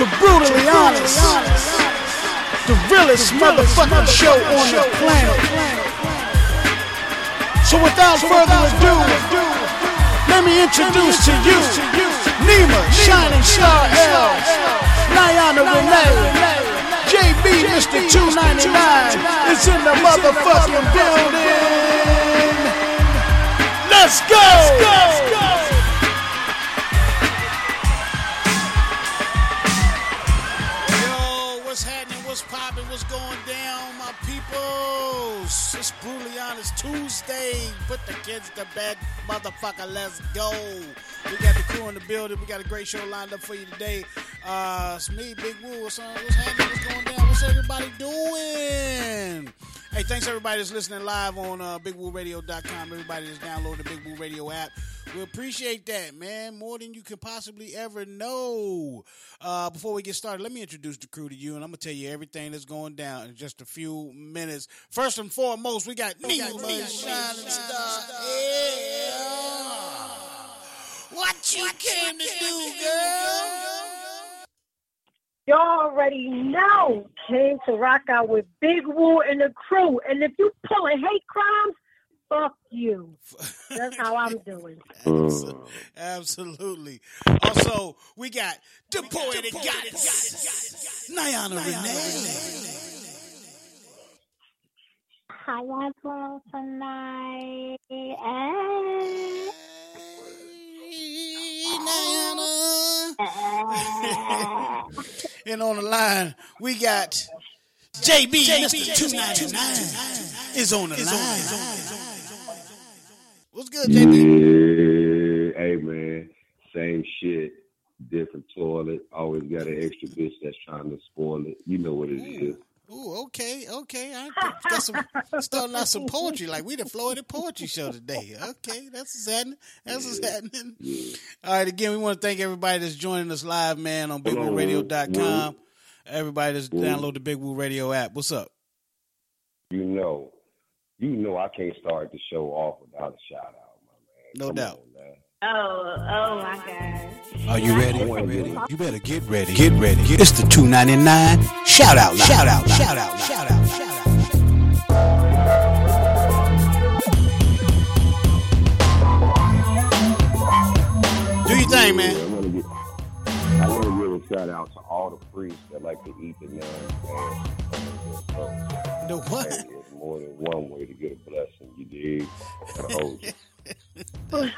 to Brutally Honest, the realest motherfucking show on the planet. So without further ado, let me introduce to you Nima, Shining Star L, Niana Renee, JB, Mr. 299 is in the motherfucking building. Let's go! Let's go! Honest Tuesday. Put the kids to bed, motherfucker. Let's go. We got the crew in the building. We got a great show lined up for you today. Uh, it's me, Big Woo. What's, on, what's happening? What's going down? What's everybody doing? Hey, thanks everybody that's listening live on uh, BigWooRadio.com. Everybody that's downloaded the Big Woo Radio app. We appreciate that, man, more than you can possibly ever know. Uh, before we get started, let me introduce the crew to you, and I'm gonna tell you everything that's going down in just a few minutes. First and foremost, we got Nima Shining Star. Yeah. What you came to do, girl? You already know. Came to rock out with Big Woo and the crew. And if you pulling hate crimes, fuck you. That's how I'm doing. Absolutely. Also, we got the poetic goddess, Niana Renee. How y'all doing tonight? Eh? And on the line, we got JB, Mr. 299 is on the line. What's good, JB? Yeah, hey man, same shit, different toilet. Always got an extra bitch that's trying to spoil it. You know what it is. Ooh, okay, okay. I got some starting out some poetry. Like we the Florida poetry show today. Okay, that's what's happening. That's what's happening. All right, again, we want to thank everybody that's joining us live, man, on BigWooRadio.com. Everybody that's download the Big Woo Radio app. What's up? You know, you know I can't start the show off without a shout out, my man. No Come doubt. on, man. Oh, oh my God. Are you ready? You better get ready. Get ready. It's the 299 shout out line. Shout out line. Shout out line. Shout out. Shout out. Do your thing, Yeah, man. I want to get. I want to give a shout out to all the priests that like to eat the nuns, man. The what? More than one way to get a blessing. You dig? Gotta hold you.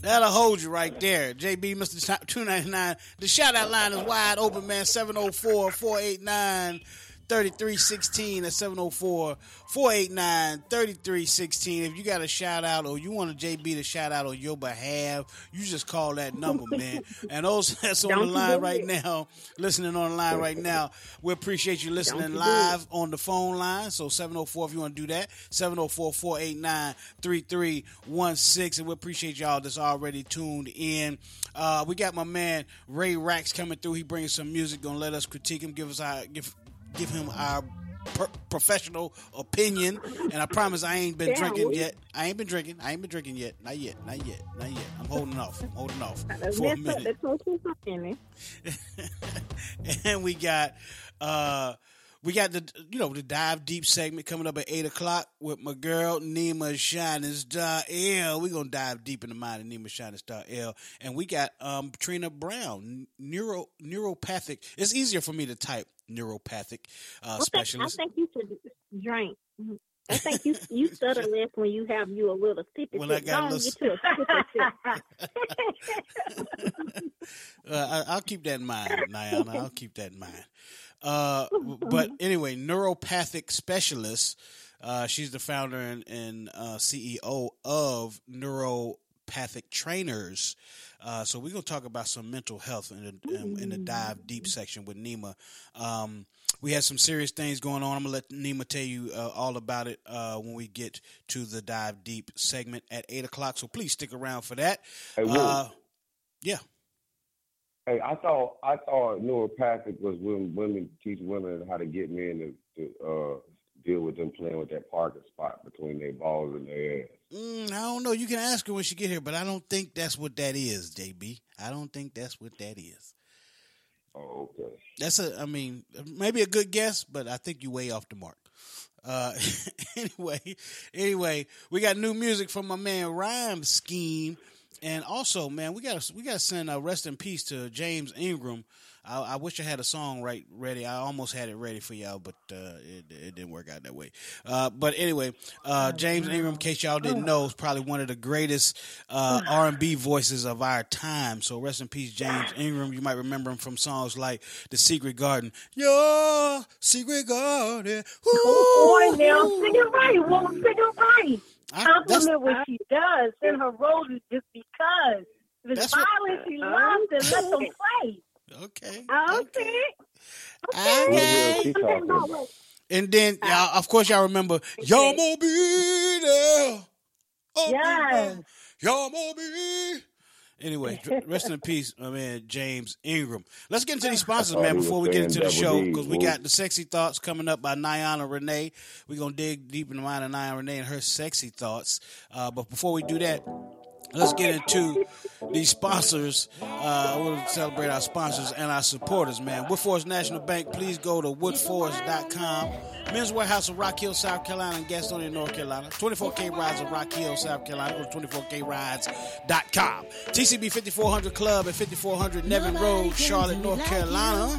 That'll hold you right there. JB, Mr. 299. The shout out line is wide open, man. 704 489 3316. That's 704 489 3316. If you got a shout out or you want a JB to shout out on your behalf, you just call that number, man. And those that's on Don't the line right it. now, listening on the line right now, we appreciate you listening live on the phone line. So 704 if you want to do that, 704 489 3316. And we appreciate y'all that's already tuned in. Uh, we got my man Ray Racks coming through. He brings some music, gonna let us critique him, give us our give give him our per- professional opinion, and I promise I ain't been Yeah, drinking we- yet. I ain't been drinking. I ain't been drinking yet. Not yet. Not yet. Not yet. I'm holding off. I'm holding off for a minute. the total in it. and we got uh we got the you know the dive deep segment coming up at eight o'clock with my girl Nima Shining Star L. We gonna dive deep in the mind of Nima Shining Star L. And we got um Trina Brown, neuro neuropathic. It's easier for me to type neuropathic uh I think, I think you should drink. I think you you stutter less when you have you a little sippy When I sip. got a little sip. Uh, I, I'll keep that in mind, Niana. I'll keep that in mind. Uh, but anyway, neuropathic specialist. Uh, she's the founder and, and uh, CEO of Neuropathic Trainers. Uh, so we're gonna talk about some mental health in the in, in the dive deep section with Nima. Um, we had some serious things going on. I'm gonna let Nima tell you uh, all about it uh, when we get to the dive deep segment at eight o'clock. So please stick around for that. Hey, Will, Uh, yeah. hey, I thought I thought neuropathic was when women teach women how to get men to, to uh, deal with them playing with that parking spot between their balls and their ass. Mm, I don't know. You can ask her when she get here, but I don't think that's what that is, JB. I don't think that's what that is. Oh, okay. That's a. I mean, maybe a good guess, but I think you way off the mark. Uh, anyway, anyway, we got new music from my man Rhyme Scheme, and also, man, we got we got to send a rest in peace to James Ingram. I, I wish I had a song right ready. I almost had it ready for y'all, but uh, it, it didn't work out that way. Uh, but anyway, uh, James Ingram, in case y'all didn't know, is probably one of the greatest uh, R and B voices of our time. So rest in peace, James Ingram. You might remember him from songs like "The Secret Garden," "Your Secret Garden." Oh, boy, now sing it right. Won't sing it right. I- Compliment what she does in her role is just because. It's That's what- violence she loves, then let them play. Okay. Okay. Okay. She talking about. And then, y'all, of course, y'all remember, y'all gonna be there. I'll Yes. Y'all gonna be. Anyway, rest in peace, my man James Ingram. Let's get into these sponsors, man, before we get into the show, because we got the sexy thoughts coming up by Niana Renee. We're gonna dig deep in the mind of Niana Renee and her sexy thoughts. Uh, but before we do that, let's get into these sponsors. Uh, I want to celebrate our sponsors and our supporters, man. Woodforest National Bank, please go to woodforest.com. Men's Wearhouse of Rock Hill, South Carolina, and Gastonia, North Carolina. 24K Rides of Rock Hill, South Carolina. Go to 24krides.com. TCB 5400 Club at 5400 Nevin Road, Charlotte, North Carolina.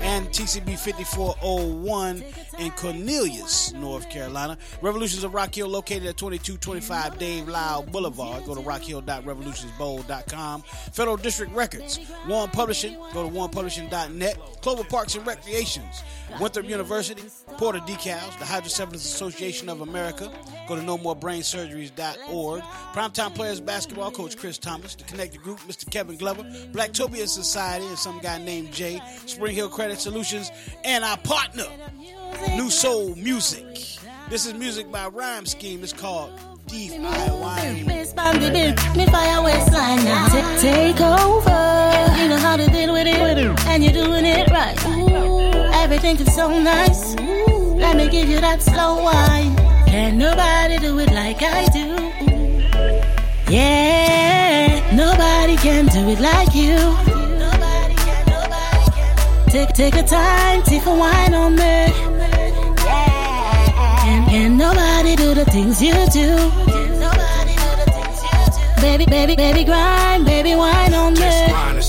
And TCB 5401 in Cornelius, North Carolina. Revolutions of Rock Hill located at 2225 Dave Lyle Boulevard. Go to rockhill.revolutionsbowl.com. Federal District Records. Warren Publishing. Go to warrenpublishing.net. Clover Parks and Recreations. Winthrop University. Porter Decals. The Hydrocephalus Association of America. Go to nomorebrainsurgeries.org. Primetime Players Basketball Coach Chris Thomas. The Connected Group, Mr. Kevin Glover. Blacktopia Society and some guy named Jay. Spring Hill Credit Solutions. And our partner, New Soul Music. This is music by Rhyme Scheme. It's called Take over. You know how to deal with it, and you're doing it right. Everything is so nice. Let me give you that slow wine. Can nobody do it like I do? Yeah, nobody can do it like you. Take, take a time, take a wine on me. Can nobody do the things you do? Nobody do the things you do. Baby, baby, baby, grind, baby, wine on me.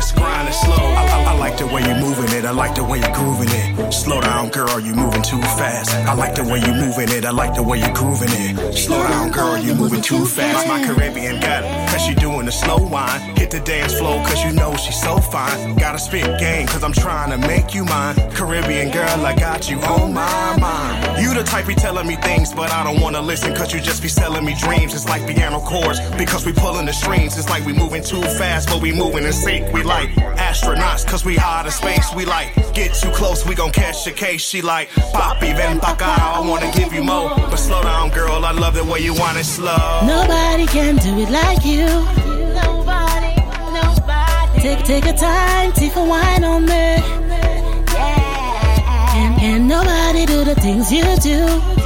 Just grind it slow. I, I, I like the way you're moving it, I like the way you're grooving it. Slow down, girl, you moving too fast. I like the way you're moving it, I like the way you're grooving it. Slow down, girl, you moving too fast. My Caribbean got cause she doing the slow wine. Hit the dance floor, cause you know she's so fine. Gotta spit game, cause I'm trying to make you mine. Caribbean girl, I got you on my mind. You the type be telling me things, but I don't wanna listen, cause you just be selling me dreams. It's like piano chords, because we pulling the strings. It's like we moving too fast, but we moving in sync. We like astronauts, cause we out of space. We like get too close, we gon' catch a case. She like papi, ven pa' acá, I wanna give you more. But slow down, girl, I love the way you want it slow. Nobody can do it like you. Nobody, nobody. Take, take a time, take a wine on me. Yeah. And, and nobody do the things you do.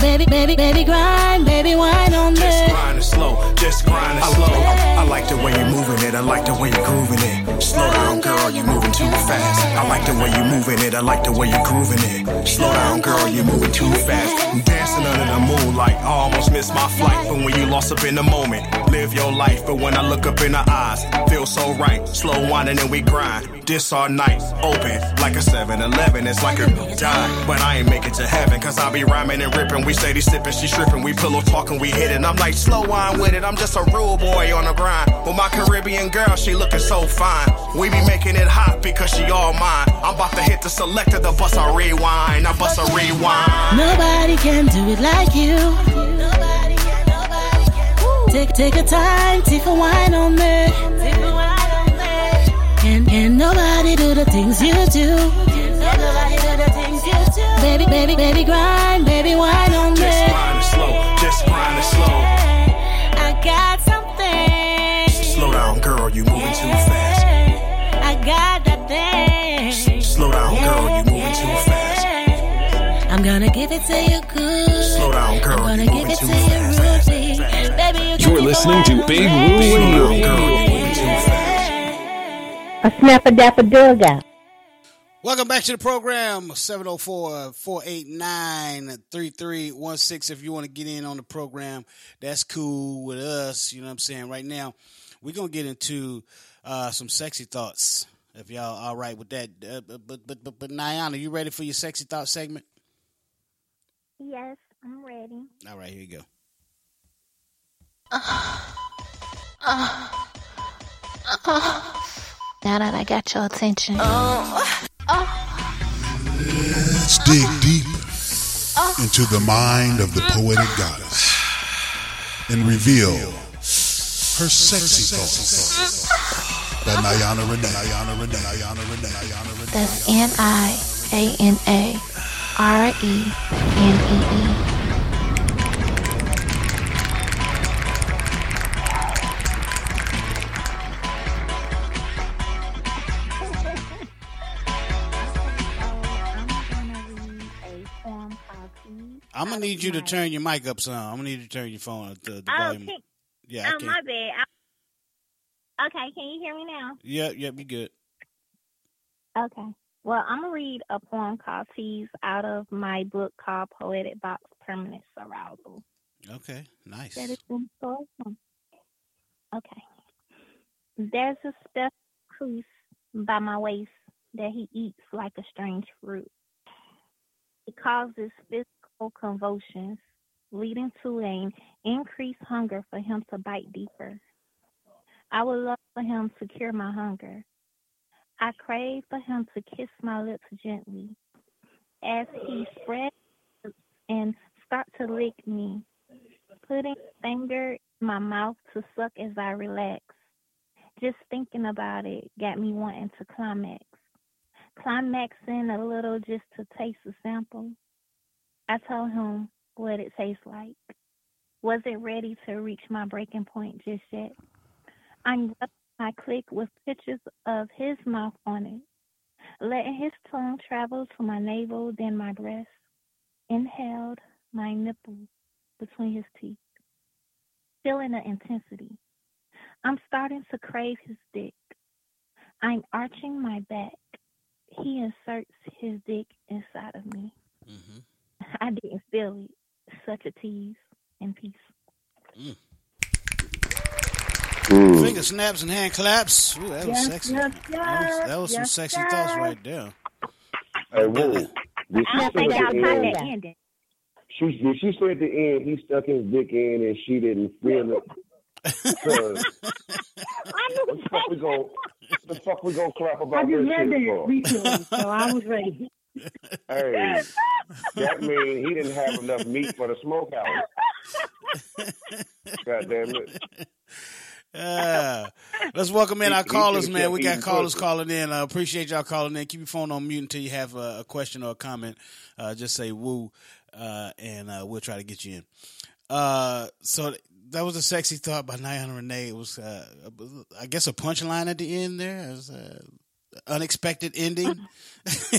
Baby, baby, baby, grind, baby, wine on me. Just grind it slow, just grind it slow. I, I like the way you're moving it, I like the way you're grooving it. Slow down, girl, you're moving too fast. I like the way you're moving it, I like the way you're grooving it. Slow down, girl, you're moving too fast. I'm dancing under the moonlight, I almost missed my flight. But when you lost up in the moment, live your life. But when I look up in her eyes, feel so right. Slow winding and we grind. This our night, open like a 7 Eleven. It's like a die, but I ain't make it to heaven. Cause I be rhyming and ripping. We steady sipping, she stripping. We pillow talking, we hitting. I'm like, slow wine with it. I'm just a real boy on the grind. With my Caribbean girl, she looking so fine. We be making it hot because she all mine. I'm about to hit the selector, the bus a rewind. I bust a rewind. Nobody can do it like you. Take, take a time, take a wine on me. And, and nobody do the things you do. Baby, baby, baby, grind, baby, wine on me. Gonna give it to you good. Slow down, girl. I'm gonna give it to you rudely. Baby, you You're listening to Big Woo Slow Radio. down, girl, you moving too fast. A snap a dapper dug out. Welcome back to the program, 704-489-3316. If you want to get in on the program, that's cool with us. You know what I'm saying? Right now, we're going to get into uh, some sexy thoughts, if y'all all right with that. Uh, but, but, but, but, Niana, you ready for your sexy thought segment? Yes, I'm ready. All right, here you go. Now that I got your attention. Oh, oh. Let's dig deep into the mind of the poetic goddess and reveal her sexy thoughts. By Nayana Nayana Renee. Nayana Renee. Nayana Renee. That's N I A N A R E N E E. I'm going to need you to turn your mic up some. I'm going to need you to turn your phone up, the, the Oh, volume. can, Yeah, oh can. my bad. I, okay, can you hear me now? Yep, yep, you good. Okay. Well, I'm gonna read a poem called "Tease" out of my book called "Poetic Box: Permanent Arousal." Okay, nice. That is store. Okay. There's a stuffed crease by my waist that he eats like a strange fruit. It causes physical convulsions, leading to an increased hunger for him to bite deeper. I would love for him to cure my hunger. I crave for him to kiss my lips gently as he spreads and start to lick me, putting finger in my mouth to suck as I relax. Just thinking about it got me wanting to climax. Climaxing a little just to taste a sample. I told him what it tastes like. Wasn't ready to reach my breaking point just yet. I'm my click with pictures of his mouth on it, letting his tongue travel to my navel, then my breast. Inhaled my nipple between his teeth, feeling the intensity. I'm starting to crave his dick. I'm arching my back. He inserts his dick inside of me. Mm-hmm. I didn't feel it. Such a tease and peace. Mm. Mm. Finger snaps and hand claps. Ooh, that was Yes, sexy. yes, that was, that was some sexy yes. thoughts right there. Hey, whoa. Did she I don't say think at y'all the caught end? that ending. She did she say at the end he stuck his dick in and she didn't feel it? 'Cause what the fuck we gon' the fuck we gonna clap I about just this read shit for? recently, so I was ready. Hey, that means he didn't have enough meat for the smokehouse. God damn it. Yeah. Let's welcome in our callers, man. We got callers calling in. I appreciate y'all calling in. Keep your phone on mute until you have a, a question or a comment. Uh, just say woo, uh, and uh, we'll try to get you in. Uh, so that was a sexy thought by Niana Renee. It was, uh, I guess, a punchline at the end there. It was, uh, unexpected ending. She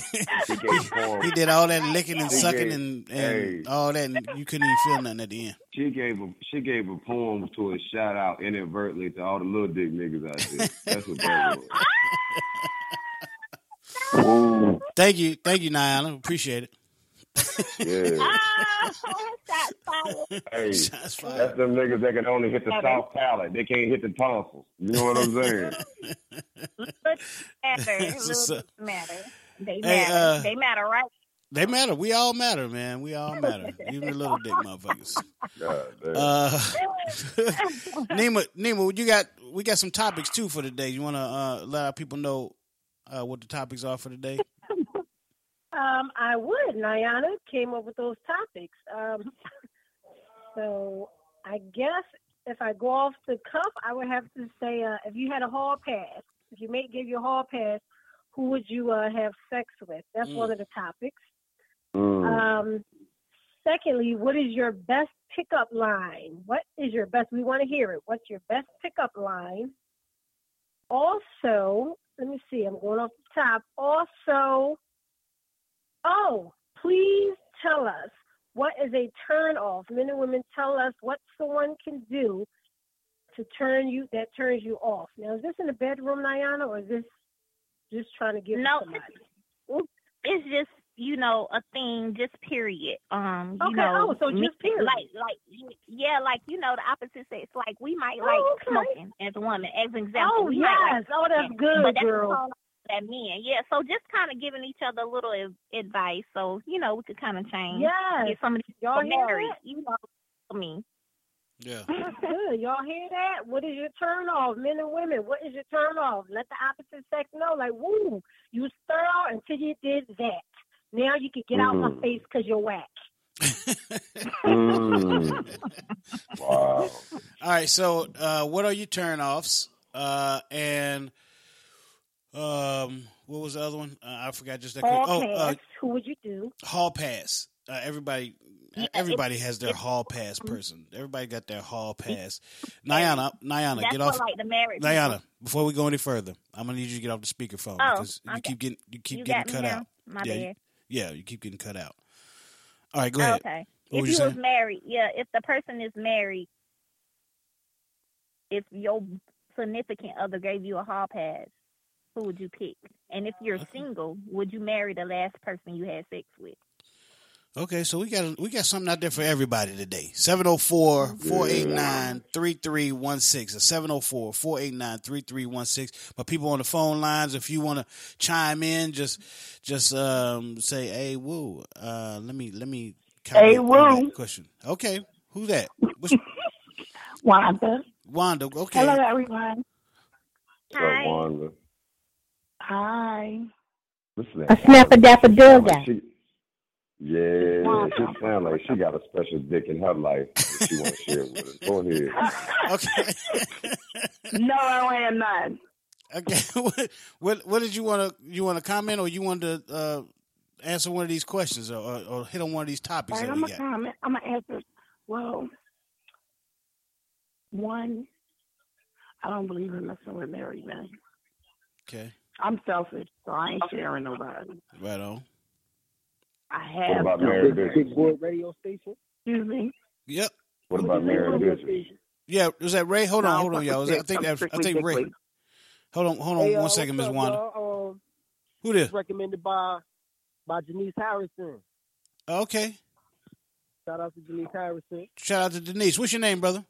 gave poem. he did all that licking and sucking and, and hey. all that, and you couldn't even feel nothing at the end. She gave a she gave a poem to a shout out inadvertently to all the little dick niggas out there. That's what that was. Thank you, thank you, Niana. Appreciate it. yeah. Ah, shots fired. Hey, Shots fired. that's them niggas that can only hit the soft palate. They can't hit the tonsils. You know what I'm saying? Look matter. What's Look up? matter. They Hey, matter. uh, they matter, right? They matter. We all matter, man. We all matter. Even the little dick motherfuckers. God damn. Uh, Nima, Nima, you got we got some topics too for today. You want to uh, let our people know uh, what the topics are for today? Um, I would. Niana came up with those topics. Um, so I guess if I go off the cuff, I would have to say, uh, if you had a hall pass, if you may give you a hall pass, who would you uh, have sex with? That's Mm. one of the topics. Mm. Um, secondly, what is your best pickup line? What is your best? We want to hear it. What's your best pickup line? Also, let me see. I'm going off the top. Also, oh, please tell us what is a turn off. Men and women tell us what someone can do to turn you that turns you off. Now, is this in the bedroom, Niana, or is this just trying to give No, somebody? It's just you know a thing, just period. Um, you Okay, know, oh, so just period. Like, like, yeah, like you know the opposite sex. Like we might Oh, like okay. smoking as a woman, as an example. Oh, we might like yes. Oh, that's smoking, good, but that's girl. all That men, yeah. So just kind of giving each other a little ad- advice, so you know we could kind of change. Yes. Get some of these Y'all hear married. that? You know, I mean, Yeah. That's good. Y'all hear that? What is your turn off, men and women? What is your turn off? Let the opposite sex know, like, woo, you stir thorough until you did that. Now you can get out my Mm. face because you're whack. Mm. Wow. All right. So, uh, what are your turnoffs? Uh, and um, what was the other one? Uh, I forgot just that. quick. Hall Oh, pass. uh, Who would you do? hall pass. Uh, everybody, Yeah, everybody has their hall pass person. Everybody got their hall pass. Niana, Niana, that's get off. like the married. people. Before we go any further, I'm gonna need you to get off the speakerphone Oh, because you keep getting you keep You getting cut out. My yeah, bad. Yeah, you keep getting cut out. All right, go oh, ahead. Okay. What if you you was married, yeah, if the person is married, if your significant other gave you a hall pass, who would you pick? And if you're single, would you marry the last person you had sex with? Okay, so we got we got something out there for everybody today. 704-489-3316. 704-489-3316. But people on the phone lines, if you want to chime in, just just um, say, "Hey, woo." Uh, let me let me Hey, comment woo. that question. Okay, who's that? What's, Wanda. Wanda. Okay. Hello, everyone. What's up, Wanda? Hi. Listen A snapper dapper dog guy. She, yeah, she sounds like she got a special dick in her life that she want to share with us. Go ahead. Okay. No, I don't have none. Okay. what, what what did you want to you want to comment or you want to uh, answer one of these questions or, or, or hit on one of these topics Right, I'm gonna comment. I'm gonna answer. Well, one, I don't believe in messing with married men. Okay. I'm selfish, so I ain't sharing nobody. Right on. I What about done- married bitches? Big boy radio station. Excuse me. Yep. What about married bitches? Yeah, was that Ray? Hold on, No, hold on, y'all. Was that, I think I'm that, I think Ray. dick Hold on, hold on Hey, uh, one second, Miss what's Wanda. y'all? Um, Who this? recommended by by Denise Harrison. Okay. Shout out to Denise Harrison. Shout out to Denise. What's your name, brother?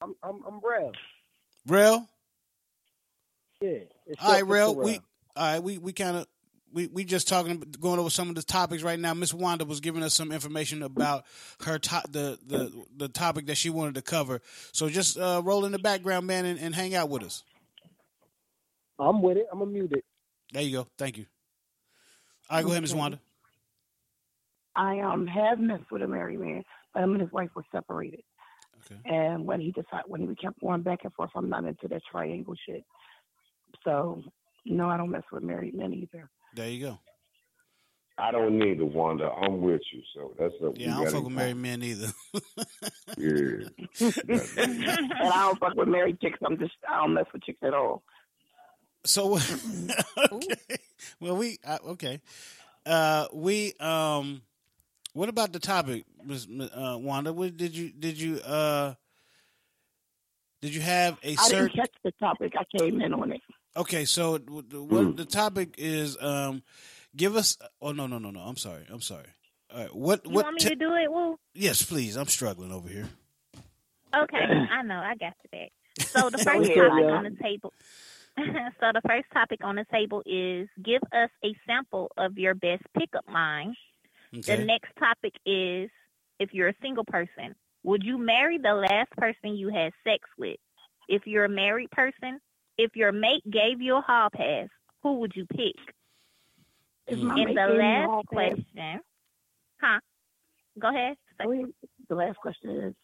I'm I'm I'm Rev. Rel. Yeah. All right, short Rel. We all right. We we kind of we we just talking going over some of the topics right now. Miss Wanda was giving us some information about her to, the the the topic that she wanted to cover. So just uh, roll in the background, man, and, and hang out with us. I'm with it. I'm gonna mute it. There you go. Thank you. All right, go ahead, Miss Wanda. I um have messed with a married man, but him and his wife were separated. Okay. And when he decided, when we kept going back and forth, I'm not into that triangle shit. So, no, I don't mess with married men either. There you go. I don't need to wonder. I'm with you, so that's what Yeah, I don't fuck with married men either. Yeah. and I don't fuck with married chicks. I'm just I don't mess with chicks at all. So okay. Well, we uh, okay. Uh, we um, what about the topic, Ms. Uh, Wanda? What did you did you uh did you have a I certain? didn't catch the topic. I came in on it. Okay, so w- the- the topic is? Um, give us. Oh no no no no! I'm sorry. I'm sorry. All right. What You what? want me te- to do it, Woo? yes, please. I'm struggling over here. Okay, I know. I got you back. So the first topic yeah. on the table. so the first topic on the table is give us a sample of your best pickup line. The next topic is if you're a single person, would you marry the last person you had sex with? If you're a married person, if your mate gave you a hall pass, who would you pick? If my And the gave me a last hall pass- question, huh? Go ahead. Go ahead. The last question is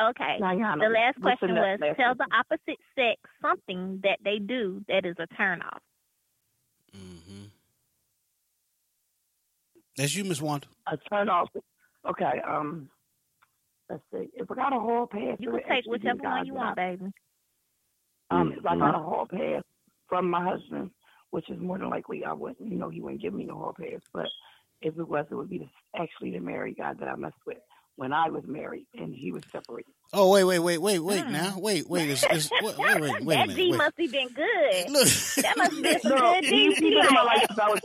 Okay. Diana, the last question was last tell the opposite sex something that they do that is a turn off. Mm-hmm. That's you, Miss Wanda. a turn off. Okay, um, let's see. If I got a hall pass, You can take whichever one guy you want, baby. Um, if I Mm-hmm. got a hall pass from my husband, which is more than likely I wouldn't, you know, he wouldn't give me the hall pass. But if it was, it would be the, actually the married guy that I messed with when I was married and he was separated. Oh wait wait wait wait wait now wait wait is, is, wait wait wait, wait a that minute. G wait. must have been good. Look. That must have been some No, good he, he D. been in my life since I was.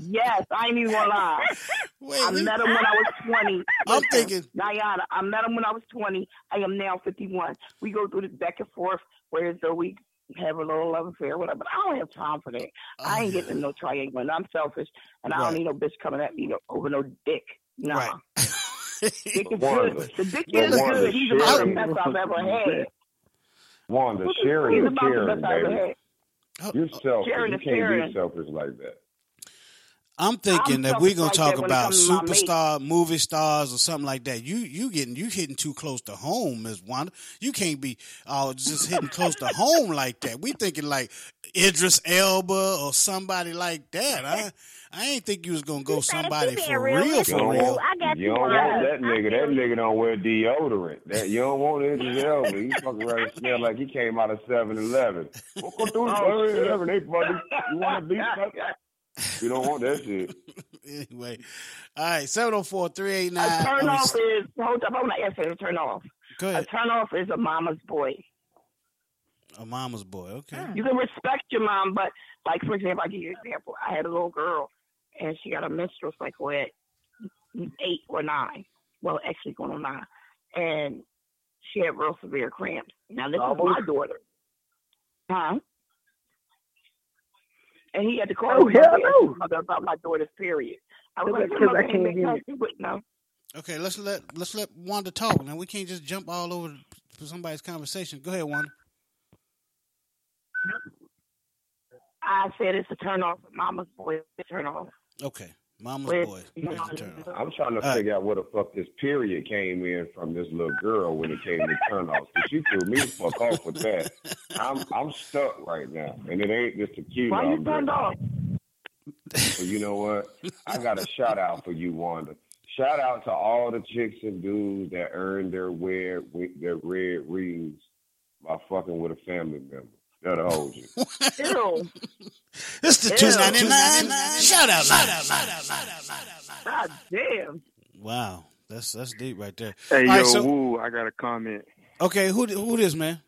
Yes, I ain't even gonna lie. Wait, I met him when I was twenty. I'm Listen, thinking- Diana. I met him when I was twenty. I am now fifty-one. We go through this back and forth, whereas though we have a little love affair, whatever. But I don't have time for that. I ain't getting no triangle. And I'm selfish, and I don't need no bitch coming at me over no dick. Nah. Right. Dick is good. The dick But is good. He's about the best I've ever had. Wanda, sharing is the caring, best I've ever baby. had. Oh. You're selfish. Sharing You can't caring. be selfish like that. I'm thinking I'm that we're gonna like talk that when it about comes to my mate. superstar movie stars or something like that. You you getting you hitting too close to home, Miss Wanda. You can't be uh, just hitting close to home like that. We thinking like Idris Elba or somebody like that. I I ain't think you was gonna go somebody for real. real You for don't real. want, I got you you, don't want that nigga. That nigga don't wear deodorant. That you don't want Idris Elba. He fuck around and smell like he came out of 7-Eleven. Go through the Oh, 7-Eleven. They buddy. You want to beat You don't want that shit. anyway, all right, 704-389. A turn off is hold up. I'm not answering a turn off. Go A turn off is a mama's boy. A mama's boy. Okay. You can respect your mom, but like for example, I give you an example. I had a little girl, and she got a menstrual cycle at eight or nine. Well, actually going on nine, and she had real severe cramps. Now this is my daughter, huh? And he had to call Oh, his hell mother no. mother about my daughter's period. I was Because like, I can't hear you. touched no. Okay, let's let let's let Wanda talk. Now we can't just jump all over for somebody's conversation. Go ahead, Wanda. I said it's a turn off. Mama's voice it's a turn off. Okay, mama's With- boy. is the turn off. I'm trying to All right. figure out where the fuck this period came in from this little girl when it came to turn off. Cause she threw me the fuck off with that. I'm I'm stuck right now, and it ain't just tequila. Why you turned off? So you know what? I got a shout out for you, Wanda. Shout out to all the chicks and dudes that earned their red their red rings by fucking with a family member. That'll hold you. Ew. This the Ew. two ninety nine. Shout out, shout out, shout out, shout out, shout out. God damn. Wow, that's that's deep right there. Hey, All yo, right, so- Woo, I got a comment. Okay, who who this man?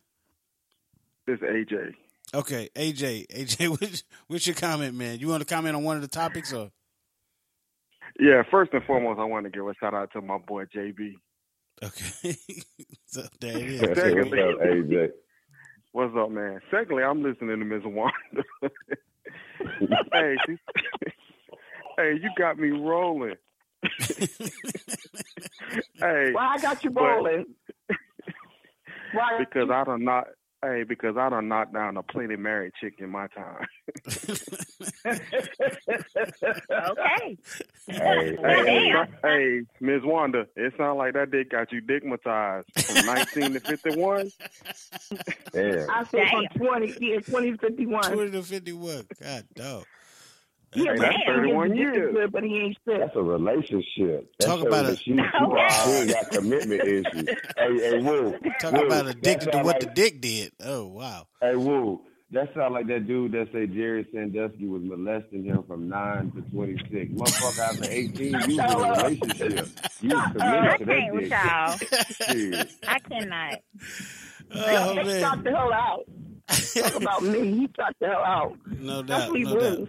This AJ. Okay, AJ, AJ, which what's your comment, man? You want to comment on one of the topics or? Yeah, first and foremost, I want to give a shout out to my boy JB. Okay, so there it is. What's up, AJ? What's up, man? Secondly, I'm listening to Ms. Wanda. hey, she, hey, you got me rolling. hey, Why I got you but- Why? because I don't not. Hey, because I done knocked down a plenty married chick in my time. Okay. Hey, hey, hey, Ms. Wanda, it sounds like that dick got you dickmatized from 19 to 51. Yeah. I said from 20, yeah, 20 to 51. Twenty to fifty one. God dog. Yeah, Hey, but that's he 31 ain't years. years. Good, but he ain't sick. That's a relationship. That Talk shows about that a- she, she, she got commitment issues. Hey, hey, Woo. Talk Woo, about that addicted to what like- the dick did. Oh wow. Hey, Woo, That sound like that dude that say Jerry Sandusky was molesting him from nine to twenty six. Motherfucker after eighteen, you was in a relationship. You was I committed to can't with y'all. that I cannot. Oh, He man. shot the hell out. Talk about me. He shot the hell out. No doubt, what he no was. doubt.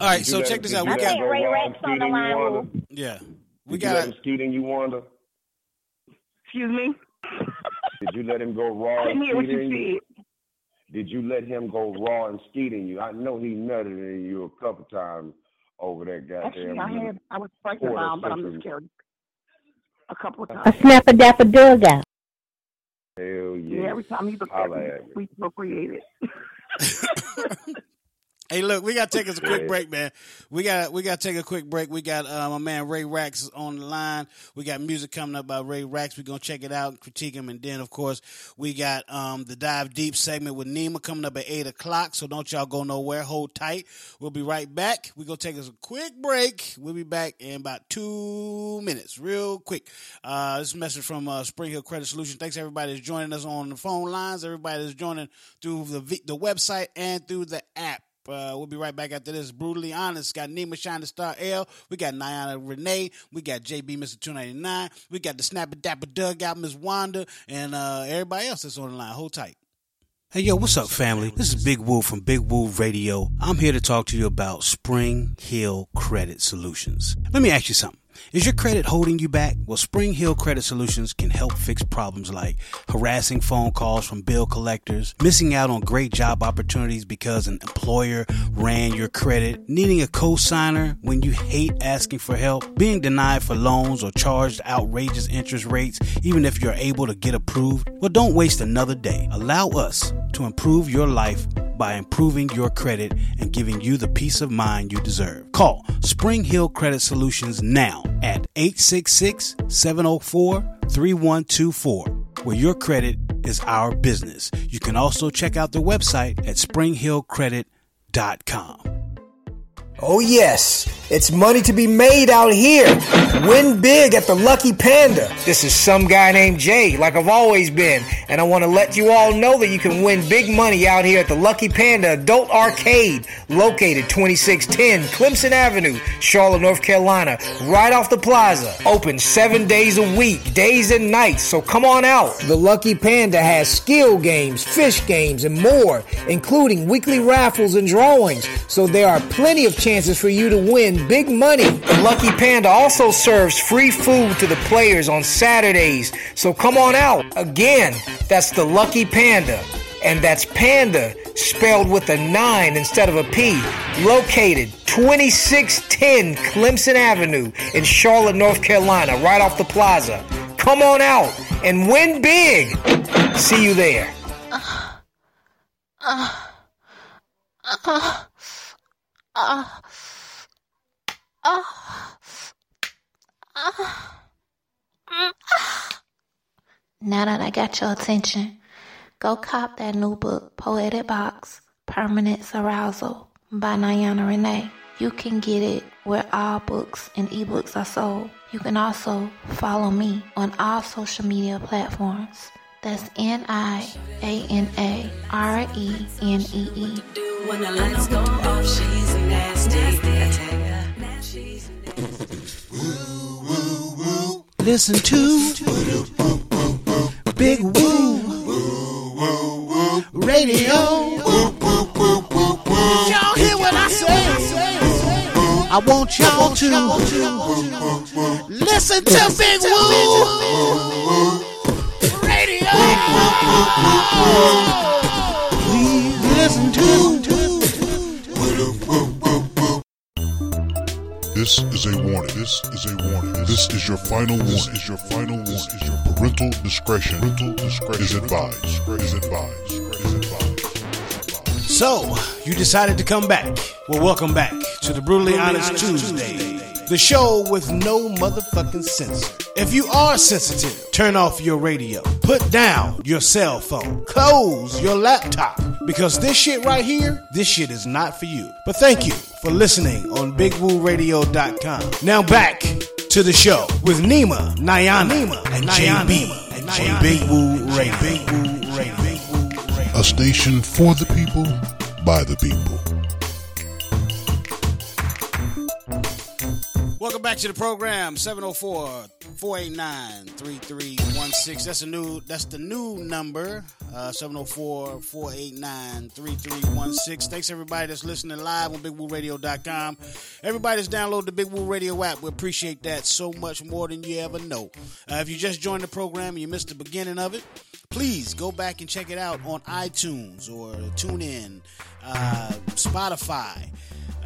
All right, so check this out. We got him Ray raw Rex on the in you, line, yeah, we Did you let got him skeet in you, Wanda? Excuse me? Did you let him go raw I didn't hear what you said. Did you let him go raw and skeet in you? I know he nutted in you a couple times over that Actually. I had, I was pregnant quarter around, but I'm century. miscarried a couple of A snap a dapper dug out. Hell yeah. Yeah, every time he looked at Holla me, at me. we procreated. Hey, look, we got to take us a quick break, man. We got we got to take a quick break. We got uh, my man Ray Racks on the line. We got music coming up by Ray Racks. We're gonna check it out, and critique him, and then of course we got um, the dive deep segment with Nima coming up at eight o'clock. So don't y'all go nowhere. Hold tight. We'll be right back. We're gonna take us a quick break. We'll be back in about two minutes, real quick. Uh, this message from uh, Spring Hill Credit Solution. Thanks everybody that's joining us on the phone lines. Everybody that's joining through the the website and through the app. Uh, we'll be right back after this. Brutally honest. Got Nima Shining Star L. We got Niana Renee. We got JB Mr. 299. We got the Snapper Dapper Doug out, Miss Wanda, and uh, everybody else that's on the line. Hold tight. Hey, yo, what's up, family? This is Big Woo from Big Woo Radio. I'm here to talk to you about Spring Hill Credit Solutions. Let me ask you something. Is your credit holding you back? Well, Spring Hill Credit Solutions can help fix problems like harassing phone calls from bill collectors, missing out on great job opportunities because an employer ran your credit, needing a co-signer when you hate asking for help, being denied for loans or charged outrageous interest rates even if you're able to get approved. Well, don't waste another day. Allow us to improve your life by improving your credit and giving you the peace of mind you deserve. Call Spring Hill Credit Solutions now at 866-704-3124 where your credit is our business. You can also check out their website at springhillcredit.com. Oh, yes. It's money to be made out here. Win big at the Lucky Panda. This is some guy named Jay, like I've always been. And I want to let you all know that you can win big money out here at the Lucky Panda Adult Arcade, located 2610 Clemson Avenue, Charlotte, North Carolina, right off the plaza. Open seven days a week, days and nights, so come on out. The Lucky Panda has skill games, fish games, and more, including weekly raffles and drawings. So there are plenty of chances for you to win big money. The Lucky Panda also serves free food to the players on Saturdays. So come on out. Again, that's the Lucky Panda. And that's Panda spelled with a 9 instead of a P. Located 2610 Clemson Avenue in Charlotte, North Carolina, right off the plaza. Come on out and win big. See you there. Uh, uh, uh, uh, uh. Now that I got your attention, go cop that new book, Poetic Box Permanent Arousal by Niana Renee. You can get it where all books and ebooks are sold. You can also follow me on all social media platforms. That's N I A N A R E N E E. Listen to Big Woo Radio. Y'all hear what I say? I want y'all to listen to Big Woo. This is a warning. This is a warning. This is your final warning. This is your final warning. This is your parental discretion. Parental discretion is advised. Is advised. Is advised. So, you decided to come back. Well, welcome back to the Brutally Honest Tuesday, the show with no motherfucking censor. If you are sensitive, turn off your radio, put down your cell phone, close your laptop, because this shit right here, this shit is not for you. But thank you for listening on BigWooRadio.com. Now back to the show with Nima, Niana, and JB, and J Big Woo Radio. Big Woo Radio. Big Woo Radio. A station for the people, by the people. Back to the program. 704-489-3316. That's a new that's the new number. Uh 704-489-3316. Thanks everybody that's listening live on bigwooradio.com. Everybody that's downloaded the Big Woo Radio app. We appreciate that so much more than you ever know. Uh, if you just joined the program and you missed the beginning of it, please go back and check it out on iTunes or TuneIn, uh, Spotify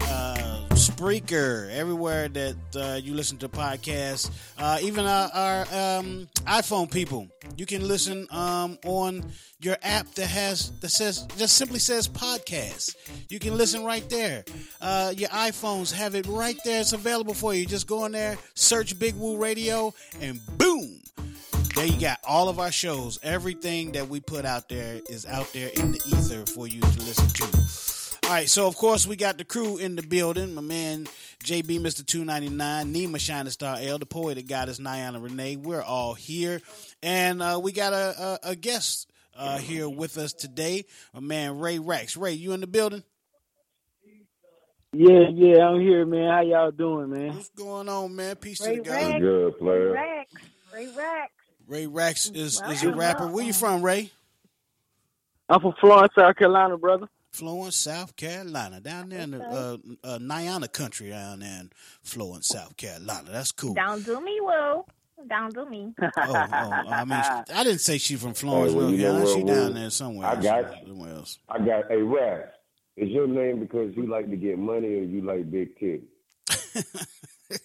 uh, Spreaker, everywhere that uh, you listen to podcasts, uh, even our, our um, iPhone people, you can listen um, on your app that has that says just simply says podcast. You can listen right there. Uh, your iPhones have it right there. It's available for you. Just go in there, search Big Woo Radio, and boom. There you got all of our shows. Everything that we put out there is out there in the ether for you to listen to. All right, so of course we got the crew in the building. My man JB, Mr. Two Ninety Nine, Nima Shining Star L, the poet, poetic goddess Niana Renee. We're all here, and uh, we got a, a, a guest uh, here with us today. My man Ray Racks. Ray, you in the building? Yeah, yeah, I'm here, man. How y'all doing, man? What's going on, man? Peace Ray to the Racks. God. Good player. Racks. Ray Racks. Ray Racks is is a rapper. Where you from, Ray? I'm from Florence, South Carolina, brother. Florence, South Carolina, down there in the uh, uh, Niana country, down there in Florence, South Carolina. That's cool. Don't do me, Will. Don't do me. Oh, oh, I mean, I didn't say she from Florence, Hey, well, you know She Will? down there somewhere. I got somewhere else. I got a Racks. Is your name because you like to get money or you like big titties?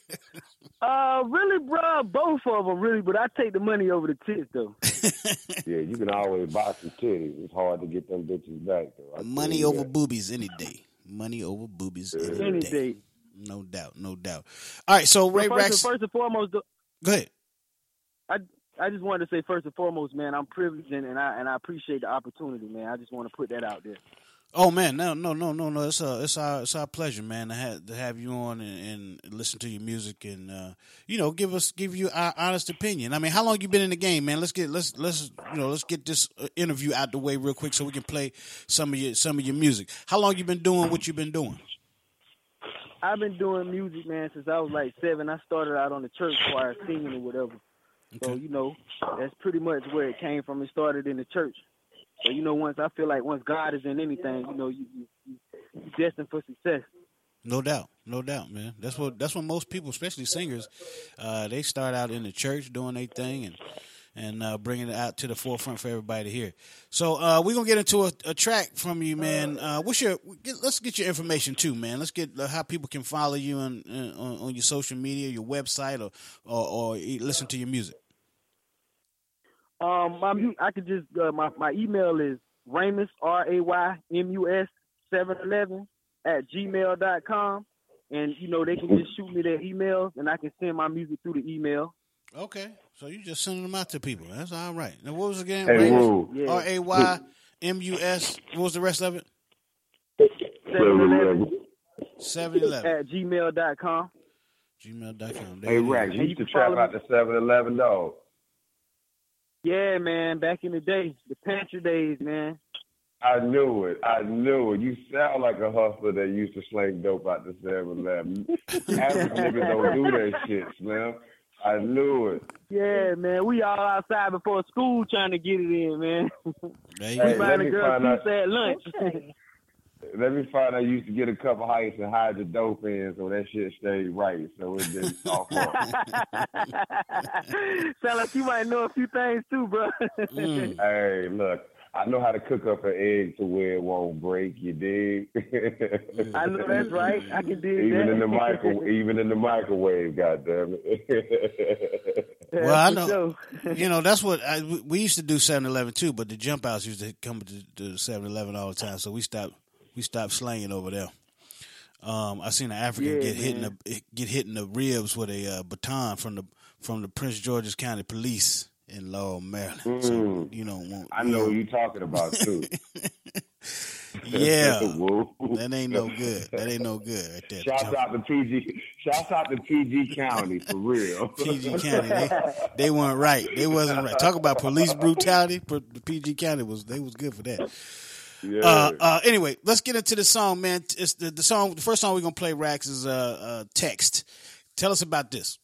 Uh, really, bro, both of them, really, but I take the money over the tits, though. Yeah, you can always buy some titties. It's hard to get them bitches back though. I Money over that. boobies any day. Money over boobies any, Any day. day. No doubt, no doubt. All right, so Ray But first, Racks, and, first and foremost, though, go ahead. I I just wanted to say first and foremost, man, I'm privileged and, and I and I appreciate the opportunity, man. I just want to put that out there. Oh man, no, no, no, no, no. It's uh, it's our, it's our pleasure, man, to have to have you on and, and listen to your music and uh, you know, give us give you our honest opinion. I mean, how long you been in the game, man? Let's get let's let's you know let's get this uh, interview out the way real quick so we can play some of your some of your music. How long you been doing what you've been doing? I've been doing music, man, since I was like seven. I started out on the church choir singing or whatever. So you know, that's pretty much where it came from. It started in the church. So you know, once I feel like once God is in anything, you know, you you, you destined for success. No doubt, no doubt, man. That's what that's what most people, especially singers, uh, they start out in the church doing their thing and and uh, bringing it out to the forefront for everybody to hear. So uh, we're gonna get into a, a track from you, man. Uh, what's your? Get, let's get your information too, man. Let's get uh, how people can follow you on, on on your social media, your website, or or, or listen to your music. Um, my mu- I could just uh, my my email is Ramus R A Y M U S seven eleven at gmail dot com, and you know they can just shoot me their emails, and I can send my music through the email. Okay, so you just sending them out to people. That's all right. Now what was it again? Hey, R A Y M U S. What was the rest of it? Seven eleven Seven eleven. at gmail dot com. Gmail.com. Hey Racks, you used to trap out the 7-Eleven dog. Yeah, man, back in the day, the pantry days, man. I knew it. I knew it. You sound like a hustler that used to slang dope out the 7-Eleven. Average niggas don't do that shit, man. I knew it. Yeah, man, we all outside before school trying to get it in, man. Hey, we let buying a girl find out- at lunch. Let me find out you used to get a couple heights and hide the dope in so that shit stayed right. So it didn't off Sound like you might know a few things too, bro. Mm. Hey, look, I know how to cook up an egg to where it won't break. You dig? I know that's right. I can dig it. even that. in the microwave, even in the microwave. Goddamn it! Well, I know. sure. You know, that's what I, we- we used to do 7-Eleven too, but the jump outs used to come to, to 7-Eleven all the time, so we stopped we stopped slanging over there. Um, I seen an African Yeah, get hit in the get hit in the ribs with a uh, baton from the from the Prince George's County Police. in Laurel, Maryland. So Mm. you don't want. I know you talking about too. Yeah, that ain't no good. That ain't no good right there. Shouts out to PG. Shouts out to PG County for real. PG County, they, they weren't right. They wasn't right. Talk about police brutality. PG County was they was good for that. Yeah. Uh, uh, anyway, let's get into the song, man. It's the, the song. The first song we're gonna play, Racks, is uh, uh, "Text." Tell us about this.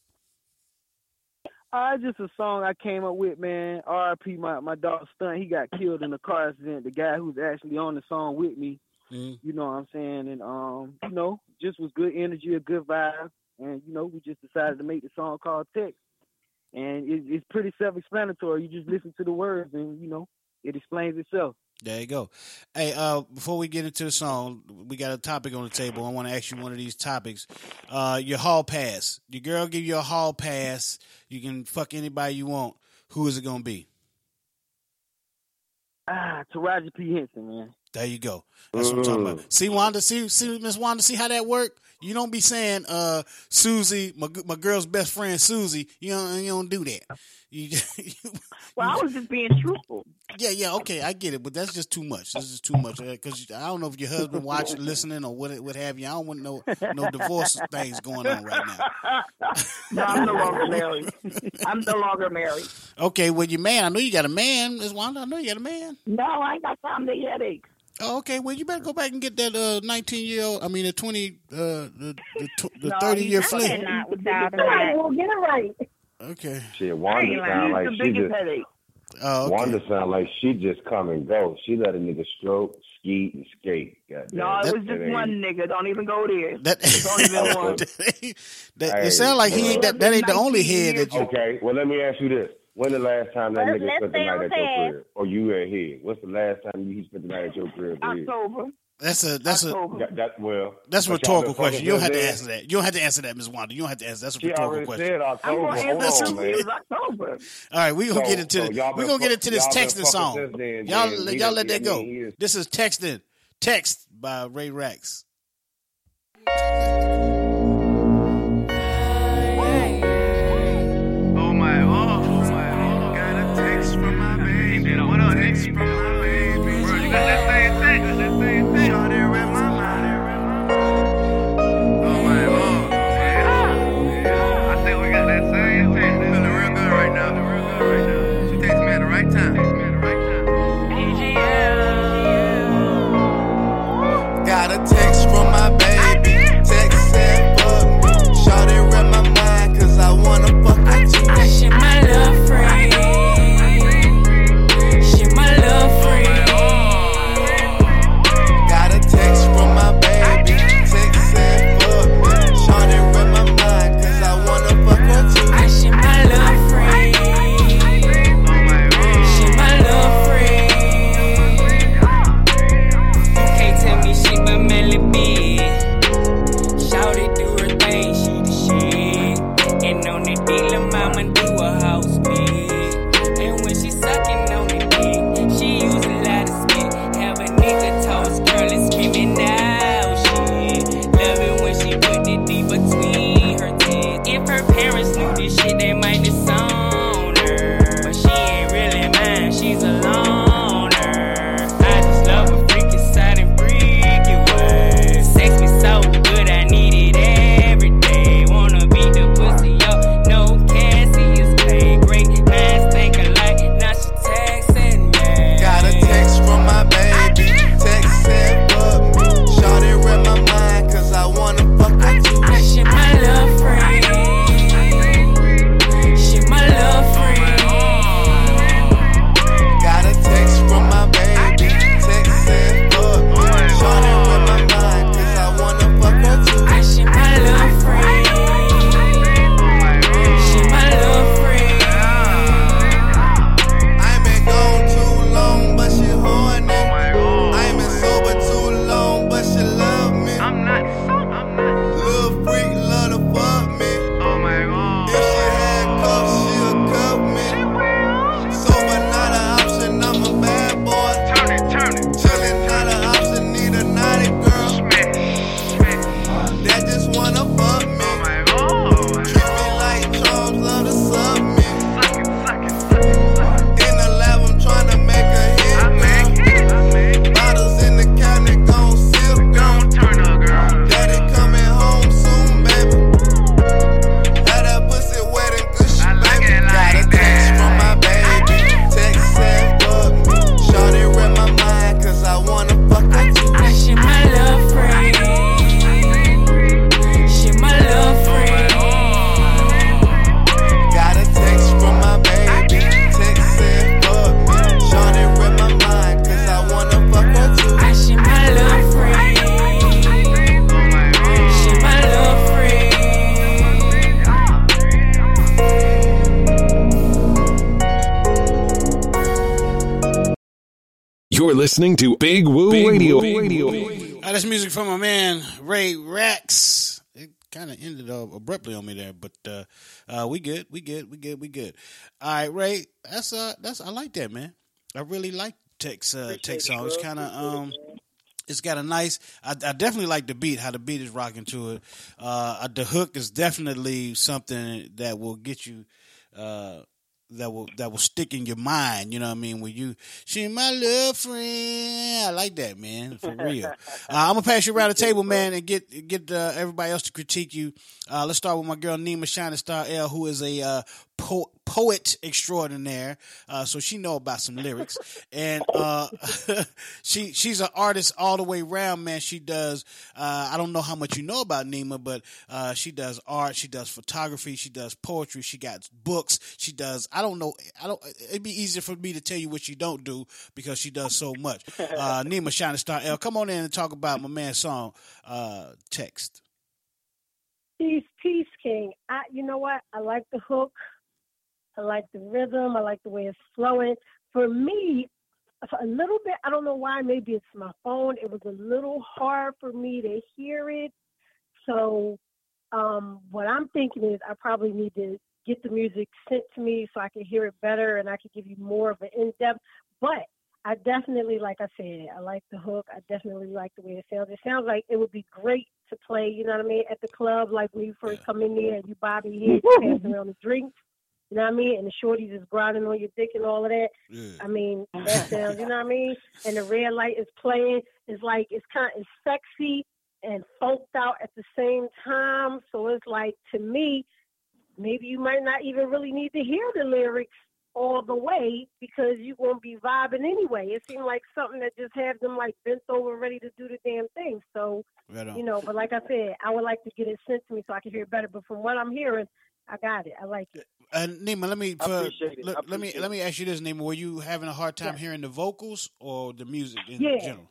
Uh, just a song I came up with, man. R.I.P. My my dog Stunt. He got killed in a car accident. The guy who's actually on the song with me, Mm. you know what I'm saying, and um, you know, just was good energy, a good vibe, and you know, we just decided to make the song called Text, and it, it's pretty self-explanatory. You just listen to the words, and you know, it explains itself. There you go. Hey, uh, before we get into the song, we got a topic on the table. I want to ask you one of these topics. Uh, your hall pass. Your girl give you a hall pass. You can fuck anybody you want. Who is it gonna be? Ah, Taraji P Henson, man. There you go. That's what I'm talking about. See Wanda, see see Miss Wanda, see how that work? You don't be saying uh Susie, my my girl's best friend Susie. You don't you don't do that. You, Well, I was just being truthful. yeah, yeah, okay, I get it, but that's just too much. This is too much because I don't know if your husband watching, listening, or what what have you. I don't want no no divorce things going on right now. No, I'm no longer married. I'm no longer married. Okay, well, your man, I know you got a man, Miss Wanda. I know you got a man. No, I ain't got time to headaches. Oh, okay, well, you better go back and get that uh, 19 year old. I mean, the 20, uh, the the, tw- the No, 30 year you fling. cannot Get it right, well, get it right. Okay. Shit, Wanda sound like she just. Oh, okay. Wanda sound like she just come and go. She let a nigga stroke, ski, and skate. Goddamn. No, it That- was just one nigga. Don't even go there. That Don't even oh, one. that, Hey, it sound like he ain't that. That ain't the only 19 head that you. Okay, well let me ask you this: When the last time that Let's- nigga let's spent the night at your crib, or you at his? What's the last time he spent the night at your crib? for his? October. That's a that's a That, that well, that's a rhetorical question. You don't have to since answer that. You don't have to answer that, Miss Wanda. You don't have to answer. That's a She rhetorical question. said October. I'm Hold gonna answer on, man. October. All right, we gonna So- get into so the, we gonna get into this texting song. since then, y'all then. y'all We let that go. is- This is texting. Text by Ray Racks. Listening to Big Woo Radio. radio Uh, that's music from my man Ray Racks. It kind of ended up abruptly on me there, but uh, uh, we good, we good, we good, we good. All right, Ray, that's uh, that's I like that man. I really like Tex uh, Tex song. It's kind of um, it's got a nice. I, I definitely like the beat. How the beat is rocking to it. Uh, the hook is definitely something that will get you. Uh, that will that will stick in your mind. You know what I mean? When you she my little friend, I like that man for real. uh, I'm gonna pass you around the table, man, and get get uh, everybody else to critique you. Uh, let's start with my girl Nima Shining Star L, who is a uh, po- poet extraordinaire. Uh, so she know about some lyrics, and uh, she she's an artist all the way around, man. She does. Uh, I don't know how much you know about Nima, but uh, she does art. She does photography. She does poetry. She got books. She does. I don't know. I don't. It'd be easier for me to tell you what she don't do because she does so much. Uh, Nima Shining Star L, come on in and talk about my man's song uh, text. Peace, peace, King. I, you know what? I like the hook. I like the rhythm. I like the way it's flowing. For me, a little bit. I don't know why. Maybe it's my phone. It was a little hard for me to hear it. So, um, what I'm thinking is I probably need to get the music sent to me so I can hear it better and I can give you more of an in depth. But I definitely, like I said, I like the hook. I definitely like the way it sounds. It sounds like it would be great to play, you know what I mean, at the club, like when you first come in there and you bob your head, you around the drinks. You know what I mean? And the shorties is grinding on your dick and all of that. I mean, that sounds, you know what I mean? And the red light is playing. It's like, it's kind of it's sexy and funked out at the same time. So it's like, to me, maybe you might not even really need to hear the lyrics all the way because you're going to be vibing anyway. It seemed like something that just had them like bent over ready to do the damn thing. So, Right you know, but like I said, I would like to get it sent to me so I can hear it better. But from what I'm hearing, I got it. I like it. And Nima, let me for, it. Let, let me appreciate let me ask you this, Nima. Were you having a hard time hearing the vocals or the music in Yeah. general?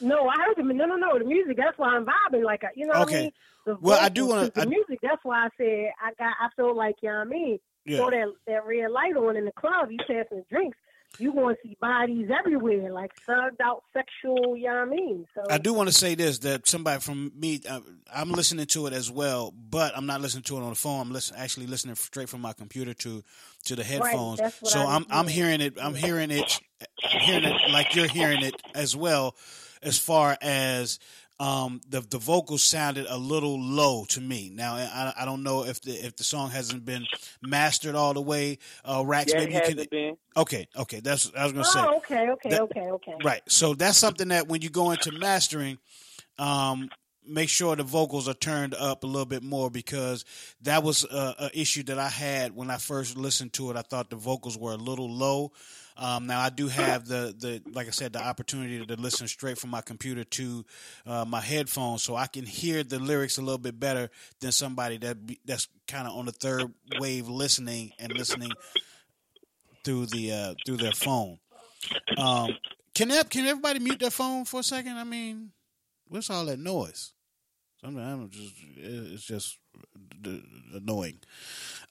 No, I heard them. No, no, no. The music. That's why I'm vibing. Like, I- you know what I Okay. mean? The Well, I do wanna- 'cause I- The music. That's why I said I got. I feel like you know what I mean. Yeah. Throw that that red light on in the club. You passing the drinks. You going to see bodies everywhere, like thugged out sexual. You know what I mean? So I do want to say this: that somebody from me, uh, I'm listening to it as well, but I'm not listening to it on the phone. I'm listen, actually listening straight from my computer to to the headphones. what so I I'm I'm hearing it. I'm hearing it. I'm hearing it like you're hearing it as well, as far as. Um, the the vocals sounded a little low to me. Now I, I don't know if the if the song hasn't been mastered all the way. Uh, Racks, Yeah, it maybe you can. been. Okay, okay, that's I was gonna say. Oh, okay, okay, That- okay, okay. Right. So that's something that when you go into mastering, um, make sure the vocals are turned up a little bit more because that was a, issue that I had when I first listened to it. I thought the vocals were a little low. Um, now I do have the, the like I said the opportunity to listen straight from my computer to uh, my headphones, so I can hear the lyrics a little bit better than somebody that be, that's kind of on the third wave listening and listening through the uh, through their phone. Um, can can everybody mute their phone for a second? I mean, what's all that noise? Sometimes I'm just it's just annoying.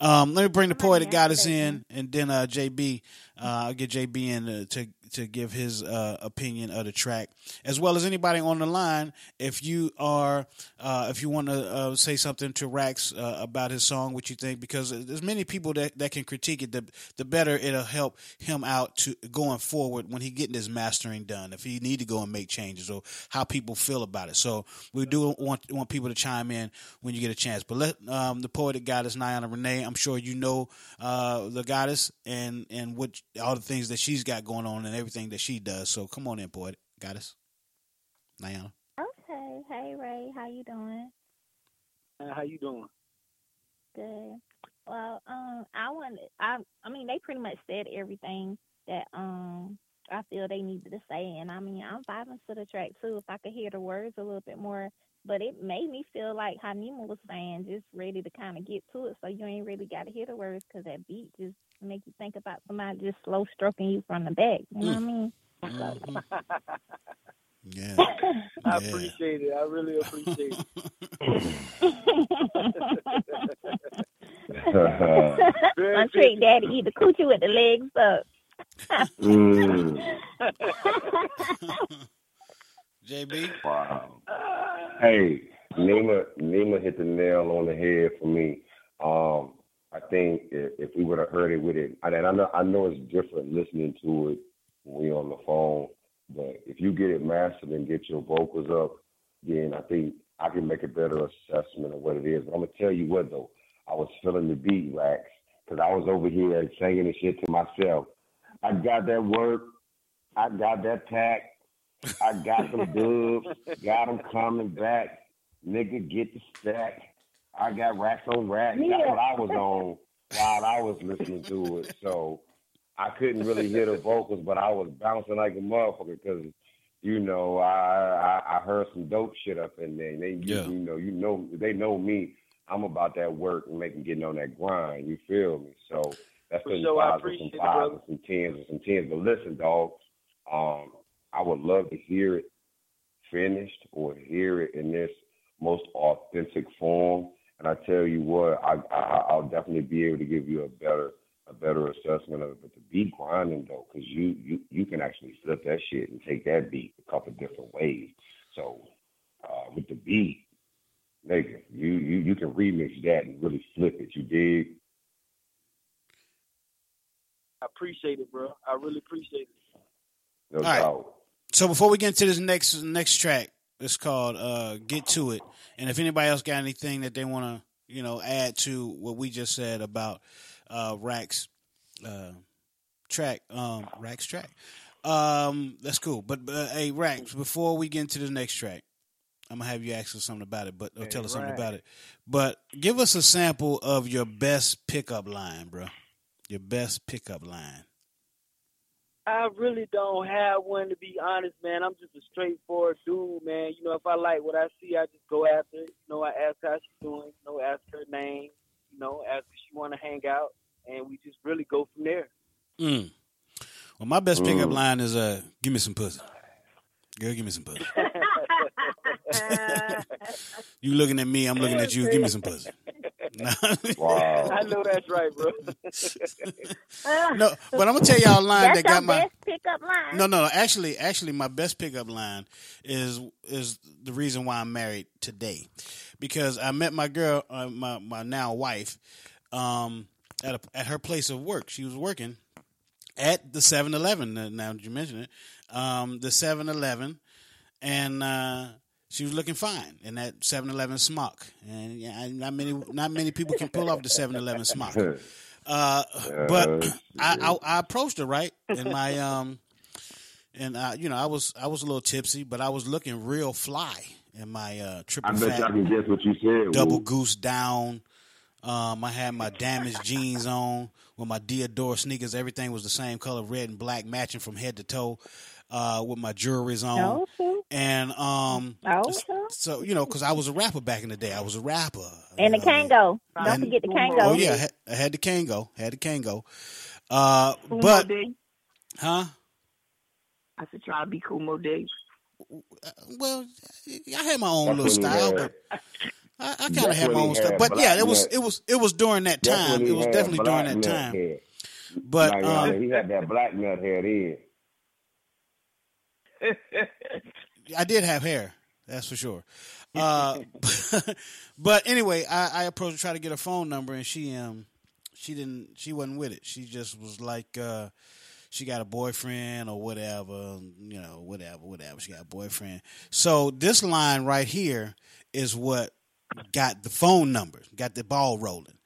Um, let me bring the poetic goddess in, and then uh, JB. Uh, I'll get JB in uh, to to give his uh, opinion of the track, as well as anybody on the line. If you are, uh, if you want to uh, say something to Racks uh, about his song, what you think, because there's many people that, that can critique it. The the better it'll help him out to going forward when he getting his mastering done. If he need to go and make changes, or how people feel about it. So we do want want people to chime in when you get a chance. But let um, the poetic goddess Niana Renee. I'm sure you know uh, the goddess and and what all the things that she's got going on and everything that she does. So come on in, poetic goddess Niana. Okay. Hey Ray, how you doing? Uh, how you doing? Good. Well, um, I wanted. I. I mean, they pretty much said everything that um I feel they needed to say, and I mean, I'm vibing to the track too. If I could hear the words a little bit more, but it made me feel like how Nima was saying, just ready to kind of get to it. So you ain't really got to hear the words because that beat just make you think about somebody just slow stroking you from the back. You know what I mean? So, Yeah. I appreciate it. I really appreciate it. My trick daddy eat the coochie with the legs up. Mm. JB. Wow. Hey, Nima, Nima hit the nail on the head for me. Um, I think if, if we would have heard it with it, and I know I know it's different listening to it when we're on the phone, but if you get it mastered and get your vocals up, then I think I can make a better assessment of what it is. But I'm gonna tell you what though, I was feeling the beat, Racks, because I was over here singing and shit to myself. I got that work, I got that pack, I got them dubs, got them coming back. Nigga, get the stack. I got racks on racks. That's what I was on while I was listening to it. So I couldn't really hear the vocals, but I was bouncing like a motherfucker because, you know, I, I I heard some dope shit up in there. They, Yeah. you know, you know, they know me. I'm about that work and making getting on that grind. You feel me? So that's For putting sure, I fives and some appreciate it, fives and some tens and some tens. But listen, dog, um, I would love to hear it finished or hear it in this most authentic form. And I tell you what, I, I I'll definitely be able to give you a better a better assessment of it. But the beat grinding though, because you you you can actually flip that shit and take that beat a couple different ways. So uh, with the beat, nigga, you you you can remix that and really flip it. You dig? I appreciate it, bro. I really appreciate it. No All right. So before we get into this next next track, it's called uh, "Get to It." And if anybody else got anything that they want to, you know, add to what we just said about uh, Racks uh, track, um, Racks track, um, that's cool. But uh, hey, Racks, before we get into the next track, I'm gonna have you ask us something about it, but or Hey, tell us something about it. But give us a sample of your best pickup line, bro. Your best pickup line. I really don't have one to be honest, man. I'm just a straightforward dude, man. You know, if I like what I see, I just go after it. You know, I ask how she's doing. You know, ask her name. You know, ask if she want to hang out, and we just really go from there. Mm. Well, my best pickup Mm. line is uh, "Give me some pussy." Girl, give me some pussy. You looking at me, I'm looking at you. Give me some pussy. Wow. I know that's right, bro. no, but I'm gonna tell y'all a line That's that got my. best pickup line. No, no, actually, actually, my best pickup line is is the reason why I'm married today, because I met my girl, uh, my my now wife, um, at a, at her place of work. She was working at the 7-Eleven. uh, Now that you mention it, um, the 7-Eleven, and uh, she was looking fine in that 7-Eleven smock. And yeah, not many not many people can pull off the 7-Eleven smock. Uh, but I, I I approached her right, and my um, and uh, you know I was I was a little tipsy, but I was looking real fly in my uh triple I bet fat y'all can guess what you said. double Woo. goose down. Um, I had my damaged jeans on with my Diadora sneakers. Everything was the same color, red and black, matching from head to toe. Uh, with my jewelries on, Okay. and um, Okay. so you know, because I was a rapper back in the day. I was a rapper. And the Kango. Don't And- forget the Kango. Oh yeah, I had, I had the Kango, had the Kango. Uh, but huh? I said try to be Kool Moe Dee. Well, I had my own That's little style, had- but I, I kind of had my own style. But yeah, it was it was it was during that time. It was had definitely during that time. head. But Like, um, uh, he had that black nut hair. in. I did have hair, that's for sure. Uh, but anyway, I, I approached her, tried to get her phone number, and she um she didn't she wasn't with it. She just was like uh she got a boyfriend or whatever, you know, whatever, whatever. She got a boyfriend. So this line right here is what got the phone number, got the ball rolling.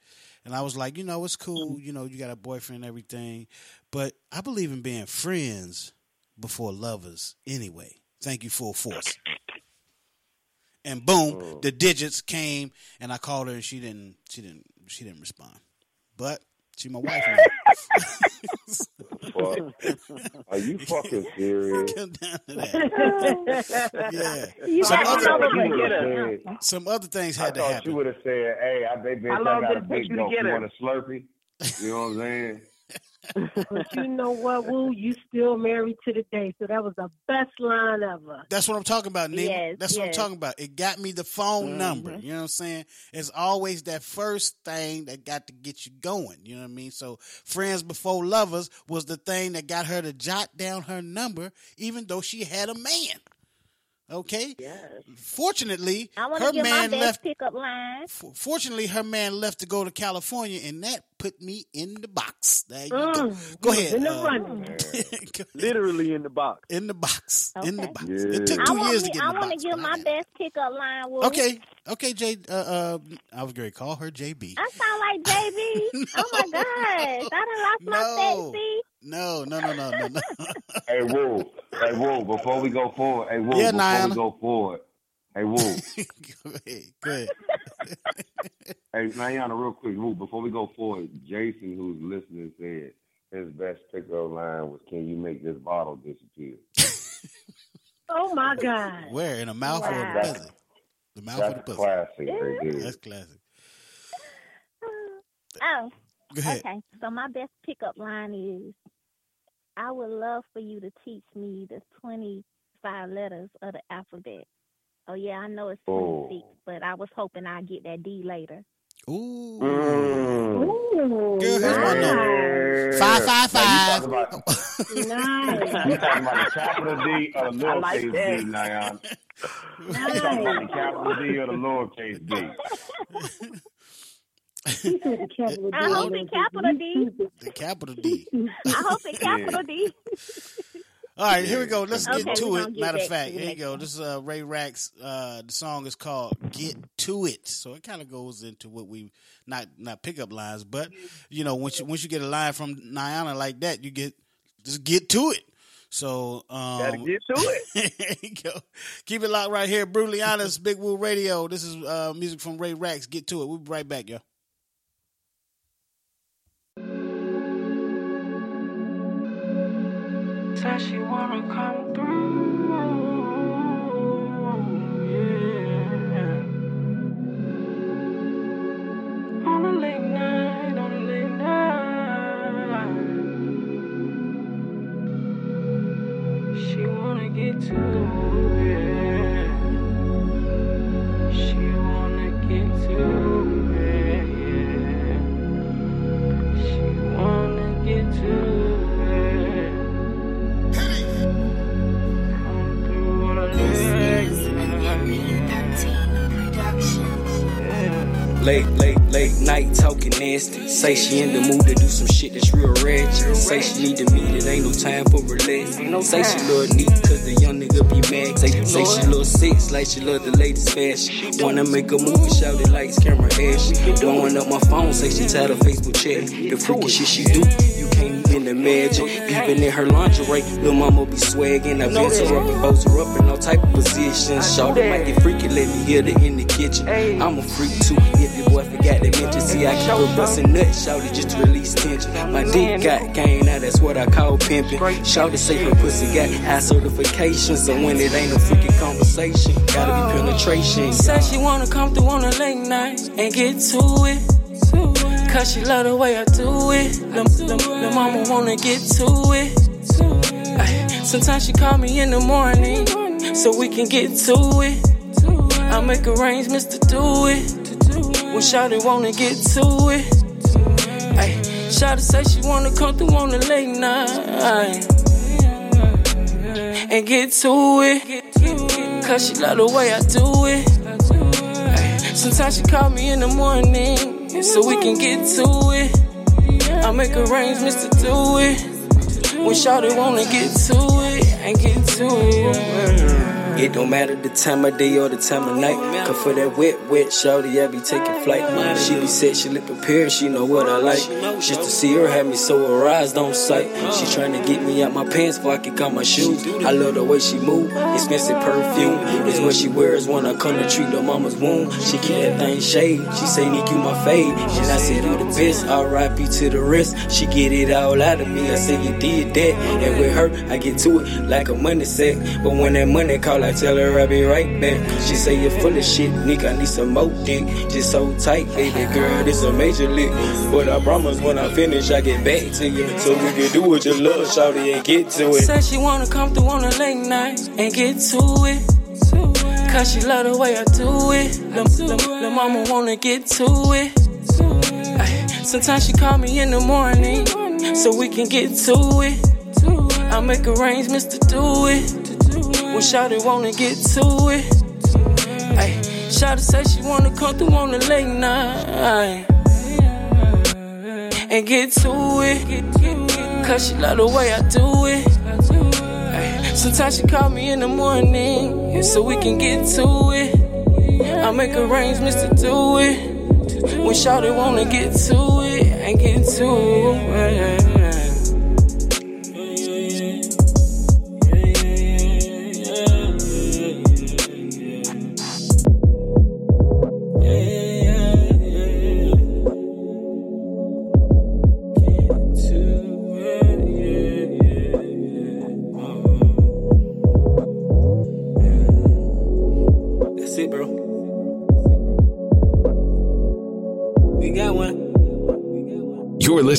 And I was like, you know, it's cool. You know, you got a boyfriend and everything. But I believe in being friends before lovers anyway. Thank you, full force. And boom, mm. the digits came and I called her and she didn't she didn't she didn't respond. But she my wife now. Fuck. Are you fucking serious? Come down to that. yeah. You Some other, another one. Get her. some other things had to thought happen. you would have said, "Hey, I they bitch, How I got a big you to dope. get You want a Slurpee?" You know what I'm saying? But you know what, Woo? You still married to the day, so that was the best line ever. That's what I'm talking about, Nima. Yes, That's what I'm talking about. It got me the phone Mhm. number. You know what I'm saying? It's always that first thing that got to get you going. You know what I mean? So friends before lovers was the thing that got her to jot down her number, even though she had a man. Okay. Yes. Fortunately, I want her to give my man best left. pickup line. Fortunately, her man left to go to California, and that put me in the box. There you go. Mm, Go you was ahead. in the uh, running. Literally in the box. In the box. In the Okay. box. It took two want years me, to get I in the box. I want to give my best pickup line. Woo. Okay, okay, J. Uh, uh, I was going to call her JB. I sound like JB. Oh my gosh, I done lost my No. sexy. No, no, no, no, no, no. Hey, Woo. Hey, Woo. Before we go forward, hey, Woo. Yeah, before Niana. we go forward, hey, Woo. go ahead. Go ahead. Hey, Niana, real quick, Woo. Before we go forward, Jason, who's listening, said his best pickup line was, "Can you make this bottle disappear?" Oh my God. Where in a mouth or a Wow. pussy? The mouth or the That's pussy? classic, right there. That's classic. Oh, Go ahead. okay. So my best pickup line is, I would love for you to teach me the twenty-five letters of the alphabet. Oh yeah, I know it's Oh. twenty-six, but I was hoping I'd get that D later. Ooh. Mm. Ooh, Girl, here's my number. Five, five, five. Now, you talking about, you talking about the capital D or the I like that. D, Niana? You talking about the capital D or the lowercase D? I hope it capital D. The capital D. I hope it capital D. All right, here we go. Let's Okay, get to it. get Matter of fact, here you go. This is uh, Ray Racks. Uh, the song is called "Get to It," so it kind of goes into what we not not pickup lines, but you know, once you once you get a line from Niana like that, you get just get to it. So um, Gotta get to it. there you go. Keep it locked right here, brutally honest, Big Woo Radio. This is uh, music from Ray Racks. Get to it. We'll be right back, yo. Said she wanna come through. Yeah. On a late night, on a late night. She wanna get to it. She Late, late, late night talking nasty. Say she in the mood to do some shit that's real ratchet. Say she need to meet it, ain't no time for relax. Say she love neat cause the young nigga be mad. Say, say she love sex like she love the latest fashion. Wanna make a movie, shout it lights, camera, action. Blowing up my phone, say she tired of Facebook chat. The freaky shit she do, you can't even imagine. Even in her lingerie, little mama be swagging. I bent her up and bows her up in all type of positions. Shout it might get freaky, let me hear it in the kitchen. I'm a freak too, your boy forgot to mention. See, I keep her busting nuts, shout it just to release tension. My dick got game, now that's what I call pimping. Shout it say her pussy got high certification. So when it ain't no freaking conversation, gotta be oh. penetration. Said she wanna come through on a late night and get to it. Cause she love the way I do it. The, the, the mama wanna get to it. Ay, sometimes she call me in the morning so we can get to it. I make arrangements to do it. When Shawty wanna get to it. Ay, Shawty say she wanna come through on the late night and get to it. Cause she love the way I do it. Ay, Sometimes she call me in the morning so we can get to it. I make arrangements to do it. When Shawty wanna get to it and get to it. It don't matter the time of day or the time of night. Cause for that wet, wet shawty, I be taking flight. She be sexually prepared, she know what I like. Just to see her have me so aroused on sight. She tryna get me out my pants before I can cut my shoes. I love the way she move, expensive perfume. Is what she wears when I come to treat her mama's wound. She keep that thing shaved. She say, Nick, you my fave. And I said, you the best. R.I.P. to the rest. She get it all out of me. I say, you did that. And with her, I get to it like a money sack. But when that money call, I I tell her I'll be right back. She say you're full of shit, nigga. I need some more dick. Just so tight, baby girl. This a major lick. But I promise when I finish, I get back to you. So we can do what you love, shawty, and get to it. Said she wanna come through on a late night and get to it. Cause she love the way I do it. The mama wanna get to it. Sometimes she call me in the morning so we can get to it. I make arrangements to do it. When Shawty wanna get to it. Ay, Shawty say she wanna come through on a late night and get to it. Cause she love the way I do it. Ay, Sometimes she call me in the morning so we can get to it. I make arrangements to do it. When Shawty wanna get to it and get to it.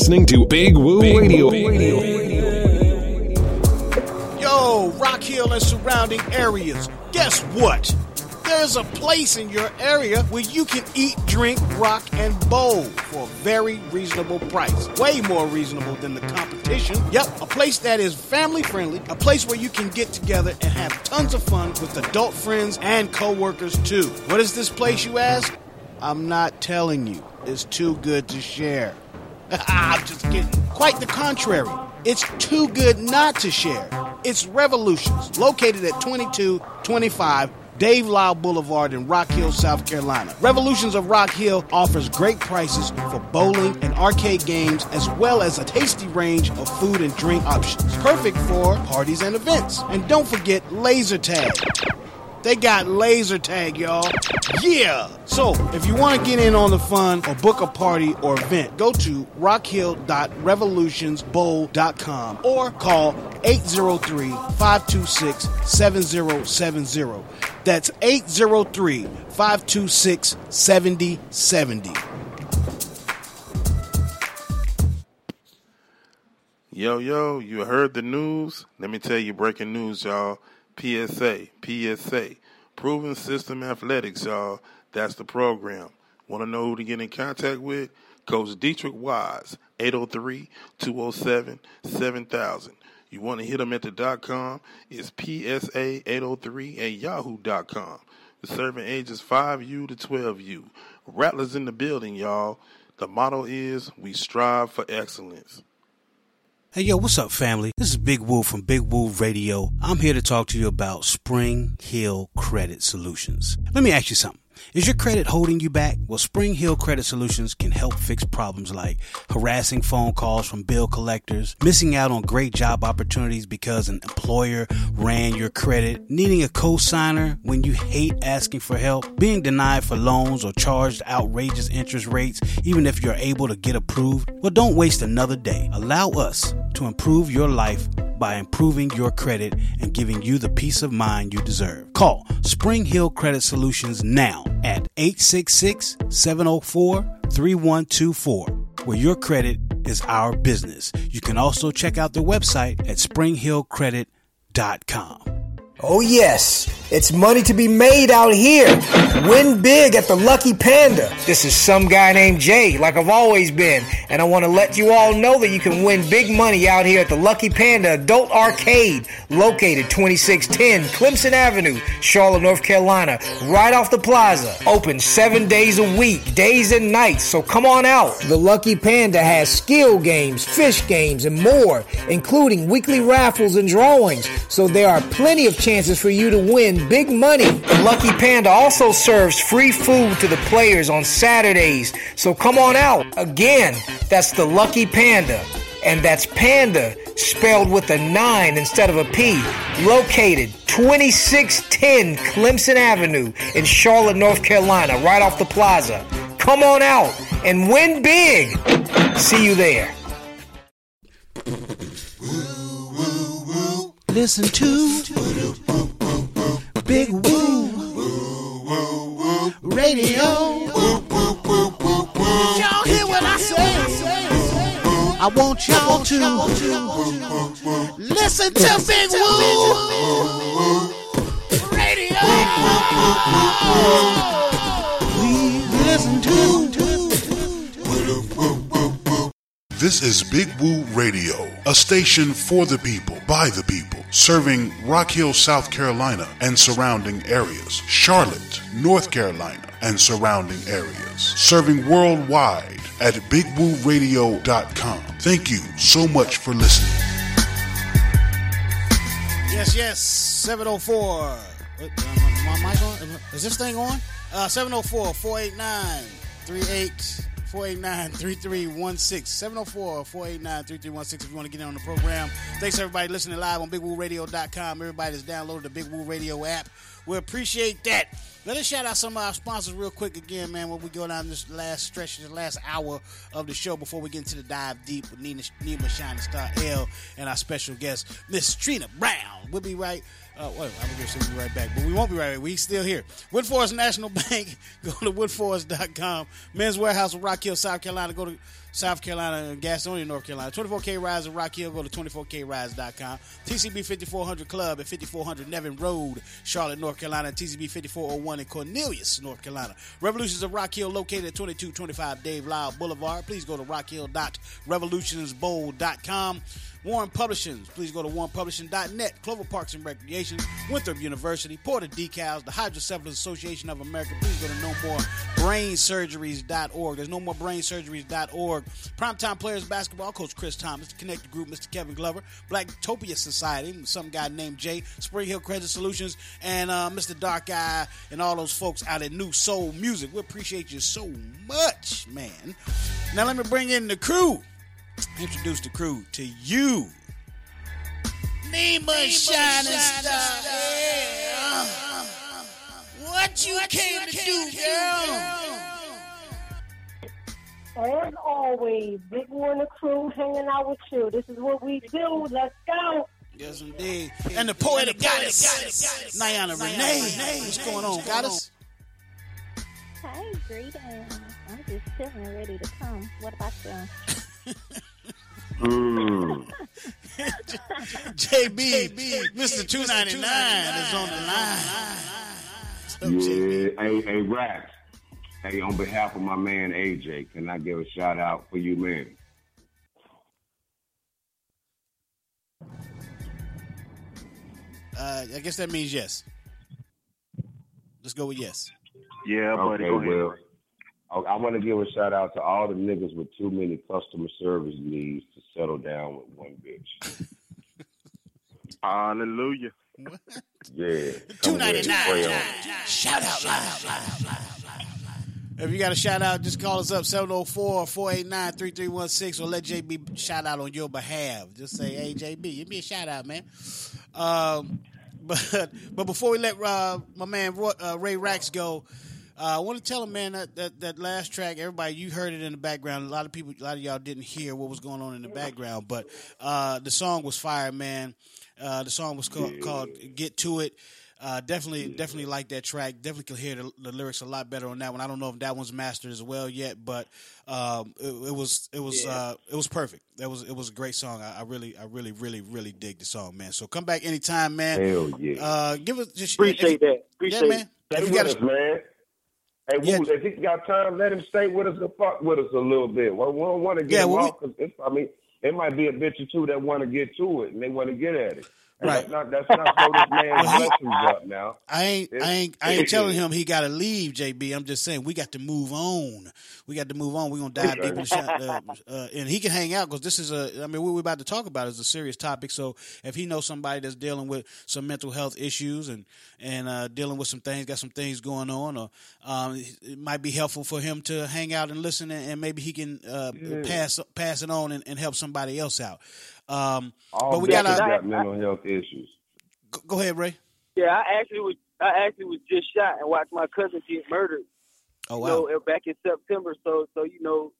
Listening to Big Woo Radio. Radio. Yo, Rock Hill and surrounding areas. Guess what? There's a place in your area where you can eat, drink, rock, and bowl for a very reasonable price. Way more reasonable than the competition. Yep, a place that is family friendly, a place where you can get together and have tons of fun with adult friends and coworkers too. What is this place, you ask? I'm not telling you. It's too good to share. I'm just kidding. Quite the contrary. It's too good not to share. It's Revolutions, located at 2225 Dave Lyle Boulevard in Rock Hill, South Carolina. Revolutions of Rock Hill offers great prices for bowling and arcade games, as well as a tasty range of food and drink options. Perfect for parties and events. And don't forget laser tag. They got laser tag, y'all. Yeah! So, if you want to get in on the fun or book a party or event, go to rockhill.revolutionsbowl.com or call 803 526 7070. That's 803 526 7070. Yo, yo, you heard the news? Let me tell you breaking news, y'all. PSA, PSA. Proven System Athletics, y'all. That's the program. Want to know who to get in contact with? Coach Dietrich Wise, 803 207 7000. You want to hit them at the dot com? It's PSA 803 at yahoo.com. The serving ages 5U to 12U. Rattlers in the building, y'all. The motto is we strive for excellence. Hey, yo, what's up, family? This is Big Woo from Big Woo Radio. I'm here to talk to you about Spring Hill Credit Solutions. Let me ask you something. Is your credit holding you back? Well, Spring Hill Credit Solutions can help fix problems like harassing phone calls from bill collectors, missing out on great job opportunities because an employer ran your credit, needing a co-signer when you hate asking for help, being denied for loans or charged outrageous interest rates even if you're able to get approved. Well, don't waste another day. Allow us to improve your life by improving your credit and giving you the peace of mind you deserve. Call Spring Hill Credit Solutions now at 866 704 3124, where your credit is our business. You can also check out their website at springhillcredit.com. Oh, yes. It's money to be made out here. Win big at the Lucky Panda. This is some guy named Jay, like I've always been. And I want to let you all know that you can win big money out here at the Lucky Panda Adult Arcade, located 2610 Clemson Avenue, Charlotte, North Carolina, right off the plaza. Open seven days a week, days and nights. So come on out. The Lucky Panda has skill games, fish games, and more, including weekly raffles and drawings. So there are plenty of chances for you to win big money. The Lucky Panda also serves free food to the players on Saturdays. So come on out. Again, that's the Lucky Panda. And that's Panda spelled with a 9 instead of a P. Located 2610 Clemson Avenue in Charlotte, North Carolina, right off the plaza. Come on out and win big. See you there. Listen to Big Woo Radio. Y'all hear what I say? I want y'all to listen to Big Woo Radio. Please listen to. This is Big Woo Radio, a station for the people, by the people, serving Rock Hill, South Carolina and surrounding areas, Charlotte, North Carolina and surrounding areas, serving worldwide at bigwooradio.com. Thank you so much for listening. Yes, yes. 704. Wait, uh, My mic on? Is this thing on? Uh, 704 489 38 489 3316. 704 489 3316 if you want to get in on the program. Thanks everybody listening live on BigWooRadio.com. Everybody that's downloaded the Big Woo Radio app. We appreciate that. Let us shout out some of our sponsors real quick again, man, when we go down this last stretch, this last hour of the show before we get into the dive deep with Nina, Nima Shining Star L and our special guest, Miss Trina Brown. We'll be right. Uh, wait, I'm going to be right back, but we won't be right back. We still here. Woodforest National Bank. Go to woodforest.com. Men's Wearhouse in Rock Hill, South Carolina. Go to South Carolina and Gastonia, North Carolina. 24K Rise in Rock Hill. Go to 24krise.com. TCB 5400 Club at 5400 Nevin Road, Charlotte, North Carolina. TCB 5401 in Cornelius, North Carolina. Revolutions of Rock Hill located at 2225 Dave Lyle Boulevard. Please go to rockhill.revolutionsbowl.com. Warren Publishings. Please go to warrenpublishing.net. Clover Parks and Recreation. Winthrop University. Porter Decals. The Hydrocephalus Association of America. Please go to no more brainsurgeries.org. There's no more brainsurgeries.org. Primetime Players Basketball. Coach Chris Thomas. The Connected Group. Mr. Kevin Glover. Blacktopia Society. Some guy named Jay. Spring Hill Credit Solutions. And uh, Mr. Dark Eye. And all those folks out at New Soul Music. We appreciate you so much, man. Now let me bring in the crew introduce the crew to you. Nima Shining Star. Yeah. What you came to do, girl? As always, Big One and the crew hanging out with you. This is what we do. Let's go. Yes, indeed. And the poetic goddess, Niana Renee. What's going on, goddess? Hey, greetings. I'm just chilling, ready to come. What about you? Mm. JB, Mr. 299 is on the line. Yeah, hey, hey, Racks. Hey, on behalf of my man AJ, can I give a shout out for you, man? Uh, I guess that means yes. Let's go with yes. Yeah, buddy. Okay, go ahead. well, I, I want to give a shout out to all the niggas with too many customer service needs to settle down with one bitch. Hallelujah. Yeah. Two come ninety with nine. it. Shout out loud. If you got a shout out, just call us up 704 489 3316 or let JB shout out on your behalf. Just say, hey, JB, give me a shout out, man. Um, but but before we let uh, my man Roy, uh, Ray Racks go, uh, I want to tell him, man, that, that that last track, everybody, you heard it in the background. A lot of people, a lot of y'all didn't hear what was going on in the background, but uh, the song was fire, man. Uh, the song was called, called "Get to It." Uh, definitely, definitely like that track. Definitely can hear the, the lyrics a lot better on that one. I don't know if that one's mastered as well yet, but um, it, it was, it was, uh, it was perfect. That was, it was a great song. I, I really, I really, really, really dig the song, man. So come back anytime, man. Hell yeah. Uh, give us just Appreciate that. yeah, Appreciate man. Stay If you got a, man. Hey, Yeah. Woo, if he got time, let him stay with us and fuck with us a little bit. Well, we don't want to get Yeah, him well, we- off 'cause it's, I mean, it might be a bitch or two that want to get to it and they want to get at it. Right. That's not, that's not throw this man's Well, up now. I ain't, I ain't, I ain't telling him he got to leave, JB. I'm just saying we got to move on. We got to move on. We're gonna dive deep in the uh, uh, and he can hang out because this is a. I mean, what we're about to talk about is a serious topic. So if he knows somebody that's dealing with some mental health issues and and uh, dealing with some things, got some things going on, or um, it might be helpful for him to hang out and listen, and, and maybe he can uh, Yeah. pass pass it on and, and help somebody else out. Um, All but we bitches got got mental health issues. Go, go ahead, Ray. Yeah, I actually was I actually was just shot and watched my cousin get murdered. Oh You wow. know, uh, back in September. So so you know,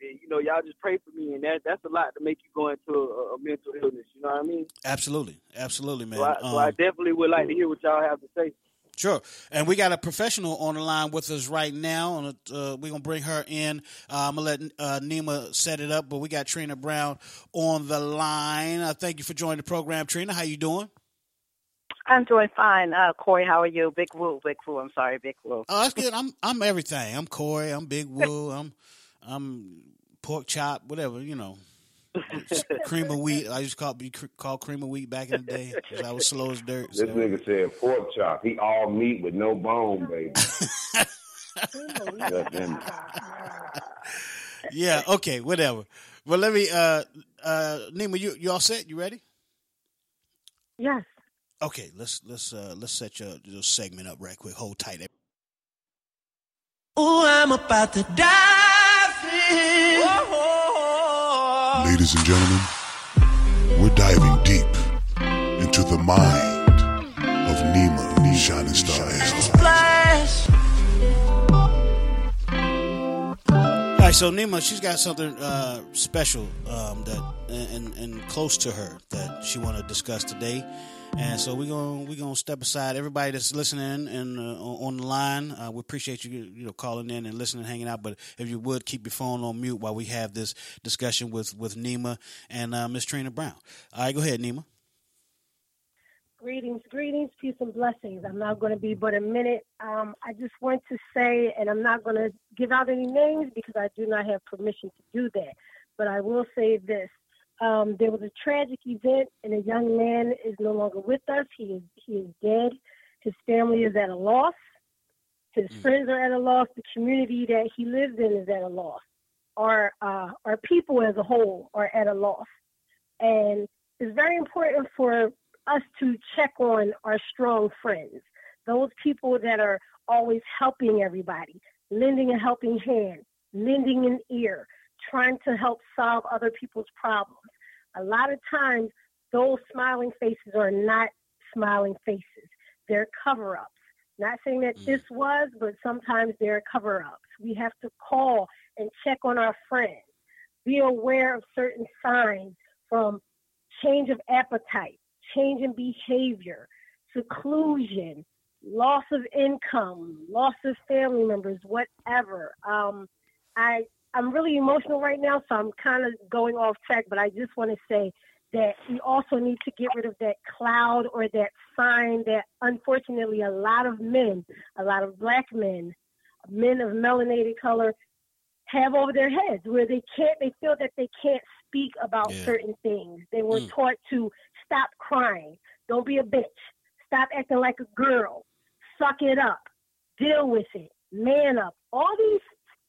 eh, you know, y'all just pray for me, and that that's a lot to make you go into a, a mental illness. You know what I mean? Absolutely, absolutely, man. So I, so I Um, definitely would like to hear what y'all have to say. Sure. And we got a professional on the line with us right now. And uh, we're going to bring her in. Uh, I'm going to let uh, Nima set it up, but we got Trina Brown on the line. Uh, thank you for joining the program, Trina. How you doing? I'm doing fine. Uh, Corey, how are you? Big Woo, Big Woo. I'm sorry, Big Woo. Oh, that's good. I'm I'm everything. I'm Corey. I'm Big Woo. I'm I'm pork chop. Whatever you know. Cream of wheat. I used to call be called cream of wheat back in the day 'cause I was slow as dirt. This so. nigga said pork chop. He all meat with no bone, baby. God damn it. Yeah. Okay. Whatever. Well, let me. Uh, uh, Nima, you you all set? You ready? Yes. Okay. Let's let's uh, let's set your, your segment up right quick. Hold tight. Ooh, I'm about to dive in. Ladies and gentlemen, we're diving deep into the mind of Nima Shining Star Splash. All right. So Nima, she's got something uh, special um, that and, and close to her that she want to discuss today. And so we're gonna we're gonna step aside. Everybody that's listening and uh, on the line, uh, we appreciate you you know calling in and listening, and hanging out. But if you would keep your phone on mute while we have this discussion with with Nima and uh, Miss Trina Brown. All right, go ahead, Nima. Greetings, greetings, peace and blessings. I'm not going to be but a minute. Um, I just want to say, and I'm not going to give out any names because I do not have permission to do that. But I will say this: um, there was a tragic event, and a young man is no longer with us. He is he is dead. His family is at a loss. His friends are at a loss. The community that he lives in is at a loss. Our uh, our people as a whole are at a loss, and it's very important for us to check on our strong friends, those people that are always helping everybody, lending a helping hand, lending an ear, trying to help solve other people's problems. A lot of times, those smiling faces are not smiling faces, they're cover ups. Not saying that this was, but sometimes they're cover ups. We have to call and check on our friends, be aware of certain signs from change of appetite, change in behavior, seclusion, loss of income, loss of family members, whatever. Um, I I'm really emotional right now, so I'm kind of going off track. But I just want to say that we also need to get rid of that cloud or that sign that unfortunately a lot of men, a lot of black men, men of melanated color have over their heads where they can't they feel that they can't speak about certain things. They were Mm. taught to stop crying, don't be a bitch, stop acting like a girl, suck it up, deal with it, man up. All these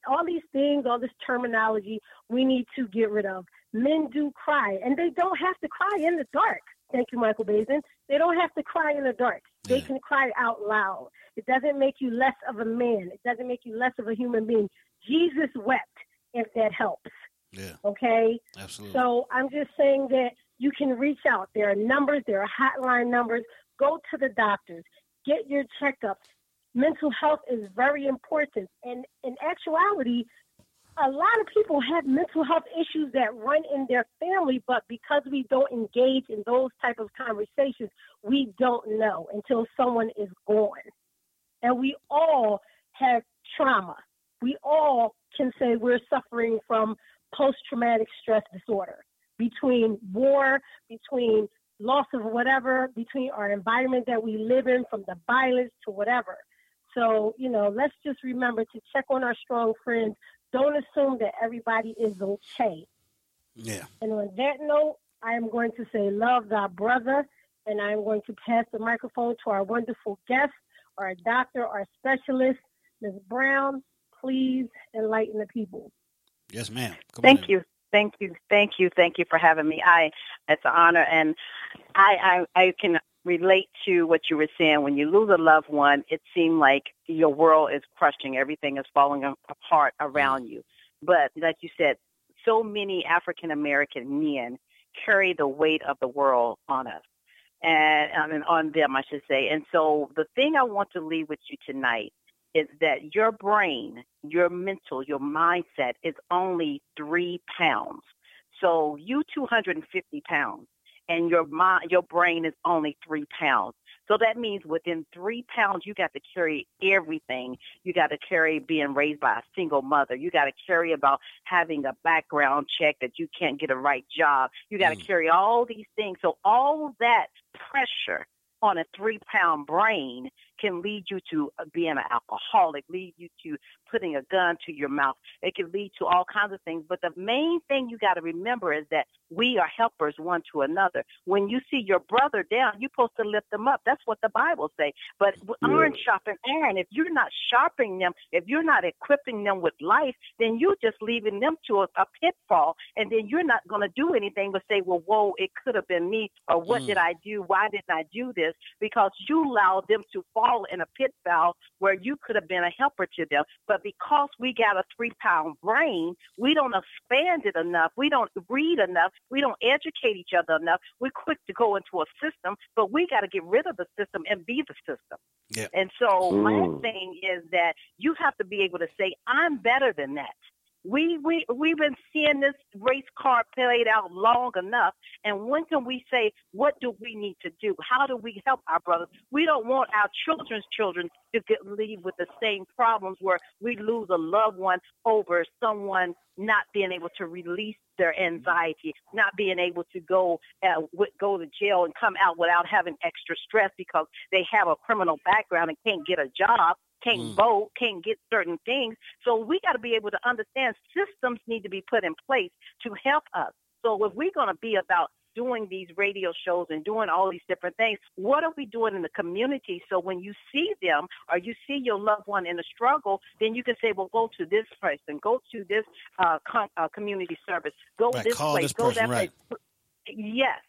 all these things, all this terminology we need to get rid of. Men do cry and they don't have to cry in the dark. Thank you, Michael Bazin. They don't have to cry in the dark. They can cry out loud. It doesn't make you less of a man. It doesn't make you less of a human being. Jesus wept, if that helps. Yeah. Okay? Absolutely. So I'm just saying that you can reach out. There are numbers, there are hotline numbers. Go to the doctors, get your checkups. Mental health is very important. And in actuality, a lot of people have mental health issues that run in their family, but because we don't engage in those type of conversations, we don't know until someone is gone. And we all have trauma. We all can say we're suffering from post traumatic stress disorder between war, between loss of whatever, between our environment that we live in, from the violence to whatever. So, you know, let's just remember to check on our strong friends. Don't assume that everybody is okay. Yeah. And on that note, I am going to say, love thy brother, and I am going to pass the microphone to our wonderful guest, our doctor, our specialist, Ms. Brown. Please enlighten the people. Yes, ma'am. Come Thank you. Thank you. Thank you. Thank you for having me. I it's an honor and I, I I can relate to what you were saying. When you lose a loved one, it seemed like your world is crushing. Everything is falling apart around you. But like you said, so many African American men carry the weight of the world on us. And I mean on them I should say. And so the thing I want to leave with you tonight is that your brain, your mental, your mindset is only three pounds. So you 250 pounds and your mind, your brain is only three pounds. So that means within three pounds, you got to carry everything. You got to carry being raised by a single mother. You got to carry about having a background check that you can't get a right job. You got to mm. carry all these things. So all that pressure on a three pound brain can lead you to uh, being an alcoholic, lead you to putting a gun to your mouth. It can lead to all kinds of things. But the main thing you got to remember is that we are helpers one to another. When you see your brother down, you're supposed to lift them up. That's what the Bible say. But iron sharpen iron. If you're not sharpening them, if you're not equipping them with life, then you're just leaving them to a, a pitfall. And then you're not going to do anything but say, well, whoa, it could have been me. Or what Mm. did I do? Why didn't I do this? Because you allowed them to fall in a pitfall where you could have been a helper to them. But because we got a three pound brain, we don't expand it enough. We don't read enough. We don't educate each other enough. We're quick to go into a system, but we got to get rid of the system and be the system. Yeah. And so my Mm. thing is that you have to be able to say, I'm better than that. We we we've been seeing this race card played out long enough, and when can we say what do we need to do? How do we help our brothers? We don't want our children's children to get leave with the same problems where we lose a loved one over someone not being able to release their anxiety, not being able to go uh, go to jail and come out without having extra stress because they have a criminal background and can't get a job can't vote, can't get certain things. So we got to be able to understand systems need to be put in place to help us. So if we're going to be about doing these radio shows and doing all these different things, what are we doing in the community? So when you see them or you see your loved one in a struggle, then you can say, well, go to this person, go to this uh, com- uh, community service, go Right, this call place, this go person, that right. place. Yes.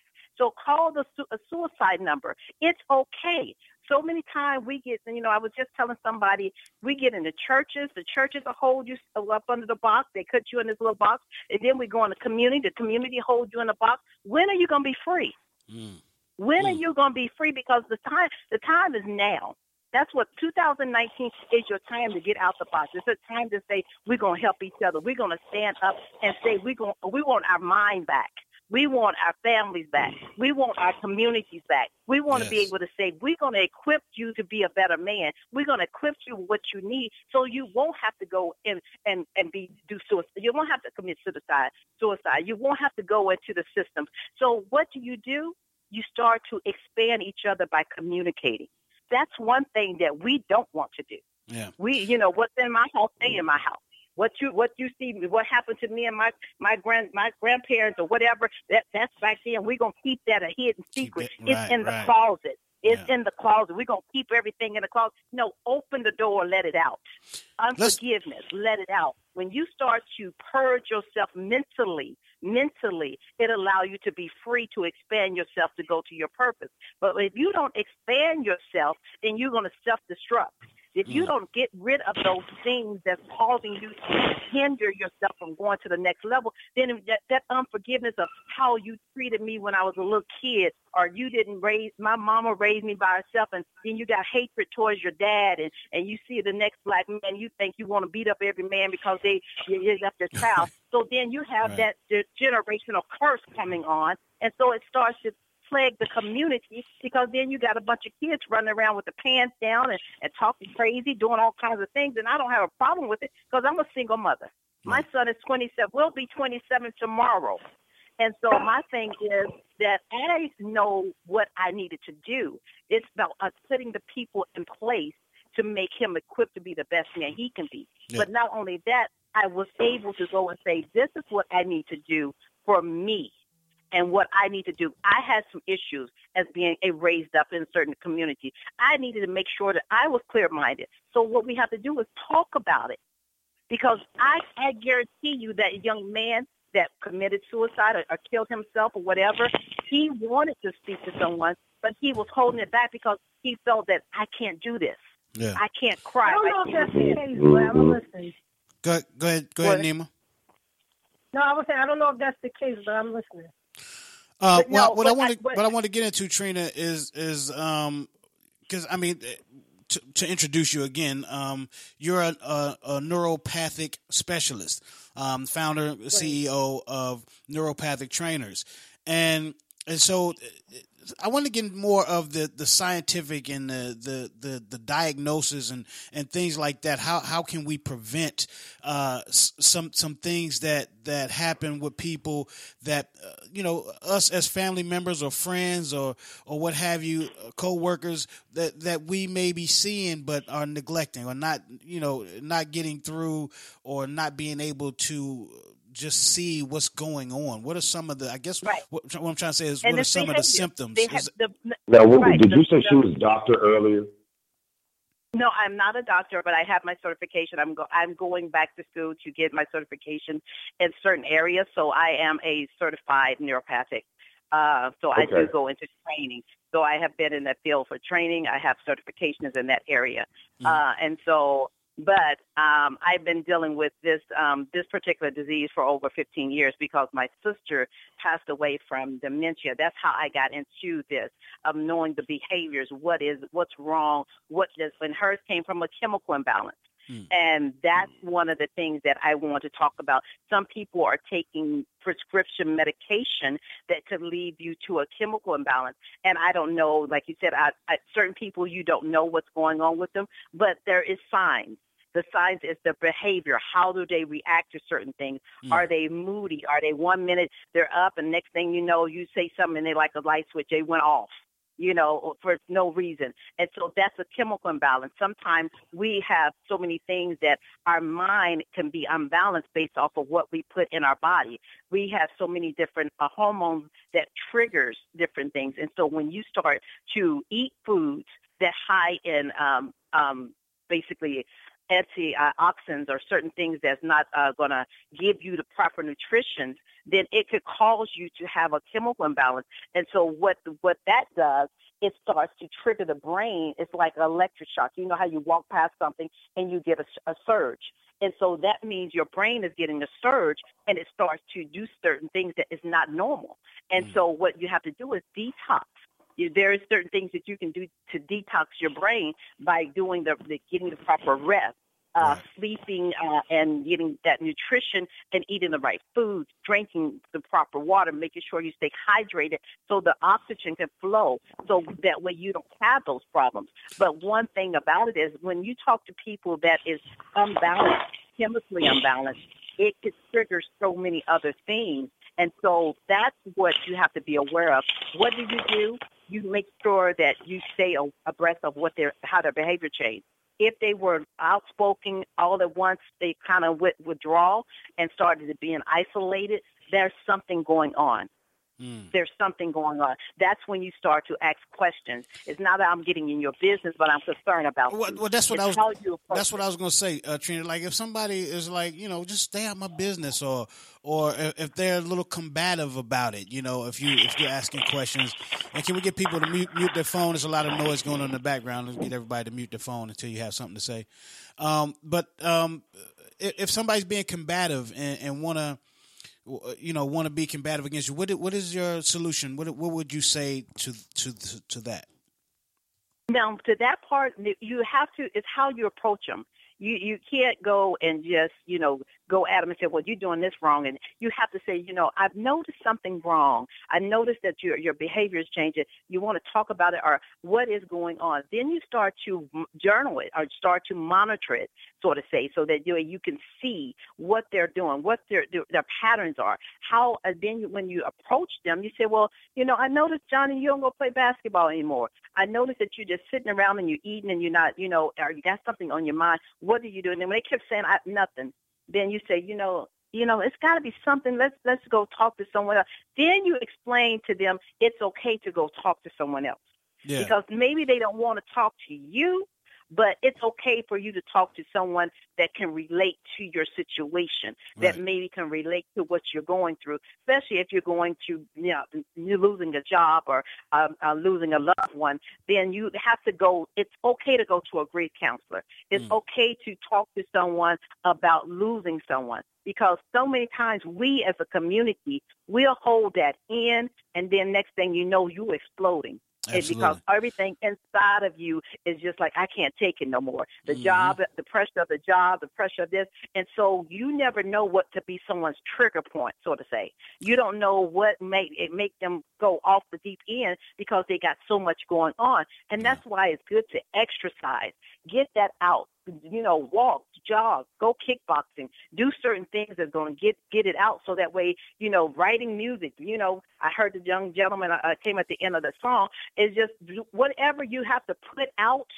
So call the su- a suicide number. It's okay. So many times we get, you know, I was just telling somebody, we get into churches. The churches will hold you up under the box. They cut you in this little box. And then we go in the community. The community holds you in a box. When are you going to be free? Mm. When are mm. you going to be free? Because the time, the time is now. That's what 2019 is your time to get out the box. It's a time to say we're going to help each other. We're going to stand up and say we're going we want our mind back. We want our families back. We want our communities back. We want to be able to say we're going to equip you to be a better man. We're going to equip you with what you need, so you won't have to go and and and be do suicide. You won't have to commit suicide. Suicide. You won't have to go into the system. So what do you do? You start to expand each other by communicating. That's one thing that we don't want to do. Yeah. We, you know, what's in my house, stay in my house. What you, what you see, what happened to me and my my grand my grandparents or whatever, that that's back then. We're gonna keep that a hidden secret. it- it's right, in the right. closet. It's in the closet. We're gonna keep everything in the closet. No, open the door, let it out. Unforgiveness, let it out. When you start to purge yourself mentally, mentally, it allow you to be free to expand yourself to go to your purpose. But if you don't expand yourself, then you're gonna self destruct. If you mm. don't get rid of those things that's causing you to hinder yourself from going to the next level, then that, that unforgiveness of how you treated me when I was a little kid, or you didn't raise my mama raised me by herself, and then you got hatred towards your dad, and and you see the next black man, you think you want to beat up every man because they you you left their child. so then you have Right. that generational curse coming on, and so it starts to plague the community because then you got a bunch of kids running around with the pants down and, and talking crazy, doing all kinds of things. And I don't have a problem with it because I'm a single mother. My son is 27, will be 27 tomorrow. And so my thing is that I know what I needed to do. It's about us putting the people in place to make him equipped to be the best man he can be. Yeah. But not only that, I was able to go and say, this is what I need to do for me and what I need to do. I had some issues as being a raised up in certain communities. I needed to make sure that I was clear minded. So what we have to do is talk about it. Because I, I guarantee you that young man that committed suicide or, or killed himself or whatever, he wanted to speak to someone, but he was holding it back because he felt that I can't do this. Yeah. I can't cry. I don't know if that's the case, but I'm listening. Go, go ahead, go ahead, Nima. No, I was saying I don't know if that's the case, but I'm listening. Uh, well, no, what I want to but- what I want to get into Trina is is um because I mean to, to introduce you again, um, you're a, a, a neuropathic specialist, um, founder CEO of Neuropathic Trainers, and and so uh, I want to get more of the, the scientific and the, the, the, the diagnosis and, and things like that. How how can we prevent uh, some some things that, that happen with people that uh, you know us as family members or friends or or what have you, uh, co-workers that that we may be seeing but are neglecting or not you know not getting through or not being able to just see what's going on. What are some of the? I guess what, what I'm trying to say is And what are some of the behavior. symptoms? They have Is- the, Now, what, right, did the- you say she the- was doctor earlier? No, I'm not a doctor, but I have my certification. I'm go- I'm going back to school to get my certification in certain areas. So I am a certified neuropathic. Uh, so I do go into training. So I have been in that field for training. I have certifications in that area. Uh, and so, but um, I've been dealing with this um, this particular disease for over 15 years because my sister passed away from dementia. That's how I got into this of knowing the behaviors, what is what's wrong, what does and hers came from a chemical imbalance. And that's one of the things that I want to talk about. Some people are taking prescription medication that could lead you to a chemical imbalance. And I don't know, like you said, I, I, certain people you don't know what's going on with them, but there is signs. The signs is the behavior. How do they react to certain things? Mm. Are they moody? Are they one minute they're up and next thing you know you say something and they like a light switch, they went off you know, for no reason. And so that's a chemical imbalance. Sometimes we have so many things that our mind can be unbalanced based off of what we put in our body. We have so many different uh, hormones that triggers different things. And so when you start to eat foods that high in um, um, basically antioxidants or certain things that's not uh, going to give you the proper nutrition, then it could cause you to have a chemical imbalance. And so what what that does, it starts to trigger the brain. It's like an electric shock. You know how you walk past something and you get a, a surge. And so that means your brain is getting a surge and it starts to do certain things that is not normal. And so what you have to do is detox. You, there is certain things that you can do to detox your brain by doing the, the getting the proper rest, uh, sleeping, uh, and getting that nutrition and eating the right foods, drinking the proper water, making sure you stay hydrated so the oxygen can flow, so that way you don't have those problems. But one thing about it is when you talk to people that is unbalanced, chemically unbalanced, it could trigger so many other things. And so that's what you have to be aware of. What do you do? You make sure that you stay abreast of what their how their behavior changed. If they were outspoken all at once, they kind of with, withdraw and started to being isolated. There's something going on. There's something going on. That's when you start to ask questions. It's not that I'm getting in your business, but I'm concerned about Well, you. well, that's what It's I was. how you approach That's what I was going to say, uh, Trina. Like, if somebody is like, you know, just stay out of my business, or or if if they're a little combative about it, you know, if you if you're asking questions, and can we get people to mute mute their phone? There's a lot of noise going on in the background. Let's get everybody to mute their phone until you have something to say. Um, but um, if, if somebody's being combative and, and want to. Uh, you know, want to be combative against you. What what is your solution? What what would you say to to to that? Now, to that part, you have to. It's how you approach them. You you can't go and just you know go at them and say, well, you're doing this wrong, and you have to say, you know, I've noticed something wrong. I noticed that your your behavior is changing. You want to talk about it, or what is going on? Then you start to journal it or start to monitor it, sort of say, so that you you can see what they're doing, what their their, patterns are. How and then you, when you approach them, you say, well, you know, I noticed Johnny, you don't go play basketball anymore. I noticed that you're just sitting around and you're eating and you're not, you know, or you got something on your mind. What are you doing? And when they kept saying I, nothing, then you say, you know, you know, it's got to be something. Let's let's go talk to someone else. Then you explain to them it's okay to go talk to someone else Yeah. because maybe they don't want to talk to you, but it's okay for you to talk to someone that can relate to your situation, that maybe can relate to what you're going through, especially if you're going to, you know, you're losing a job or um, uh, losing a loved one, then you have to go, it's okay to go to a grief counselor. It's okay to talk to someone about losing someone because so many times we as a community, we'll hold that in and then next thing you know, you're exploding It's because everything inside of you is just like I can't take it no more. The Mhm. job, the pressure of the job, the pressure of this, and so you never know what to be someone's trigger point, so to say. You don't know what make it make them go off the deep end because they got so much going on, and that's why it's good to exercise. Get that out. You know, walk, jog, go kickboxing, do certain things that's going to get get it out. So that way, you know, writing music. You know, I heard the young gentleman uh, came at the end of the song. Is just whatever you have to put out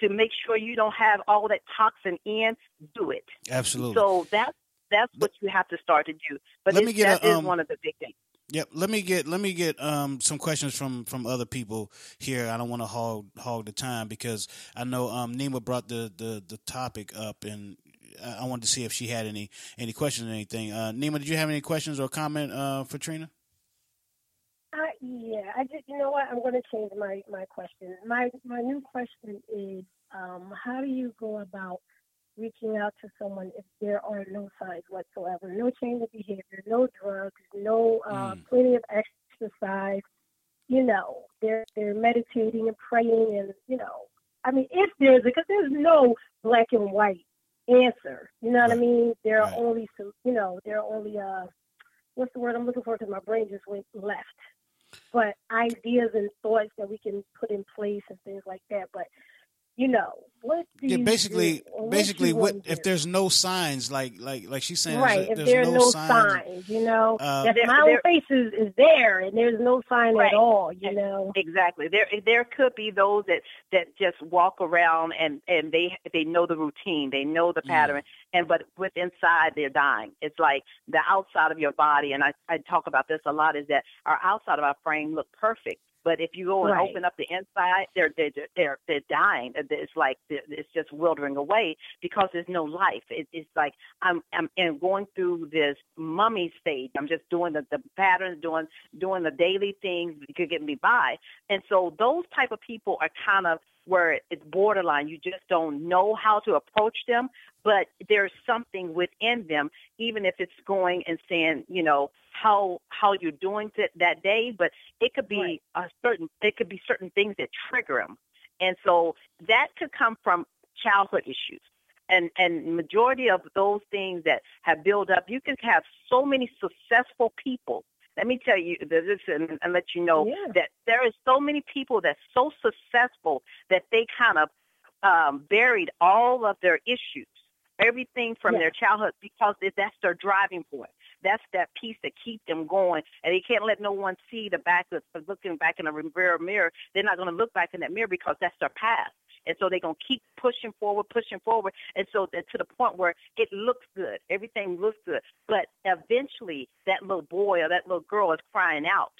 to make sure you don't have all that toxin in. Do it. Absolutely. So that's that's what you have to start to do. But Let me get that a, is um, one of the big things. Yep. Let me get let me get um some questions from from other people here. I don't want to hog hog the time because I know um Nima brought the the the topic up and I wanted to see if she had any any questions or anything. Uh Nima, did you have any questions or comment uh for Trina? Uh, yeah, I just you know what? I'm going to change my my question. My my new question is, um, how do you go about reaching out to someone if there are no signs whatsoever, no change of behavior, no drugs, no uh, Mm. plenty of exercise? You know, they're they're meditating and praying, and you know, I mean, if there's because there's no black and white answer. You know what I mean? There are only some, you know, there are only uh, what's the word I'm looking for? Because my brain just went left but ideas and thoughts that we can put in place and things like that. But you know, what do Yeah, you basically do? What basically you what want if there's no signs like like like she's saying right? there's, If there's there are no, no signs, signs, you know, Uh, that There- smile there- face is, is there, and there's no sign Right. at all. You know, Exactly. There there could be those that that just walk around and and they they know the routine, they know the pattern, and but with inside they're dying. It's like the outside of your body, and I I talk about this a lot. Is that our outside of our frame look perfect. But if you go and Right. open up the inside, they're they're they're they're dying. It's like it's just wildering away because there's no life. It, it's like I'm I'm and going through this mummy stage. I'm just doing the, the patterns, doing doing the daily things that could get me by. And so those type of people are kind of where it's borderline. You just don't know how to approach them, but there's something within them, even if it's going and saying, you know, how how you're doing it that day. But it could be a certain it could be certain things that trigger them, and so that could come from childhood issues and and majority of those things that have built up you can have so many successful people let me tell you this and, and let you know Yeah. that there is so many people that's so successful that they kind of um, buried all of their issues everything from Yeah. their childhood because that's their driving point that's that piece that keeps them going and they can't let no one see the back of looking back in a rear mirror they're not going to look back in that mirror because that's their past and so they're going to keep pushing forward, pushing forward. And so that to the point where it looks good. Everything looks good. But eventually that little boy or that little girl is crying out.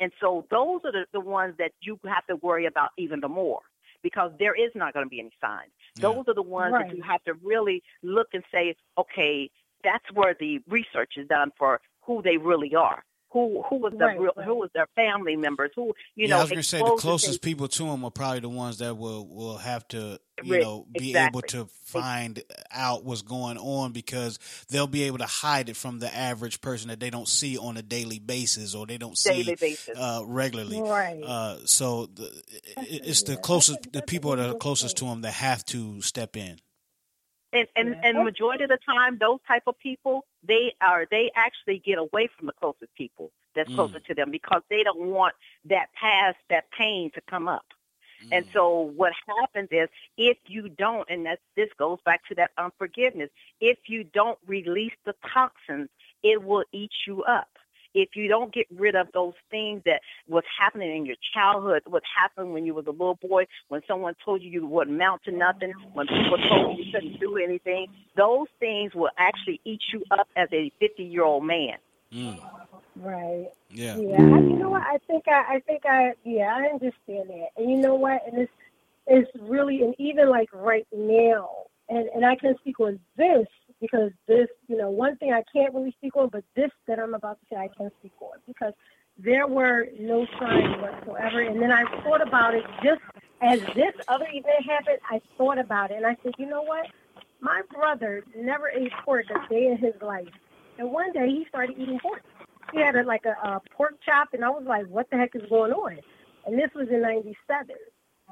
And so those are the, the ones that you have to worry about even the more because there is not going to be any signs. Those are the ones Right. that you have to really look and say, okay, that's where the research is done for who they really are. Who who was the Right, real, right. who was their family members? Who you yeah, know? I was going to say the closest things- people to them are probably the ones that will will have to you Right, know be able to find out what's going on because they'll be able to hide it from the average person that they don't see on a daily basis or they don't see Daily basis. uh, regularly. Right. Uh, so the, it's the closest the people that are closest to them that have to step in. And and and majority of the time those type of people they are they actually get away from the closest people that's Mm. closer to them because they don't want that past that pain to come up. And so what happens is if you don't and that's this goes back to that unforgiveness if you don't release the toxins it will eat you up if you don't get rid of those things that was happening in your childhood, what happened when you was a little boy, when someone told you you wouldn't amount to nothing, when people told you you couldn't do anything, those things will actually eat you up as a 50 year old man. Mm. right? Yeah. Yeah, I, you know what? I think I, I think I, yeah, I understand that. And you know what? And it's, it's really, and even like right now, and and I can speak on this because this, you know, one thing I can't really speak on, but this that I'm about to say I can speak on because there were no signs whatsoever. And then I thought about it just as this other event happened. I thought about it, and I said, you know what? My brother never ate pork a day in his life, and one day he started eating pork. He had a, like a, a pork chop, and I was like, what the heck is going on? and this was in '97.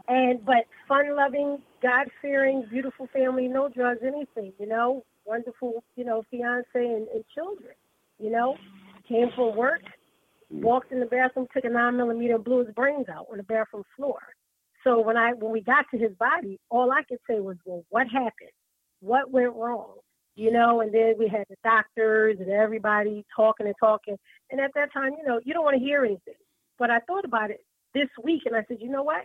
And but fun-loving, God-fearing, beautiful family, no drugs, anything. You know, wonderful, you know, fiance and, and children. You know, came from work, walked in the bathroom, took a nine millimeter, and blew his brains out on the bathroom floor. So when I when we got to his body, all I could say was, "Well, what happened? What went wrong?" You know. And then we had the doctors and everybody talking and talking. And at that time, you know, you don't want to hear anything. But I thought about it this week, and I said, "You know what?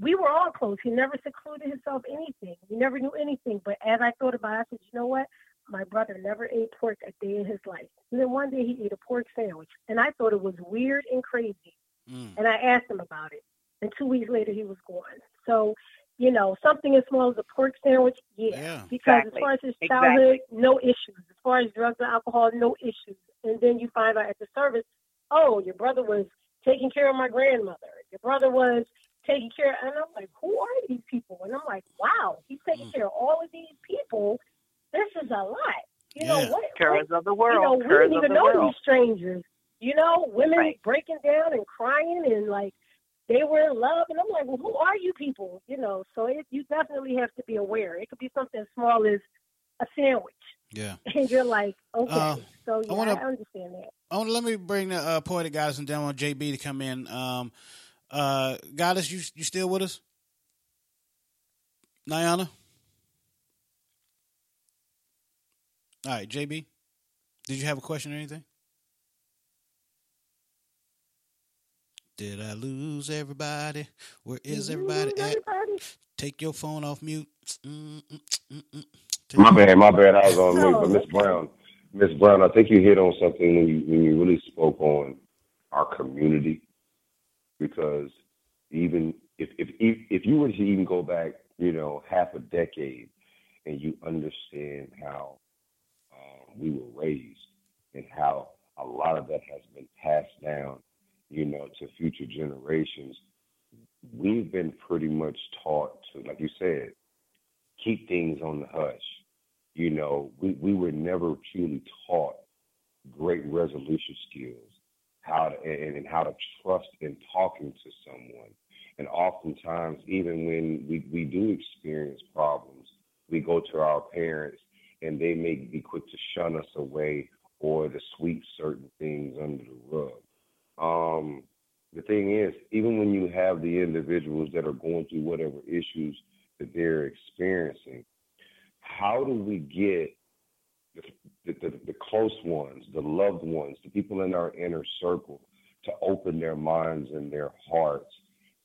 We were all close. He never secluded himself anything. We never knew anything. But as I thought about it, I said, you know what? My brother never ate pork a day in his life. And then one day he ate a pork sandwich. And I thought it was weird and crazy. Mm. And I asked him about it. And two weeks later, he was gone. So, you know, something as small as a pork sandwich, yeah. Yeah. Because Exactly. as far as his Exactly. childhood, no issues. As far as drugs and alcohol, no issues. And then you find out at the service, oh, your brother was taking care of my grandmother. Your brother was taking care. And I'm like, who are these people? And I'm like, wow, he's taking Mm. care of all of these people. This is a lot. You know Yeah. what? Curves of the world. You know, we didn't even the know world. these strangers. You know, women Right. breaking down and crying and like they were in love, and I'm like, well, who are you people? You know, so it, you definitely have to be aware. It could be something as small as a sandwich, Yeah. and you're like, okay. Uh, so yeah, I, wanna- understand that. I want to let me bring the uh, poetic guys and then I want JB to come in. Um, uh, goddess, you you still with us? Niana. All right, JB. Did you have a question or anything? Did I lose everybody? Where is everybody at? Take your phone off mute. Mm, mm, mm, mm. My bad, my bad. I was on mute. But Miss Brown, Miss Brown, I think you hit on something when you when you really spoke on our community, because even if if if, you were to even go back, you know, half a decade, and you understand how um, we were raised and how a lot of that has been passed down, you know, to future generations. We've been pretty much taught to, like you said, keep things on the hush. You know, we, we were never truly taught great resolution skills, how to and, and how to trust in talking to someone. And oftentimes, even when we, we do experience problems, we go to our parents and they may be quick to shun us away or to sweep certain things under the rug. Um, the thing is, even when you have the individuals that are going through whatever issues that they're experiencing, how do we get the, the, the, close ones, the loved ones, the people in our inner circle to open their minds and their hearts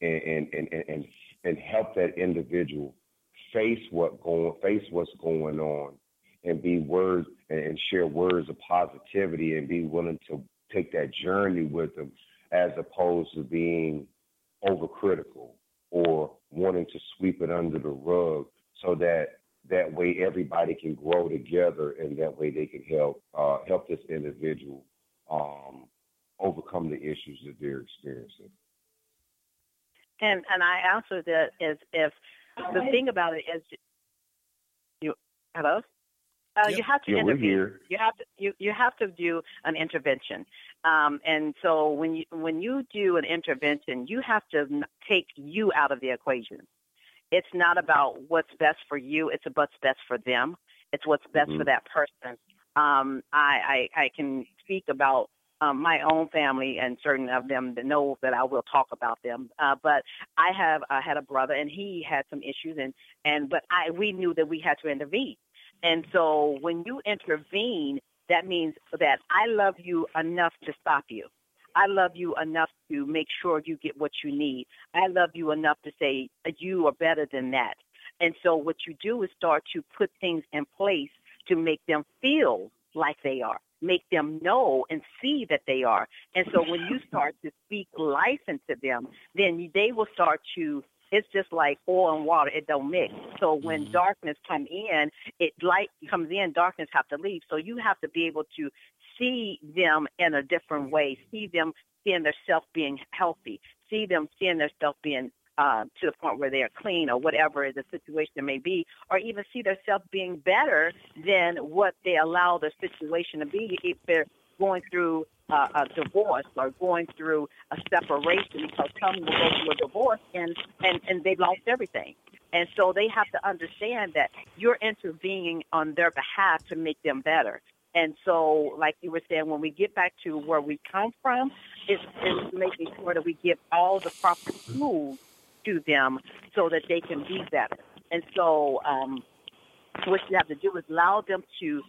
and, and, and, and, and help that individual face what going face what's going on and be words and share words of positivity and be willing to take that journey with them as opposed to being overcritical or wanting to sweep it under the rug so that that way everybody can grow together and that way they can help uh, help this individual um, overcome the issues that they're experiencing. And and I answered that is if the thing about it is you hello. Uh, You have to Yeah, we're intervene. here. You have to you, you have to do an intervention, um, and so when you when you do an intervention, you have to take you out of the equation. It's not about what's best for you; it's about what's best for them. It's what's best for Mhm. that person. Um, I, I I can speak about um, my own family and certain of them that know that I will talk about them. Uh, but I have I had a brother and he had some issues and and but I we knew that we had to intervene. And so when you intervene, that means that I love you enough to stop you. I love you enough to make sure you get what you need. I love you enough to say uh, you are better than that. And so what you do is start to put things in place to make them feel like they are, make them know and see that they are. And so when you start to speak life into them, then they will start to it's just like oil and water it don't mix so when mm-hmm. darkness come in it light comes in darkness have to leave so you have to be able to see them in a different way see them seeing their self being healthy see them seeing their self being uh, to the point where they are clean or whatever the situation may be, or even see themselves being better than what they allow the situation to be if they're going through uh, a divorce or going through a separation because some will go through a divorce and and and they've lost everything. And so they have to understand that you're intervening on their behalf to make them better. And so, like you were saying, when we get back to where we come from, it's, it's making sure that we give all the proper tools to them so that they can be better. And so, um, what you have to do is allow them to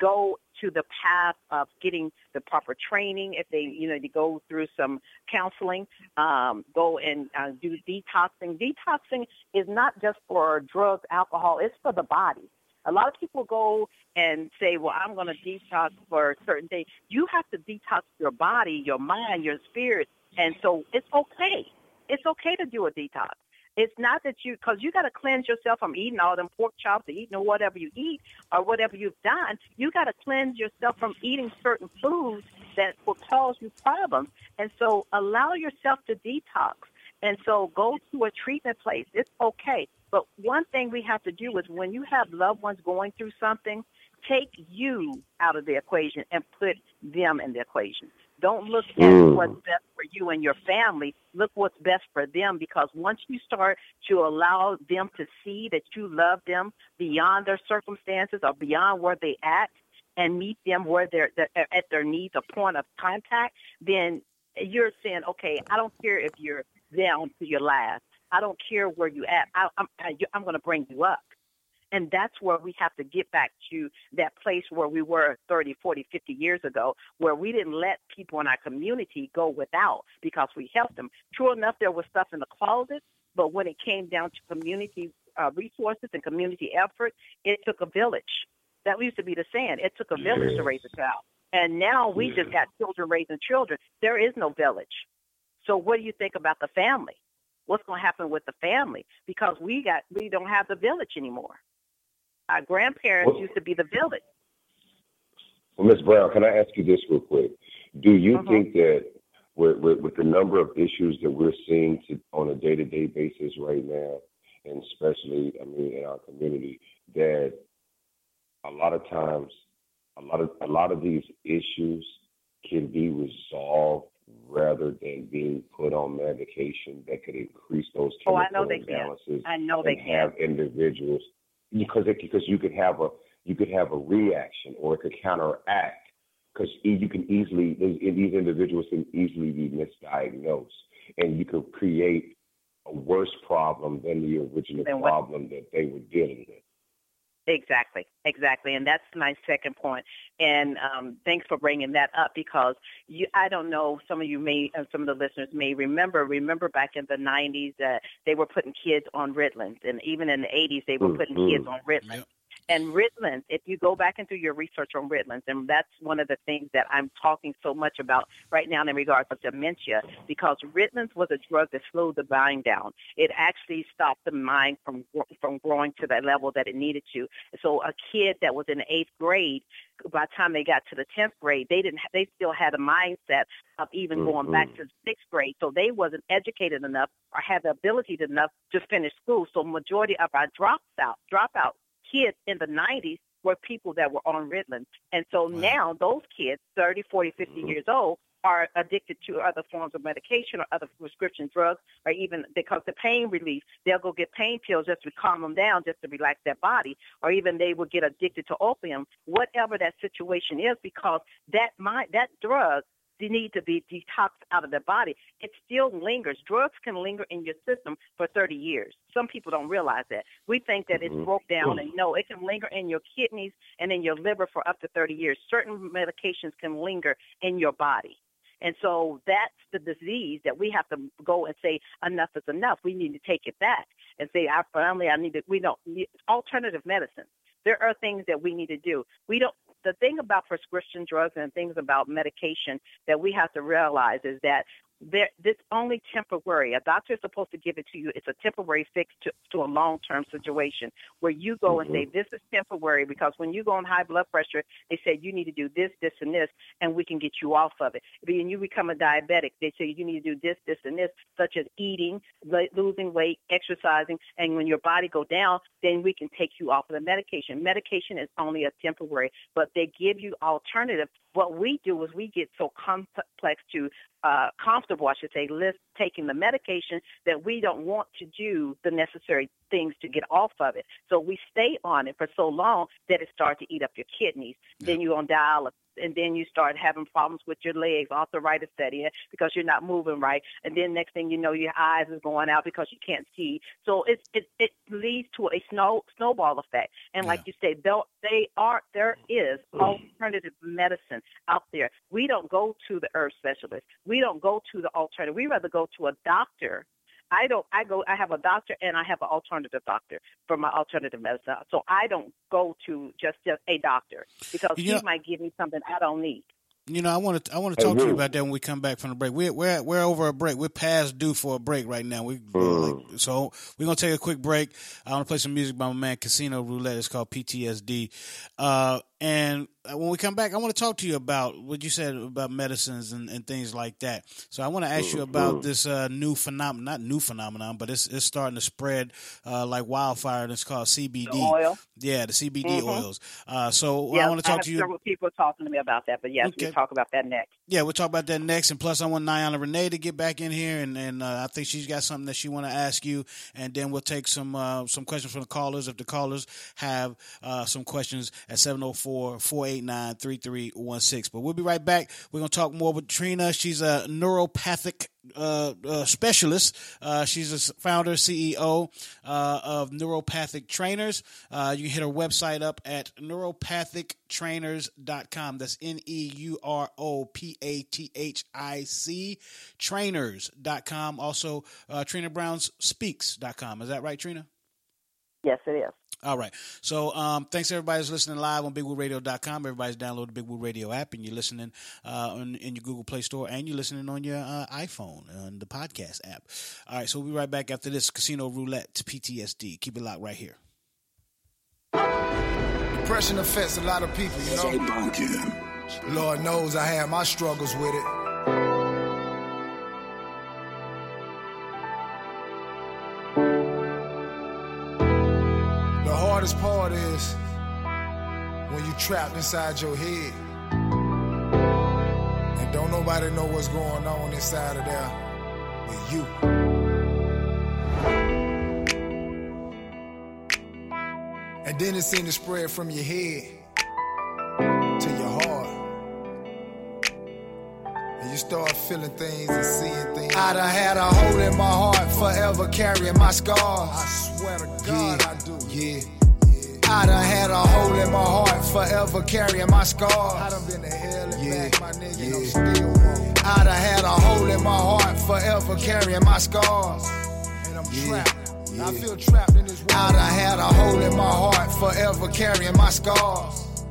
go to the path of getting the proper training. If they, you know, they go through some counseling, um, go and uh, do detoxing. Detoxing is not just for drugs, alcohol; it's for the body. A lot of people go and say, "Well, I'm going to detox for a certain day." You have to detox your body, your mind, your spirit, and so it's okay. It's okay to do a detox. It's not that you, because you got to cleanse yourself from eating all them pork chops or eating or whatever you eat or whatever you've done. You got to cleanse yourself from eating certain foods that will cause you problems. And so allow yourself to detox. And so go to a treatment place. It's okay. But one thing we have to do is when you have loved ones going through something, take you out of the equation and put them in the equation. Don't look at Mm. what's best for you and your family. Look what's best for them because once you start to allow them to see that you love them beyond their circumstances or beyond where they at and meet them where they're, they're at their needs, a point of contact, then you're saying, okay, I don't care if you're down to your last. I don't care where you at. I, I'm, I, I'm going to bring you up. And that's where we have to get back to that place where we were 30, 40, 50 years ago, where we didn't let people in our community go without because we helped them. True enough, there was stuff in the closet, but when it came down to community uh, resources and community effort, it took a village. That used to be the saying. It took a village to raise a child. And now we just got children raising children. There is no village. So what do you think about the family? What's going to happen with the family? Because we got we don't have the village anymore. Our grandparents Well- used to be the village. Well, Ms. Brown, can I ask you this real quick? Do you Mhm. think that with, with, with the number of issues that we're seeing to, on a day-to-day basis right now, and especially, I mean, in our community, that a lot of times, a lot of a lot of these issues can be resolved rather than being put on medication that could increase those Oh, I chemical know they can. imbalances I know they and can. have individuals because it, because you could have a you could have a reaction or it could counteract because you can easily these individuals can easily be misdiagnosed and you could create a worse problem than the original problem that they were dealing with. Exactly, exactly, and that's my second point. And um, thanks for bringing that up because you, I don't know, some of you may, uh, some of the listeners may remember. Remember back in the '90s that they were putting kids on Ritalin, and even in the '80s they were putting Mhm. kids on Ritalin. And Ritalin, if you go back and do your research on Ritalin, and that's one of the things that I'm talking so much about right now in regards to dementia, because Ritalin was a drug that slowed the mind down. It actually stopped the mind from from growing to that level that it needed to. So a kid that was in eighth grade, by the time they got to the tenth grade, they didn't. They still had a mindset of even going back Mhm. to sixth grade. So they wasn't educated enough or had the ability to enough to finish school. So majority of our drops out, dropout kids in the 90s were people that were on Ritalin. And so now those kids, 30, 40, 50 mm-hmm. years old, are addicted to other forms of medication or other prescription drugs, or even because the pain relief, they'll go get pain pills just to calm them down, just to relax their body, or even they will get addicted to opium, whatever that situation is, because that mind, that drug they need to be detoxed out of their body. It still lingers. Drugs can linger in your system for 30 years. Some people don't realize that. We think that it's Mhm. broke down, and no, it can linger in your kidneys and in your liver for up to 30 years. Certain medications can linger in your body. And so that's the disease that we have to go and say enough is enough. We need to take it back and say our family. I need to. We don't need alternative medicine. There are things that we need to do. We don't. The thing about prescription drugs and things about medication that we have to realize is that there this only temporary. A doctor is supposed to give it to you. It's a temporary fix to, to a long term situation where you go and say mm-hmm. this is temporary because when you go on high blood pressure, they say you need to do this, this, and this, and we can get you off of it. When you become a diabetic, they say you need to do this, this, and this, such as eating, lo- losing weight, exercising, and when your body go down, then we can take you off of the medication. Medication is only a temporary, but they give you alternative. What we do is we get so complex to uh, comfortable, I should say, list taking the medication that we don't want to do the necessary things to get off of it. So we stay on it for so long that it starts to eat up your kidneys. Then you're on dialysis. And then you start having problems with your legs, arthritis set in because you're not moving right. And then next thing you know, your eyes is going out because you can't see. So it it, it leads to a snow snowball effect. And like you say, though they are there is alternative medicine out there. We don't go to the herb specialist. We don't go to the alternative. We rather go to a doctor. I don't. I go. I have a doctor and I have an alternative doctor for my alternative medicine. So I don't go to just, just a doctor because You he know- might give me something I don't need. You know, I want to I want to talk to you about that when we come back from the break. We're we're we're over a break. We're past due for a break right now. We like, so we're gonna take a quick break. I want to play some music by my man Casino Roulette. It's called PTSD. Uh, and when we come back, I want to talk to you about what you said about medicines and, and things like that. So I want to ask you about this uh, new phenomenon, not new phenomenon, but it's it's starting to spread uh, like wildfire. And it's called CBD. The oil? Yeah, the CBD Mhm. oils. Uh, so yeah, I want to talk have to you. Several people talking to me about that, but yes, Okay. we'll talk about that next. Yeah, we'll talk about that next. And plus, I want Niana Renee to get back in here, and, and uh, I think she's got something that she want to ask you. And then we'll take some uh, some questions from the callers if the callers have uh, some questions at 704-489-3316. But we'll be right back. We're going to talk more with Trina. She's a neuropathic uh, uh, specialist. Uh, she's a founder, CEO uh, of Neuropathic Trainers. Uh, you can hit her website up at neuropathictrainers.com. That's N E U R O P A T H I C trainers.com. Also, uh, Trina Brown's speaks.com. Is that right, Trina? Yes, it is. All right. So um, thanks everybody who's listening live on BigWooRadio.com. Everybody's downloaded the Big Woo Radio app and you're listening uh, on, in your Google Play Store and you're listening on your uh, iPhone on the podcast app. All right. So we'll be right back after this Casino Roulette PTSD. Keep it locked right here. Depression affects a lot of people, you know. Lord knows I had my struggles with it. Hardest part is when you trapped inside your head and don't nobody know what's going on inside of there with you. And then it seemed to spread from your head to your heart. And you start feeling things and seeing things. I done had a hole in my heart, forever carrying my scars. I swear to God, I do. Yeah. I done had a hole in my heart, forever carrying my scars. I done been to hell and back, my nigga, and I'm still. I done had a hole in my heart, forever carrying my scars. And I'm trapped. I feel trapped in this world. I done had a hole in my heart, forever carrying my scars.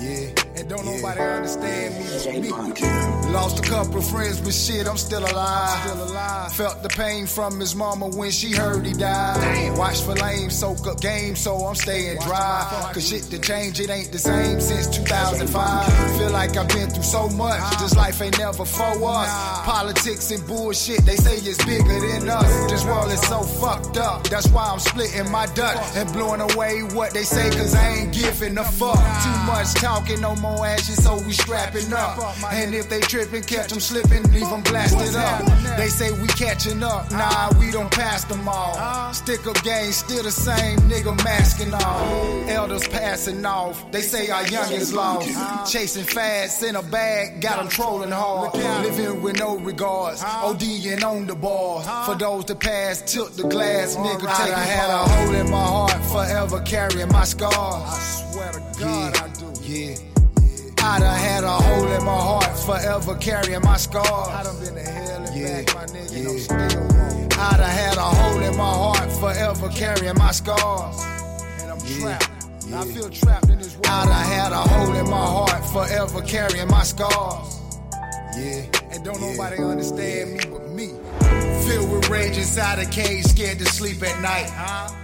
Yeah. And don't nobody understand me but me. Lost a couple of friends, but shit, I'm still alive. Still alive. Felt the pain from his mama when she heard he died. Watch for lame, soak up game, so I'm staying dry. Cause shit to change, it ain't the same since 2005. Feel like I've been through so much, this life ain't never for us. Politics and bullshit, they say it's bigger than us. This world is so fucked up, that's why I'm splitting my duck and blowing away what they say, cause I ain't giving a fuck. Too much talking, no more action, so we strapping up. And if they tripping, catch them slipping, leave them blasted up. They say we catching up, nah, we don't pass them all. Stick up game, still the same nigga masking off. Elders passing off, they say our youngins lost. Chasing fast in a bag, got them trolling hard. Living with no regards, ODing on the bar. For those that pass, tilt the glass, nigga, take I had a hole in my heart, forever carrying my scars. I swear to God, I do. Yeah. I done had a hole in my heart, forever carrying my scars. I done been to hell and back, my nigga, I'm still wrong. I done had a hole in my heart, forever carrying my scars. And I'm trapped. I feel trapped in this world. I done had a hole in my heart, forever carrying my scars. Yeah. And don't nobody understand me but me. Filled with rage inside a cage, scared to sleep at night.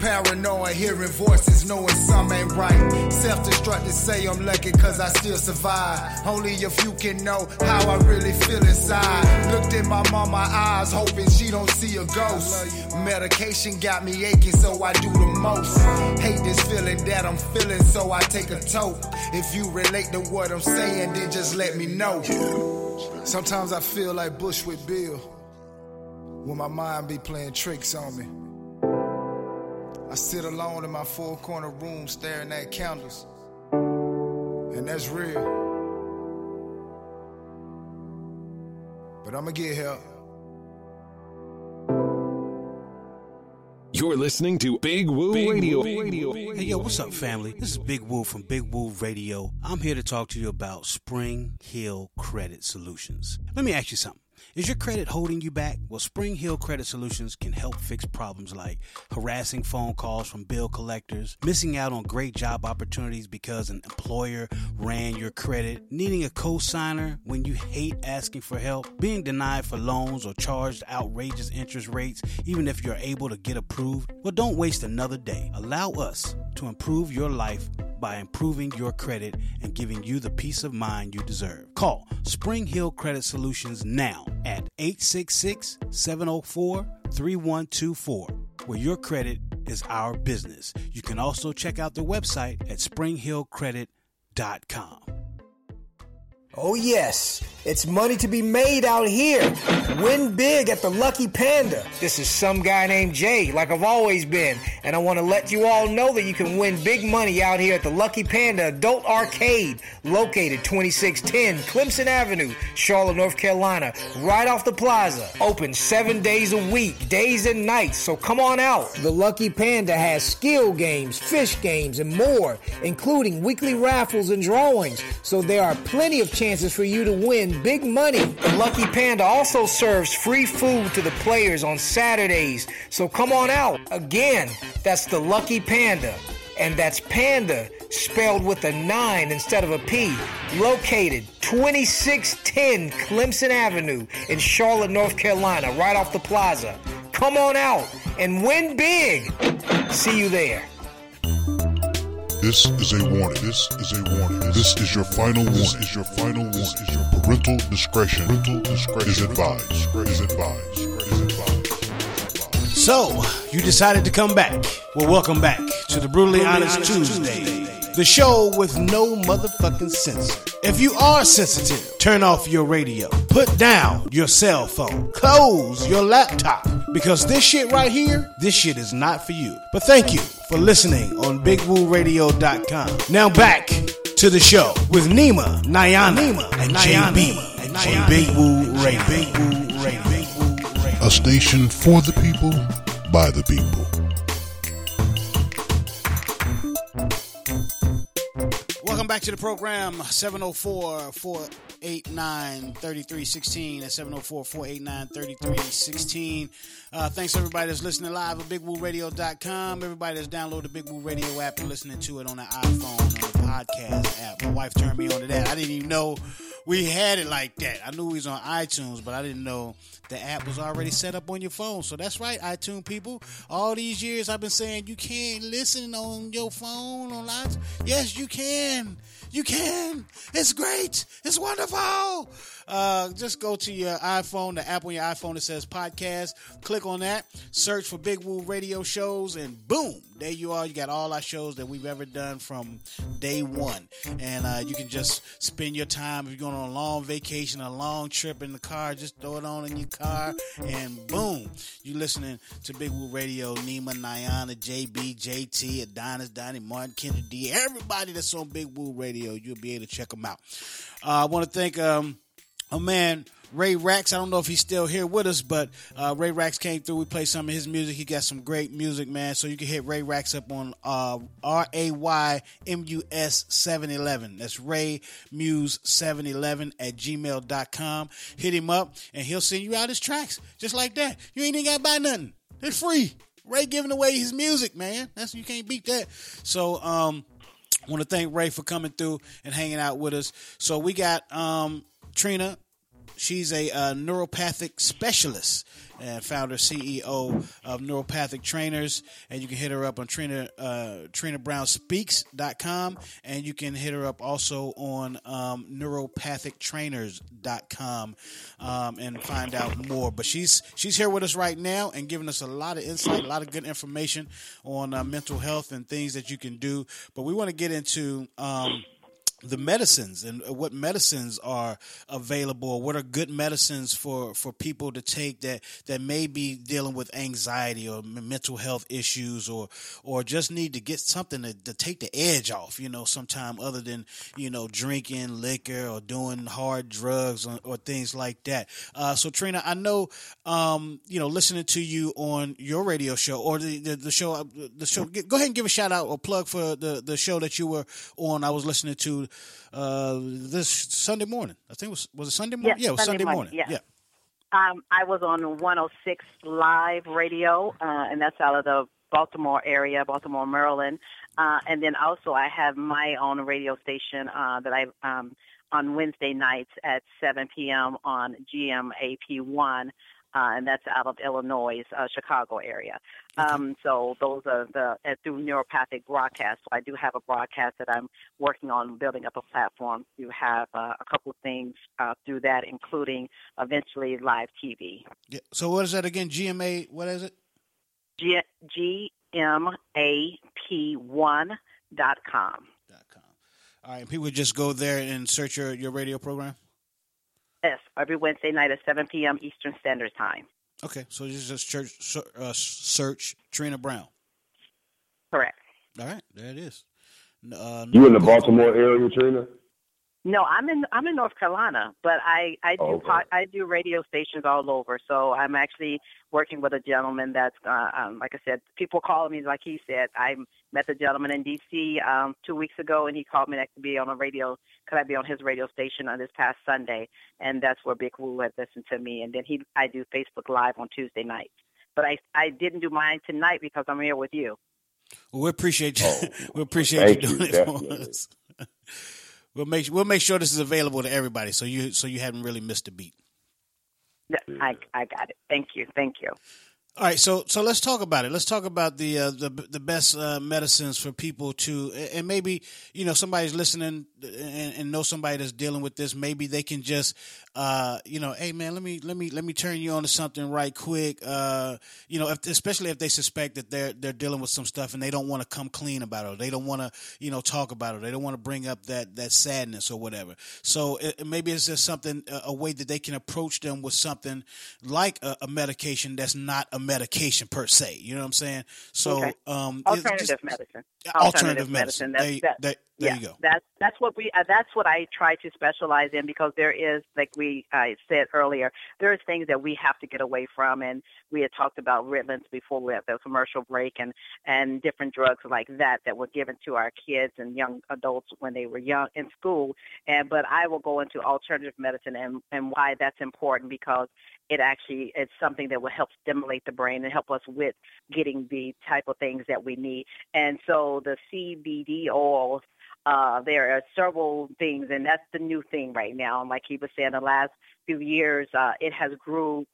Paranoid, hearing voices, knowing some ain't right. Self-destructive, say I'm lucky cause I still survive. Only if you can know how I really feel inside. Looked in my mama eyes, hoping she don't see a ghost. Medication got me aching, so I do the most. Hate this feeling that I'm feeling, so I take a toke. If you relate to what I'm saying, then just let me know. Sometimes I feel like Bushwick Bill when my mind be playing tricks on me. I sit alone in my four corner room staring at candles, and that's real. But I'ma get help. You're listening to Big Woo Radio. Hey, yo, what's up, family? This is Big Woo from Big Woo Radio. I'm here to talk to you about Spring Hill Credit Solutions. Let me ask you something. Is your credit holding you back? Well, Spring Hill Credit Solutions can help fix problems like harassing phone calls from bill collectors, missing out on great job opportunities because an employer ran your credit, needing a co-signer when you hate asking for help, being denied for loans or charged outrageous interest rates even if you're able to get approved. Well, don't waste another day. Allow us to improve your life by improving your credit and giving you the peace of mind you deserve. Call Spring Hill Credit Solutions now at 866 704 3124, where your credit is our business. You can also check out their website at springhillcredit.com. Oh, yes, it's money to be made out here. Win big at the Lucky Panda. This is some guy named Jay, like I've always been, and I want to let you all know that you can win big money out here at the Lucky Panda Adult Arcade, located 2610 Clemson Avenue, Charlotte, North Carolina, right off the plaza. Open seven days a week, days and nights, so come on out. The Lucky Panda has skill games, fish games, and more, including weekly raffles and drawings, so there are plenty of chances for you to win big money. The Lucky Panda also serves free food to the players on Saturdays, so come on out. Again, that's the Lucky Panda. And that's Panda spelled with a 9 instead of a P. Located 2610 Clemson Avenue in Charlotte, North Carolina, right off the plaza. Come on out and win big. See you there. This is a warning. This is a warning. This is your final warning. This is your final warning. This is your parental discretion. Parental discretion is advised. Is advised. Is advised. So, you decided to come back. Well, welcome back to the Brutally Honest Tuesday, the show with no motherfucking censor. If you are sensitive, turn off your radio, put down your cell phone, close your laptop, because this shit right here, this shit is not for you. But thank you for listening on BigWooRadio.com. Now back to the show with Nima, Niana, and JB, and Big Woo Radio. Big Woo Radio. A station for the people, by the people. Welcome back to the program 704 489 3316. That's 704 489 3316. Uh, thanks everybody that's listening live at BigWooRadio.com. Everybody that's downloaded the Big Woo Radio app and listening to it on the iPhone, on the podcast app. My wife turned me on to that. I didn't even know we had it like that. I knew we was on iTunes, but I didn't know the app was already set up on your phone. So that's right, iTunes people. All these years I've been saying you can't listen on your phone on iTunes. Yes, you can. You can. It's great. It's wonderful. Uh, just go to your iPhone, the app on your iPhone that says podcast. Click on that. Search for Big Woo Radio shows, and boom, there you are. You got all our shows that we've ever done from day one, and uh, you can just spend your time if you're going on a long vacation, a long trip in the car. Just throw it on in your car, and boom, you're listening to Big Woo Radio. Nima, Niana, JB, JT, Adonis, Donnie, Martin, D, everybody that's on Big Woo Radio, you'll be able to check them out. Uh, I want to thank um, a man. Ray Racks, I don't know if he's still here with us, but uh, Ray Racks came through. We played some of his music. He got some great music, man. So you can hit Ray Racks up on uh, R A Y M U S 711. That's Ray Muse 711 at gmail.com. Hit him up and he'll send you out his tracks just like that. You ain't even got to buy nothing. It's free. Ray giving away his music, man. That's you can't beat that. So, um, want to thank Ray for coming through and hanging out with us. So we got um, Trina she's a uh, neuropathic specialist and founder CEO of Neuropathic Trainers. And you can hit her up on Trina uh, TrinaBrownSpeaks.com, and you can hit her up also on um, NeuropathicTrainers.com um, and find out more. But she's she's here with us right now and giving us a lot of insight, a lot of good information on uh, mental health and things that you can do. But we want to get into. Um, the medicines and what medicines are available what are good medicines for for people to take that that may be dealing with anxiety or mental health issues or or just need to get something to, to take the edge off you know sometime other than you know drinking liquor or doing hard drugs or, or things like that. Uh, so trina i know um, you know listening to you on your radio show or the the, the show the show go ahead and give a shout out or plug for the the show that you were on. I was listening to uh, this Sunday morning. I think it was was it Sunday morning? Yes, yeah, it was Sunday Sunday, morning, morning. yeah. Um, I was on 106 Live Radio, uh, and that's out of the Baltimore area, Baltimore, Maryland. Uh, and then also I have my own radio station uh, that I um, on Wednesday nights at 7 p.m. on GMAP1. Uh, and that's out of Illinois, uh, Chicago area. Um, so those are the uh, through neuropathic broadcast. So I do have a broadcast that I'm working on building up a platform to have uh, a couple of things uh, through that, including eventually live TV. Yeah. So what is that again? GMA. What is it? G- GMAP1 dot com. All right. People just go there and search your your radio program. Yes, every Wednesday night at 7 p.m. Eastern Standard Time. Okay. So you just search uh, search Trina Brown. Correct. All right. There it is. Uh, You in the Baltimore area, Trina? No, I'm in I'm in North Carolina, but I I do Oh, okay. po- I do radio stations all over. So I'm actually working with a gentleman that's uh, um, like I said, people call me like he said. I met the gentleman in D.C. Um, two weeks ago, and he called me to be on a radio. Could I be on his radio station on this past Sunday? And that's where Big Woo had listened to me. And then he I do Facebook Live on Tuesday nights. But I I didn't do mine tonight because I'm here with you. Well, we appreciate you. we appreciate thank you you, doing it for us. we'll make we'll make sure this is available to everybody, so you so you haven't really missed a beat. I I got it. Thank you. Thank you. All right, so so let's talk about it. Let's talk about the uh, the the best uh, medicines for people to, and maybe you know somebody's listening and, and know somebody that's dealing with this. Maybe they can just, uh, you know, hey man, let me let me let me turn you on to something right quick. Uh, you know, if, especially if they suspect that they're they're dealing with some stuff and they don't want to come clean about it, they don't want to you know talk about it, they don't want to bring up that that sadness or whatever. So it, maybe it's just something a, a way that they can approach them with something like a, a medication that's not a medication per se. You know what I'm saying? So Okay. um, alternative just- medicine. Alternative medicine. That's, There you- that, there- you go. That's that's what we. Uh, that's what I try to specialize in because there is, like we I said earlier, there is things that we have to get away from, and we had talked about Ritalins before we had the commercial break, and and different drugs like that that were given to our kids and young adults when they were young in school. And but I will go into alternative medicine and and why that's important because it actually it's something that will help stimulate the brain and help us with getting the type of things that we need. And so the CBD oils, uh, there are several things, and that's the new thing right now. And like he was saying, the last few years, uh, it has grew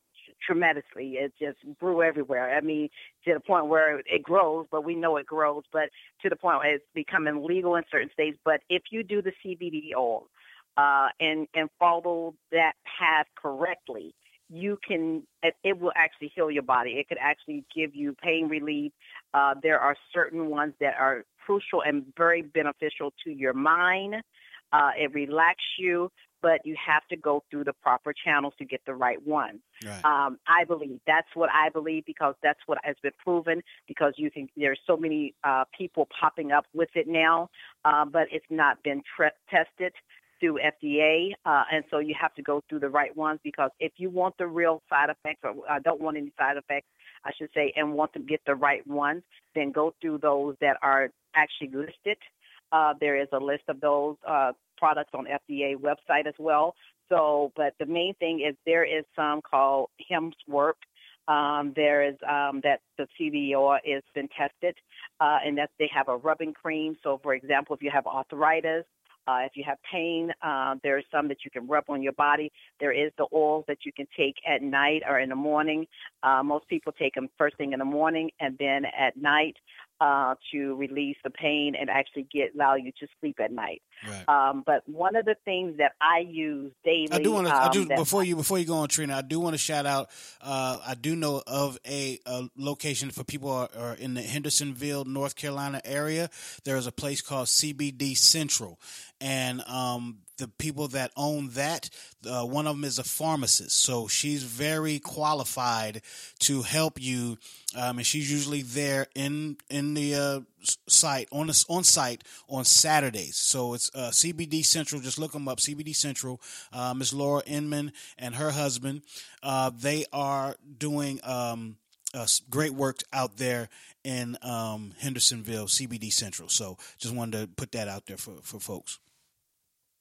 tremendously. It just grew everywhere. I mean, to the point where it grows, but we know it grows, but to the point where it's becoming legal in certain states. But if you do the CBD oil uh, and and follow that path correctly, you can it, it will actually heal your body. It could actually give you pain relief. Uh, there are certain ones that are crucial and very beneficial to your mind. Uh, it relaxes you, but you have to go through the proper channels to get the right one. Right. Um, I believe that's what I believe because that's what has been proven. Because you can, there's so many uh, people popping up with it now, uh, but it's not been tre- tested through FDA, uh, and so you have to go through the right ones because if you want the real side effects or uh, don't want any side effects, I should say, and want to get the right ones, then go through those that are actually listed. Uh, there is a list of those uh, products on FDA website as well. So, but the main thing is there is some called Hemsworth. Um, there is um, that the CBD oil has been tested, uh, and that they have a rubbing cream. So, for example, if you have arthritis, Uh, if you have pain, uh, there's some that you can rub on your body. There is the oils that you can take at night or in the morning. Uh, most people take them first thing in the morning and then at night uh, to release the pain and actually get allow you to sleep at night. Right. Um, but one of the things that I use daily, I do want to. I um, do before you before you go on, Trina. I do want to shout out. Uh, I do know of a, a location for people are, are in the Hendersonville, North Carolina area. There is a place called CBD Central, and um, the people that own that, uh, one of them is a pharmacist. So she's very qualified to help you, um, and she's usually there in in the uh, site on the, on site on Saturdays. So it's uh, CBD Central. Just look them up. CBD Central. Uh, Ms. Laura Inman and her husband, uh, they are doing um, great work out there in um, Hendersonville, CBD Central. So just wanted to put that out there for, for folks.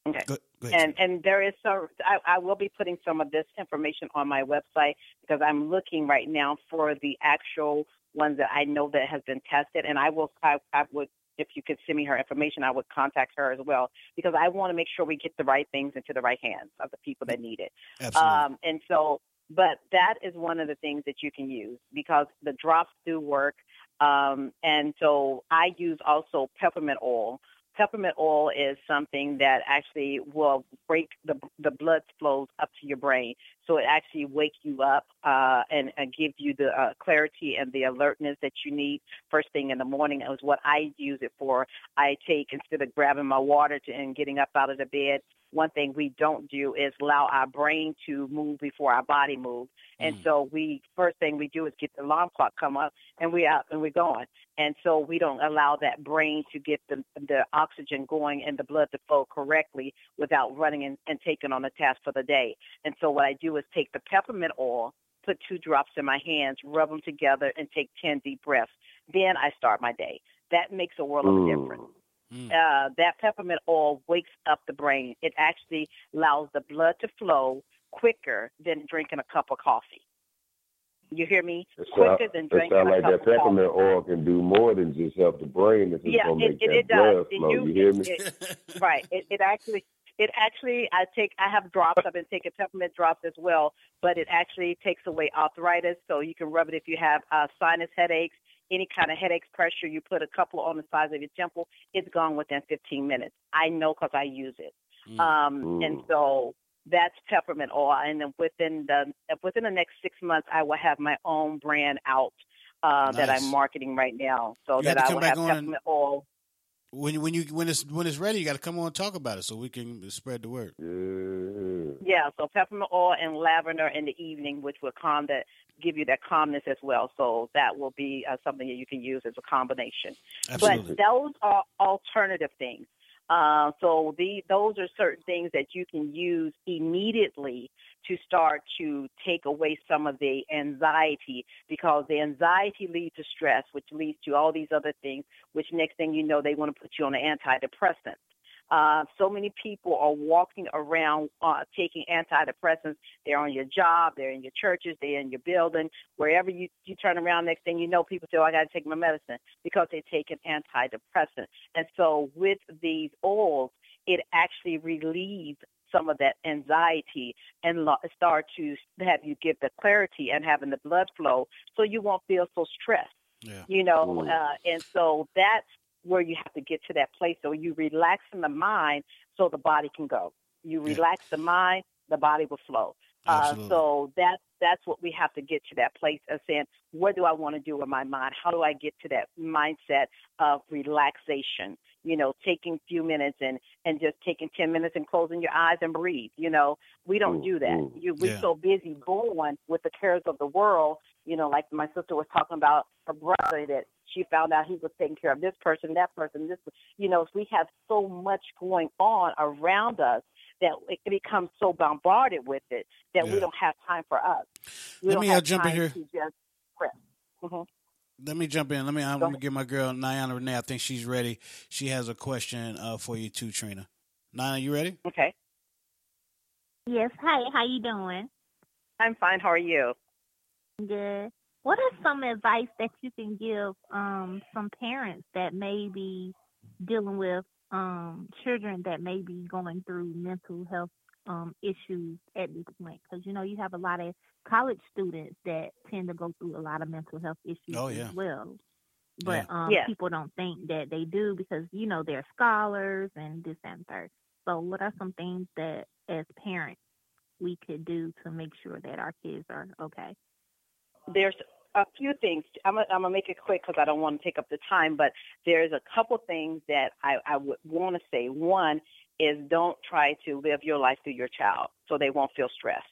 Okay. Go, go ahead. And and there is some. I, I will be putting some of this information on my website because I'm looking right now for the actual ones that I know that has been tested, and I will. I, I would. If you could send me her information, I would contact her as well because I want to make sure we get the right things into the right hands of the people that need it. Absolutely. Um, and so, but that is one of the things that you can use because the drops do work. Um, and so I use also peppermint oil. Peppermint oil is something that actually will break the the blood flows up to your brain, so it actually wake you up uh, and, and give you the uh, clarity and the alertness that you need first thing in the morning. Is what I use it for. I take instead of grabbing my water to, and getting up out of the bed. One thing we don't do is allow our brain to move before our body moves. And so we first thing we do is get the alarm clock come up and we out and we're going. And so we don't allow that brain to get the the oxygen going and the blood to flow correctly without running and, and taking on the task for the day. And so what I do is take the peppermint oil, put two drops in my hands, rub them together, and take ten deep breaths. Then I start my day. That makes a world of difference. Uh, that peppermint oil wakes up the brain. It actually allows the blood to flow quicker than drinking a cup of coffee. You hear me? It quicker sound, than it drinking sound a like cup that of coffee. peppermint oil can do more than just help the brain. It's Yeah, it, make it, that it blood does. Flow. do- you hear me? it- right. It, it actually, it actually, I take, I have drops. I've been taking peppermint drops as well, but it actually takes away arthritis. So you can rub it if you have uh, sinus headaches, any kind of headaches, pressure. You put a couple on the sides of your temple. It's gone within 15 minutes. I know because I use it. Um, and so that's peppermint oil. And then within the within the next six months, I will have my own brand out uh, that I'm marketing right now. So You that I will have on and- peppermint oil. When you- when you when it's when it's ready, you got to come on and talk about it so we can spread the word. Yeah, so peppermint oil and lavender in the evening, which will calm that, give you that calmness as well. So that will be uh, something that you can use as a combination. Absolutely. But those are alternative things. Uh, so the those are certain things that you can use immediately to start to take away some of the anxiety because the anxiety leads to stress, which leads to all these other things. Which next thing you know, they want to put you on an antidepressant. Uh, so many people are walking around uh, taking antidepressants. They're on your job, they're in your churches, they're in your building, wherever you, you turn around. Next thing you know, people say, "Oh, I got to take my medicine" because they take an antidepressant. And so, with these oils, it actually relieves some of that anxiety and lo- start to have you get the clarity and having the blood flow, so you won't feel so stressed Yeah. you know Mm. uh, and so that's where you have to get to that place so you relax in the mind so the body can go. You relax the mind the body will flow. Uh, so that's that's what we have to get to that place of saying what do i want to do with my mind? How do i get to that mindset of relaxation you know taking a few minutes and and just taking 10 minutes and closing your eyes and breathe you know we don't do that you we're Yeah. so busy going with the cares of the world you know like my sister was talking about her brother that she found out he was taking care of this person that person this you know we have so much going on around us that it becomes so bombarded with it that we don't have time for us we Let me, uh, jump in here. to just rest. Mhm. Let me jump in. Let me. I'm gonna give my girl Niana Renee. I think she's ready. She has a question uh, for you too, Trina. Nina, you ready? Okay. Yes. Hi. How you doing? I'm fine. How are you? Good. What are some advice that you can give um some parents that may be dealing with um children that may be going through mental health um issues at this point because you know you have a lot of college students that tend to go through a lot of mental health issues Oh, yeah. as well but Yeah. um Yeah. people don't think that they do because you know they're scholars and this and third so what are some things that as parents we could do to make sure that our kids are okay there's a few things. I'm gonna, I'm gonna make it quick because I don't want to take up the time, but there's a couple things that I, I would want to say. One is don't try to live your life through your child so they won't feel stressed.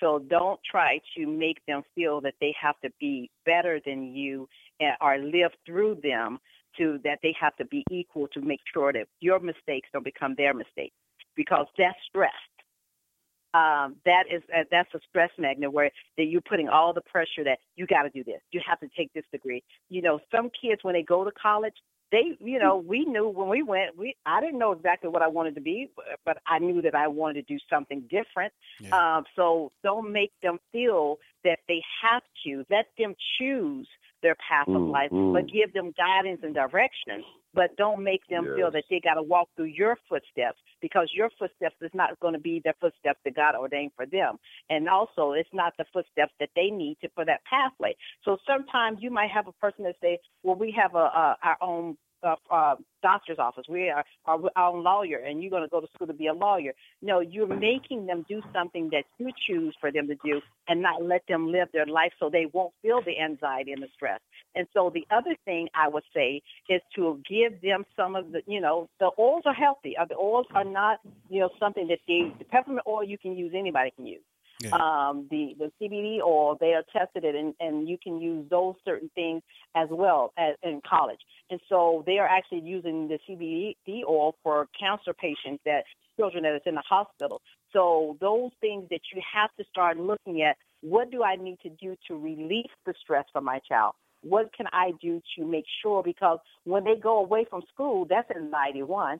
So don't try to make them feel that they have to be better than you or live through them to that they have to be equal to make sure that your mistakes don't become their mistakes because that's stress um, that is uh, that's a stress magnet where that you're putting all the pressure that you got to do this, you have to take this degree. You know, some kids when they go to college, they, you know, we knew when we went, we I didn't know exactly what I wanted to be, but I knew that I wanted to do something different. Um, so don't make them feel that they have to. Let them choose their path of Mm, life, mm. but give them guidance and direction. But don't make them feel that they got to walk through your footsteps because your footsteps is not going to be the footsteps that God ordained for them. And also, it's not the footsteps that they need to for that pathway. So sometimes you might have a person that say, "Well, we have a, a our own." Uh, uh, doctor's office. We are our, our lawyer, and you're going to go to school to be a lawyer. No, you're making them do something that you choose for them to do, and not let them live their life so they won't feel the anxiety and the stress. And so the other thing I would say is to give them some of the, you know, the oils are healthy. Uh, The oils are not, you know, something that they, the peppermint oil you can use, anybody can use. Um, the, the CBD oil, they are tested it, and, and you can use those certain things as well as in college. And so they are actually using the CBD oil for cancer patients that children that is in the hospital. So those things that you have to start looking at, what do I need to do to release the stress from my child? What can I do to make sure? Because when they go away from school, that's anxiety one.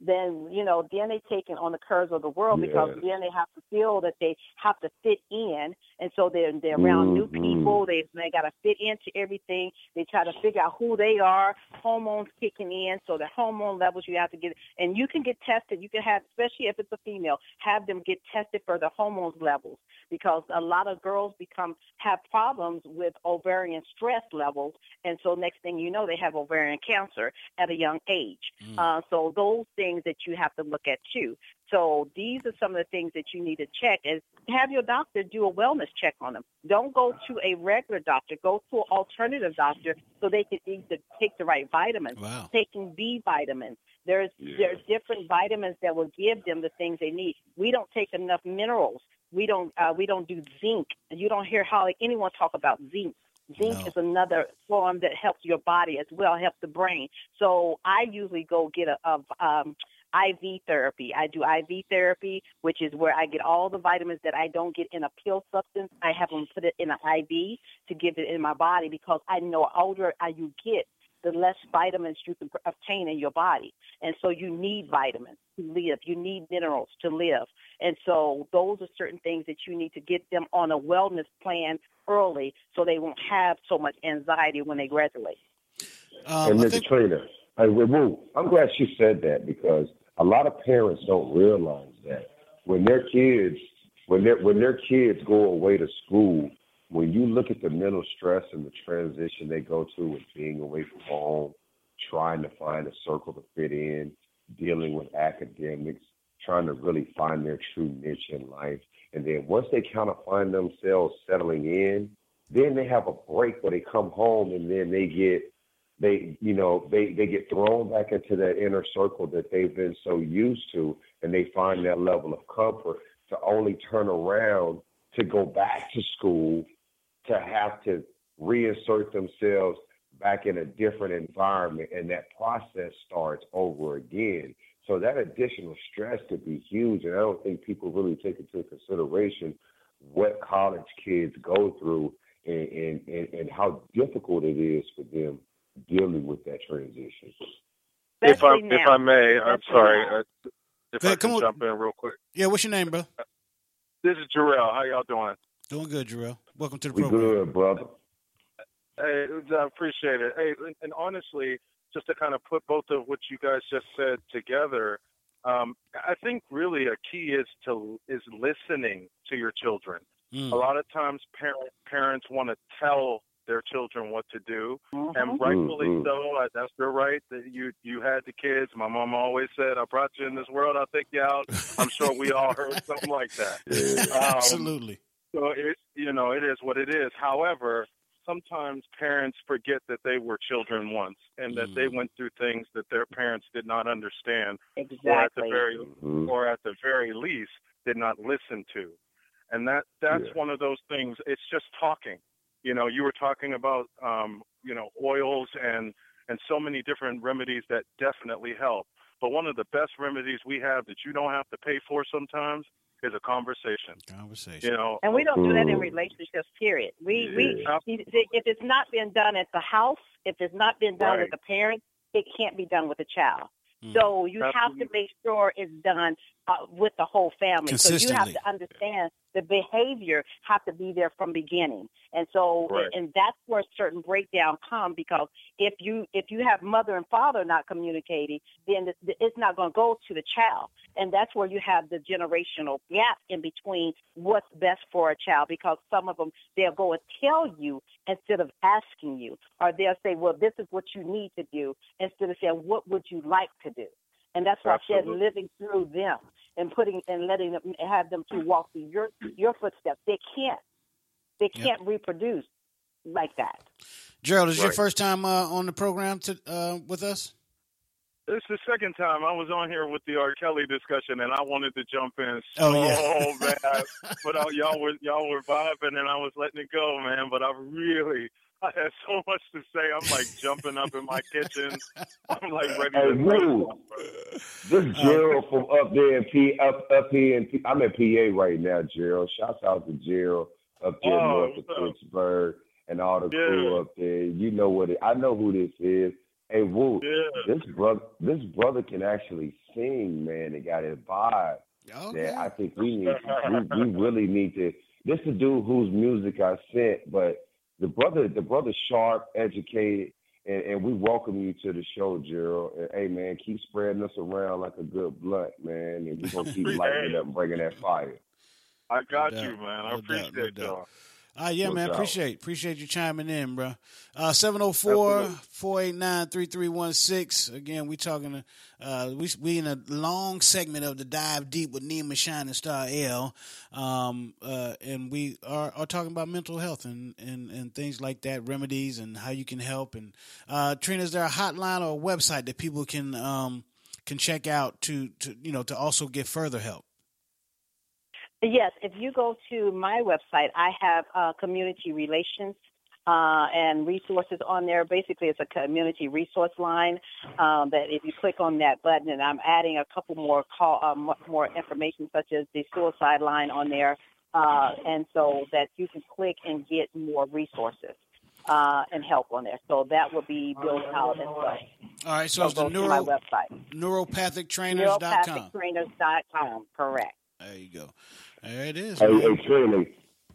Then you know, then they taking on the curves of the world because then they have to feel that they have to fit in, and so they're they're around new Mhm. people. They they got to fit into everything. They try to figure out who they are. Hormones kicking in, so the hormone levels you have to get, and you can get tested. You can have, especially if it's a female, have them get tested for the hormones levels because a lot of girls become have problems with ovarian stress levels, and so next thing you know, they have ovarian cancer at a young age. Uh, so those things that you have to look at too. So these are some of the things that you need to check is have your doctor do a wellness check on them. Don't go to a regular doctor. Go to an alternative doctor so they can either take the right vitamins. Wow. Taking B vitamins. There's Yeah. there's different vitamins that will give them the things they need. We don't take enough minerals. We don't uh, we don't do zinc. You don't hear hardly anyone talk about zinc. Zinc No. is another form that helps your body as well, helps the brain. So I usually go get a, a um, IV therapy. I do IV therapy, which is where I get all the vitamins that I don't get in a pill substance. I have them put it in an IV to give it in my body because I know older you get, the less vitamins you can obtain in your body. And so you need vitamins to live. You need minerals to live. And so those are certain things that you need to get them on a wellness plan early so they won't have so much anxiety when they graduate. Um, and I Mr. think, Trainer, I, woo, I'm glad she said that because a lot of parents don't realize that when their kids, when their when their kids go away to school, when you look at the mental stress and the transition they go to with being away from home, trying to find a circle to fit in, dealing with academics, trying to really find their true niche in life, and then once they kind of find themselves settling in, then they have a break where they come home and then they get they you know they they get thrown back into that inner circle that they've been so used to and they find that level of comfort to only turn around to go back to school to have to reinsert themselves back in a different environment and that process starts over again so that additional stress could be huge and i don't think people really take into consideration what college kids go through and, and, and, and how difficult it is for them dealing with that transition. If I Especially if. I may, I'm sorry. Uh, if Go I ahead, come can on. jump in real quick. yeah, what's your name, bro? This is Jarrell. How y'all doing? Doing good, Jarrell. Welcome to the We program. good, brother. Hey, I appreciate it. Hey, and- and honestly, just to kind of put both of what you guys just said together, um, I think really a key is to is listening to your children. Mm. A lot of times, parent, parents want to tell their children what to do, Mm-hmm. and rightfully Mhm. so. That's their right. That you you had the kids. My mom always said, "I brought you in this world. I'll take you out." I'm sure we all heard something like that. Um, Absolutely. so it you know it is what it is. However, sometimes parents forget that they were children once and that they went through things that their parents did not understand, or at the very Mhm. or at the very least did not listen to. And that that's Yeah. one of those things. It's just talking. You know, you were talking about um, you know oils and and so many different remedies that definitely help. But one of the best remedies we have that you don't have to pay for sometimes is a conversation. Conversation. You know, And we don't do that in relationships, period. We we if it's not been done at the house, if it's not been done Right. with the parents, it can't be done with the child. Mm. So you have to make sure it's done uh, with the whole family. So you have to understand the behavior have to be there from beginning. And so Right. and that's where certain breakdown come because if you if you have mother and father not communicating, then it's not going to go to the child. And that's where you have the generational gap in between what's best for a child because some of them they'll go and tell you instead of asking you or they'll say, "Well, this is what you need to do," instead of saying, "What would you like to do?" And that's why I said Absolutely. living through them and putting and letting them have them to walk through your your footsteps. They can't they can't reproduce like that. Gerald, is this your first time uh, on the program to uh, with us? It's the second time I was on here with the R. Kelly discussion, and I wanted to jump in Oh, so yeah. bad, but uh, y'all were y'all were vibing, and I was letting it go, man. But I really, I had so much to say. I'm like jumping up in my kitchen. I'm like ready Hey, to. Woo. This uh, Gerald from up there in P up up here in P, I'm in PA right now, Gerald. Shouts out to Gerald up there Oh, north of up? Pittsburgh and all the crew up there. You know what it I know who this is. Hey Woo, Yeah. this brother this brother can actually sing, man. They got his vibe. Oh, that I think we need we, we really need to this is the dude whose music I sent, but the brother the brother sharp, educated, and, and we welcome you to the show, Gerald. And hey man, keep spreading us around like a good blunt, man. And we're gonna keep lighting it up and bringing that fire. I got No you, man. I No doubt, appreciate no doubt. y'all. Ah, yeah, man. doubt. Appreciate appreciate you chiming in, bro. Uh, 704-489-3316. Again, we talking. Uh, we we in a long segment of the dive deep with Nima Shining Star L, um, uh, and we are, are talking about mental health and, and, and things like that, remedies and how you can help. And uh, Trina, is there a hotline or a website that people can um, can check out to to you know to also get further help? Yes, if you go to my website, I have uh, community relations uh, and resources on there. Basically, it's a community resource line um, that if you click on that button, and I'm adding a couple more call, um, more information, such as the suicide line on there, uh, and so that you can click and get more resources uh, and help on there. So that will be built out as well. All right, so, it's the to my neuro, website, neuropathictrainers.com. neuropathictrainers.com. Correct. There you go. There it is. Hey, man. hey Trina,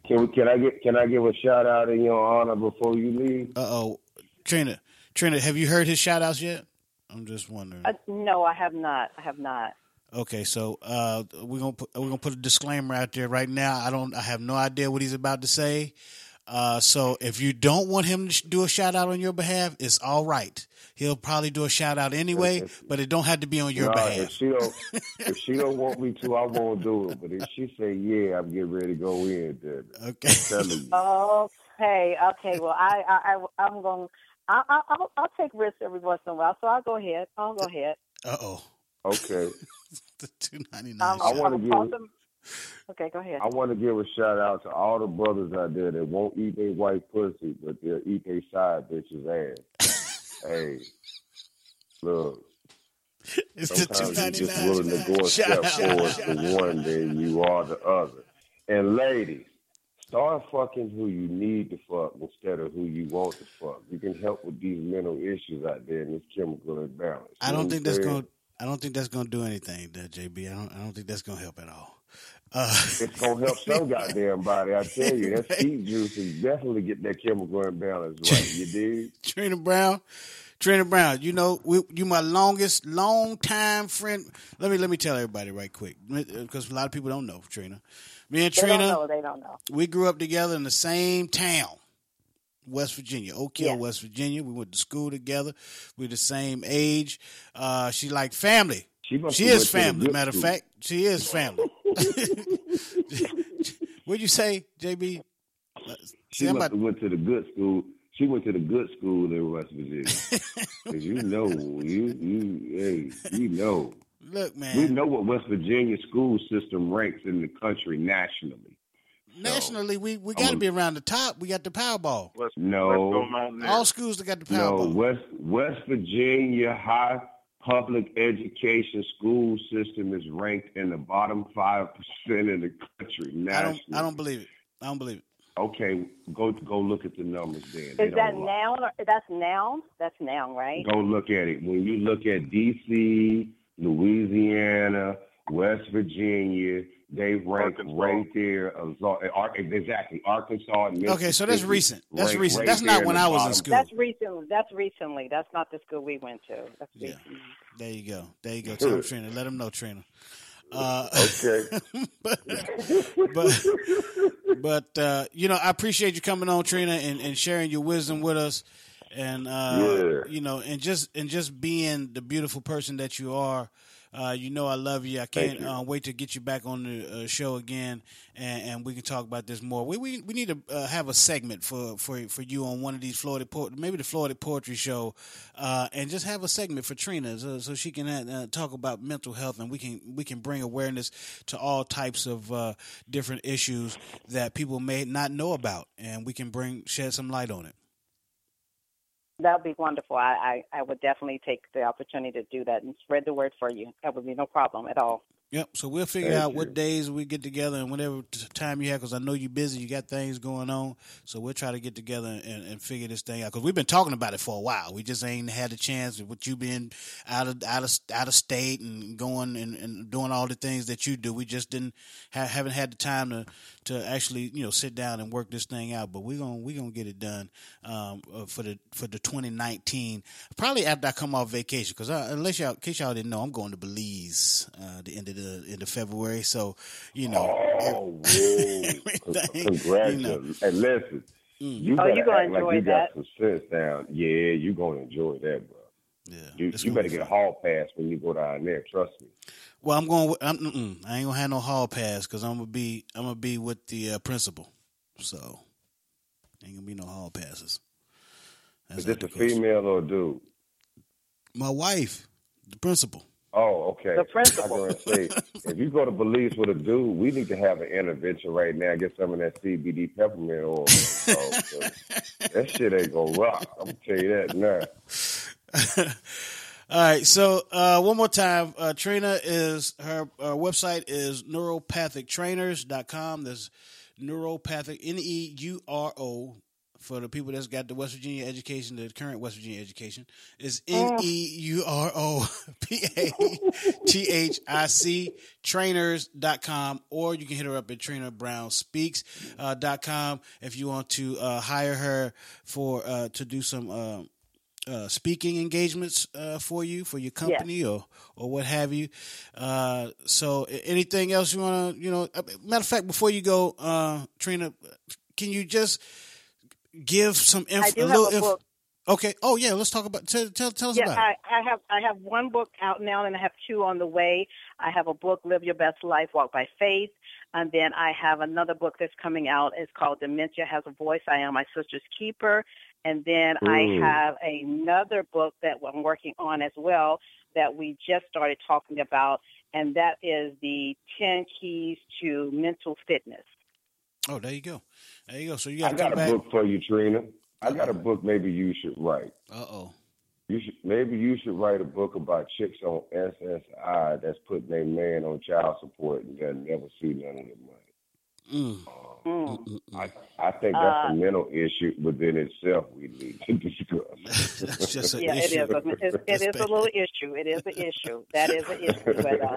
can we, can I get can I give a shout out in your honor before you leave? Uh oh, Trina. Trina, have you heard his shout outs yet? I'm just wondering. Uh, no, I have not. I have not. Okay, so uh, we're gonna put, we're gonna put a disclaimer out there right now. I don't. I have no idea what he's about to say. Uh, so if you don't want him to sh- do a shout out on your behalf, it's all right. He'll probably do a shout out anyway, but it don't have to be on your Nah, behalf. If she don't, if she don't want me to, I won't do it. But if she say yeah, I'm getting ready to go in. Then okay, I'm. Okay, okay. Well, I, I, I I'm going. I, I, I'll, I'll take risks every once in a while. So I'll go ahead. I'll go ahead. Uh oh, Okay. the two ninety Um. I wanna give- call them- Okay, go ahead. I want to give a shout out to all the brothers out there that won't eat their white pussy, but they'll eat their side bitch's ass. hey, look. It's the Sometimes you're just 299. willing to go a Shout step out, forward shout to one, then you are the other. And ladies, start fucking who you need to fuck instead of who you want to fuck. You can help with these mental issues out there and this chemical imbalance. I You know don't think that's saying? gonna. I don't think that's gonna do anything, there, JB. I don't. I don't think that's gonna help at all. Uh, It's gonna help some goddamn body. I tell you, that seed juice is definitely get that chemical imbalance right. You dig? Trina Brown, Trina Brown, you know, we, you my longest, long time friend. Let me let me tell everybody right quick because a lot of people don't know Trina. Me and They Trina, don't know. They don't know. we grew up together in the same town, West Virginia, Oak Hill, Yeah. West Virginia. We went to school together. We're the same age. Uh, she like family. She She is went to the family. Matter of fact, she is family. What'd you say, JB? She See, I'm must about- have went to the good school. She went to the good school in West Virginia. 'Cause you know, you you hey, you know. Look, man. We know what West Virginia school system ranks in the country nationally. Nationally, we, we got to be around the top. We got the Powerball. No, All schools that got the Powerball. no. West West Virginia high public education school system is ranked in the bottom five percent in the country I don't. I don't believe it. I don't believe it. Okay, go go look at the numbers then. Is that don't lie. noun? That's noun. That's noun, right? Go look at it. When you look at D.C., Louisiana, West Virginia, they rank right there. Exactly, Arkansas. And Okay, so that's recent. That's rank recent. right That's not when I was in school. That's recently. That's recently. That's not the school we went to. That's recently. There you go. There you go. Tell them, Trina. Let them know, Trina. Uh, okay. but but, but uh, you know, I appreciate you coming on, Trina, and, and sharing your wisdom with us, and uh, Yeah. you know, and just and just being the beautiful person that you are. Uh, you know I love you. I can't you. uh, wait to get you back on the uh, show again, and, and we can talk about this more. We we, we need to uh, have a segment for, for for you on one of these Florida po- maybe the Florida Poetry Show, uh, and just have a segment for Trina so, so she can uh, talk about mental health, and we can we can bring awareness to all types of uh, different issues that people may not know about, and we can bring shed some light on it. That would be wonderful. I, I, I would definitely take the opportunity to do that and spread the word for you. That would be no problem at all. Yep. So we'll figure Thank out you. what days we get together and whatever time you have, because I know you're busy. You got things going on. So we'll try to get together and, and figure this thing out. Because we've been talking about it for a while. We just ain't had a chance with you being out of out of out of state and going and, and doing all the things that you do. We just didn't ha- haven't had the time to to actually you know sit down and work this thing out. But we're gonna we're gonna get it done um, uh, for the for the 2019. Probably after I come off vacation, because unless y'all in case y'all didn't know, I'm going to Belize uh, the end of the end of February. So you know. Oh, whoa. Congratulations. you know. Hey, listen, you Oh, you gonna act like enjoy you that. got some sense down. Yeah, you going to enjoy that, bro. Yeah, You, you better be get a hall pass when you go down there. Trust me. Well, I'm going. With, I'm, I ain't gonna have no hall pass because I'm gonna be. I'm gonna be with the uh, principal. So ain't gonna be no hall passes. Is this a female or a dude? My wife, the principal. Oh, okay. The principal. I'm going to say, if you go to Belize with a dude, we need to have an intervention right now. Get some of that CBD peppermint oil. That shit ain't gonna rock. I'm gonna tell you that now. All right. So uh, one more time, uh, Trina is her uh, website is neuropathictrainers.com. There's neuropathic N E U R O for the people that's got the West Virginia education, the current West Virginia education is N E U R O P A T H I C trainers.com or you can hit her up at Trina Brown Speaks uh, dot com if you want to uh, hire her for uh, to do some uh, uh, speaking engagements uh, for you for your company or or what have you. Uh, so anything else you want to you know? Matter of fact, before you go, uh, Trina, can you just give some info? I do have a book. Okay. Oh yeah, let's talk about tell tell, tell us Yeah, about it. I, I have I have one book out now, and I have two on the way. I have a book, Live Your Best Life, Walk by Faith, and then I have another book that's coming out. It's called Dementia Has a Voice. I am my sister's keeper, and then I Mm. have another book that I'm working on as well that we just started talking about, and that is the Ten Keys to Mental Fitness. Oh, there you go. There you go. So you I got to got a back. book for you, Trina. I got a book maybe you should write. Uh oh. You should maybe you should write a book about chicks on SSI that's putting their man on child support and they'll never see none of the money. Mm. Um, I, I think that's Uh, a mental issue within itself we need to discuss. That's just yeah, it is. A, it, it is a little issue. It is an issue. That is an issue. But uh,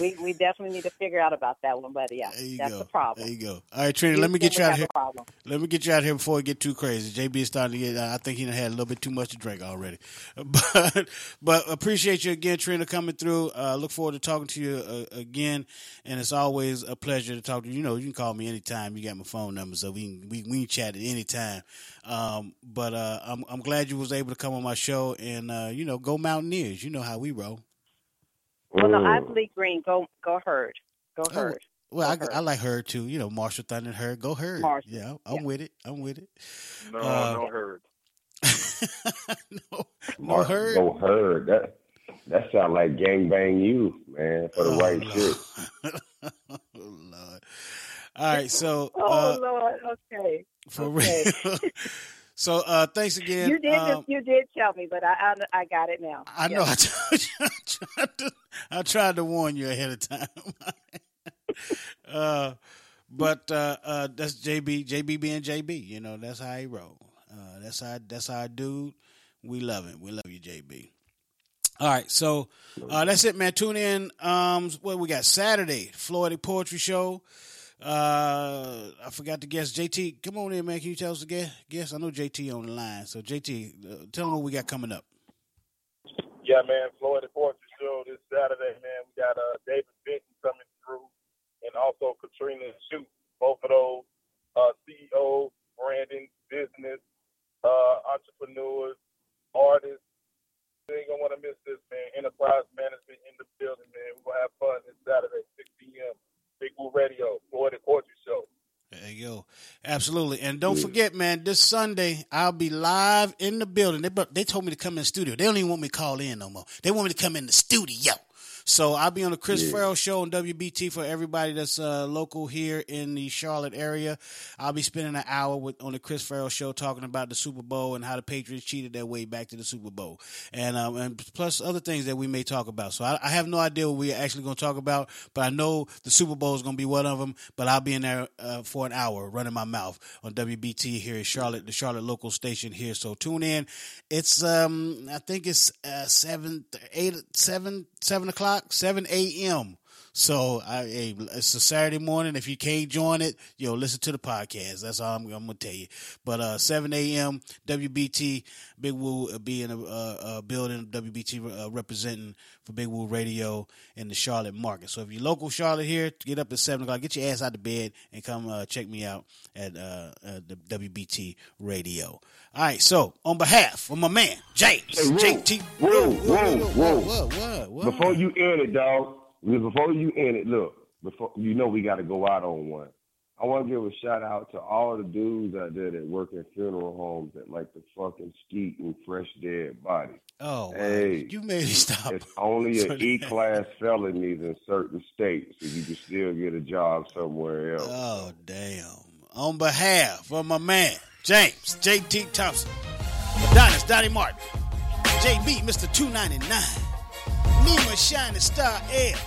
we we definitely need to figure out about that one. But yeah, that's go. the problem. There you go. All right, Trina, let me get you out have here. Let me get you out of here before it get too crazy. JB is starting to get. I think he done had a little bit too much to drink already. But but appreciate you again, Trina, coming through. Uh, look forward to talking to you uh, again, and it's always a pleasure to talk to you. You know, you can call me anytime. You got my phone number, so we can we, we can chat at any time. Um, but uh, I'm I'm glad you was able to come on my show and uh, you know go Mountaineers. You know how we roll. Well, no, I believe Green. Go go herd. Go Oh, herd. Well, I, I like her too. You know, Marshall Thundering Herd. Go her. Yeah, I'm yeah. with it. I'm with it. No, Uh, no herd. no Mark, herd. Go herd. That that sound like gangbang you, man, for the Oh, right Lord. shit. All right, so Oh uh, Lord. Okay. for okay. real. so uh, thanks again. You did. Um, you did tell me, but I I, I got it now. I know. I, told you, I, tried to, I tried to warn you ahead of time. uh, but uh, uh, that's JB. JB being JB. You know, that's how he roll. Uh, that's how. That's how I do. We love him. We love you, JB. All right, so uh, that's it, man. Tune in. Um, what we got Saturday, Florida Poetry Show. Uh, I forgot to guess. JT, come on in, man. Can you tell us the guess? I know JT on the line. So JT, uh, tell them what we got coming up. Yeah, man. Florida Poetry Show this Saturday, man. We got uh, David Benton coming through, and also Katrina Shoot. Both of those uh, branding, business, uh, entrepreneurs, artists. You ain't gonna want to miss this, man. Enterprise management in the building, man. We're gonna have fun this Saturday, 6 p.m. Big Woo Radio, Florida Poetry Show. There you go. Absolutely. And don't forget, man, this Sunday I'll be live in the building. They they told me to come in the studio. They don't even want me to call in no more. They want me to come in the studio. So I'll be on the Chris Yeah. Farrell show on WBT for everybody that's uh, local here in the Charlotte area. I'll be spending an hour with on the Chris Farrell show talking about the Super Bowl and how the Patriots cheated their way back to the Super Bowl, and um, and plus other things that we may talk about. So I, I have no idea what we're actually going to talk about, but I know the Super Bowl is going to be one of them. But I'll be in there uh, for an hour running my mouth on WBT here in Charlotte, the Charlotte local station here. So tune in. It's um I think it's uh, seven eight seven seven o'clock seven a.m. So I, hey, it's a Saturday morning. If you can't join it, yo, listen to the podcast. That's all I'm, I'm gonna tell you. But uh, 7 a.m. WBT Big Woo will be in a, uh, uh building. WBT uh, representing for Big Woo Radio in the Charlotte market. So if you're local Charlotte here, get up at seven o'clock. Get your ass out of bed and come uh, check me out at uh, uh, the WBT Radio. All right. So on behalf of my man James Hey, whoa, JT. Whoa, whoa, whoa, whoa, whoa. Before you end it, dog. Before you end it, look. Before you know we got to go out on one. I want to give a shout out to all the dudes out there that work in funeral homes that like to fucking skeet and fresh dead bodies. Oh, hey, you made me stop. It's only an E class felonies in certain states, so you can still get a job somewhere else. Oh, damn. On behalf of my man, James JT Thompson, Adonis Donnie Martin, JB Mr. 299, Nima Shining Star L,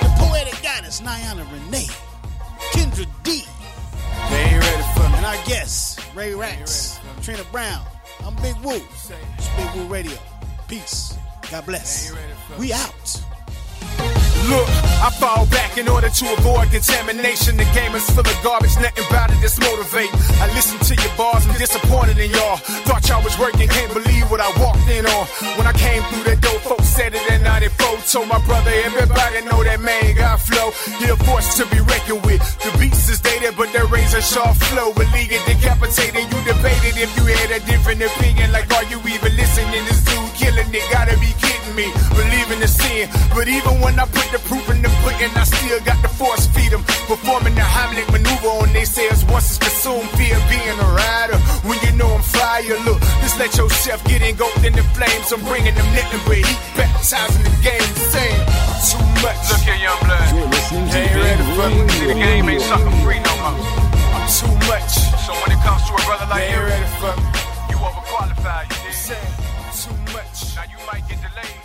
the poetic goddess Niana Renee, Kendra D, They ain't ready for me. and our guests, Ray Racks, Trina Brown. I'm Big Woo. It's Big Woo Radio. Peace. God bless. We out. Look, I fall back in order to avoid contamination. The game is full of garbage, nothing about it that's motivate. I listen to your bars, I'm disappointed in y'all. Thought y'all was working, can't believe what I walked in on. When I came through that door, folks said it in 94. Told my brother, everybody know that man got flow. He a force to be reckoned with. The beats is dated, but that razor sharp flow. Believe it, decapitated. You debated if you had a different opinion. Like, are you even listening? This dude killing it, gotta be kidding me. Believing the sin, but even when I put the proof in the pudding, I still got the force feed them. Performing the Heimlich maneuver on they says once it's consumed, fear being a rider. When you know I'm fire, look, just let your chef get engulfed in the flames. I'm bringing them nothing but heat, baptizing the game, saying too much. Look here, young blood. You're listening to Ain't ready for me. See, the game ain't Radio. sucker free no more. I'm too much. So when it comes to a brother like They you, ain't ready for me. you overqualified. You dig? Now you might get delayed,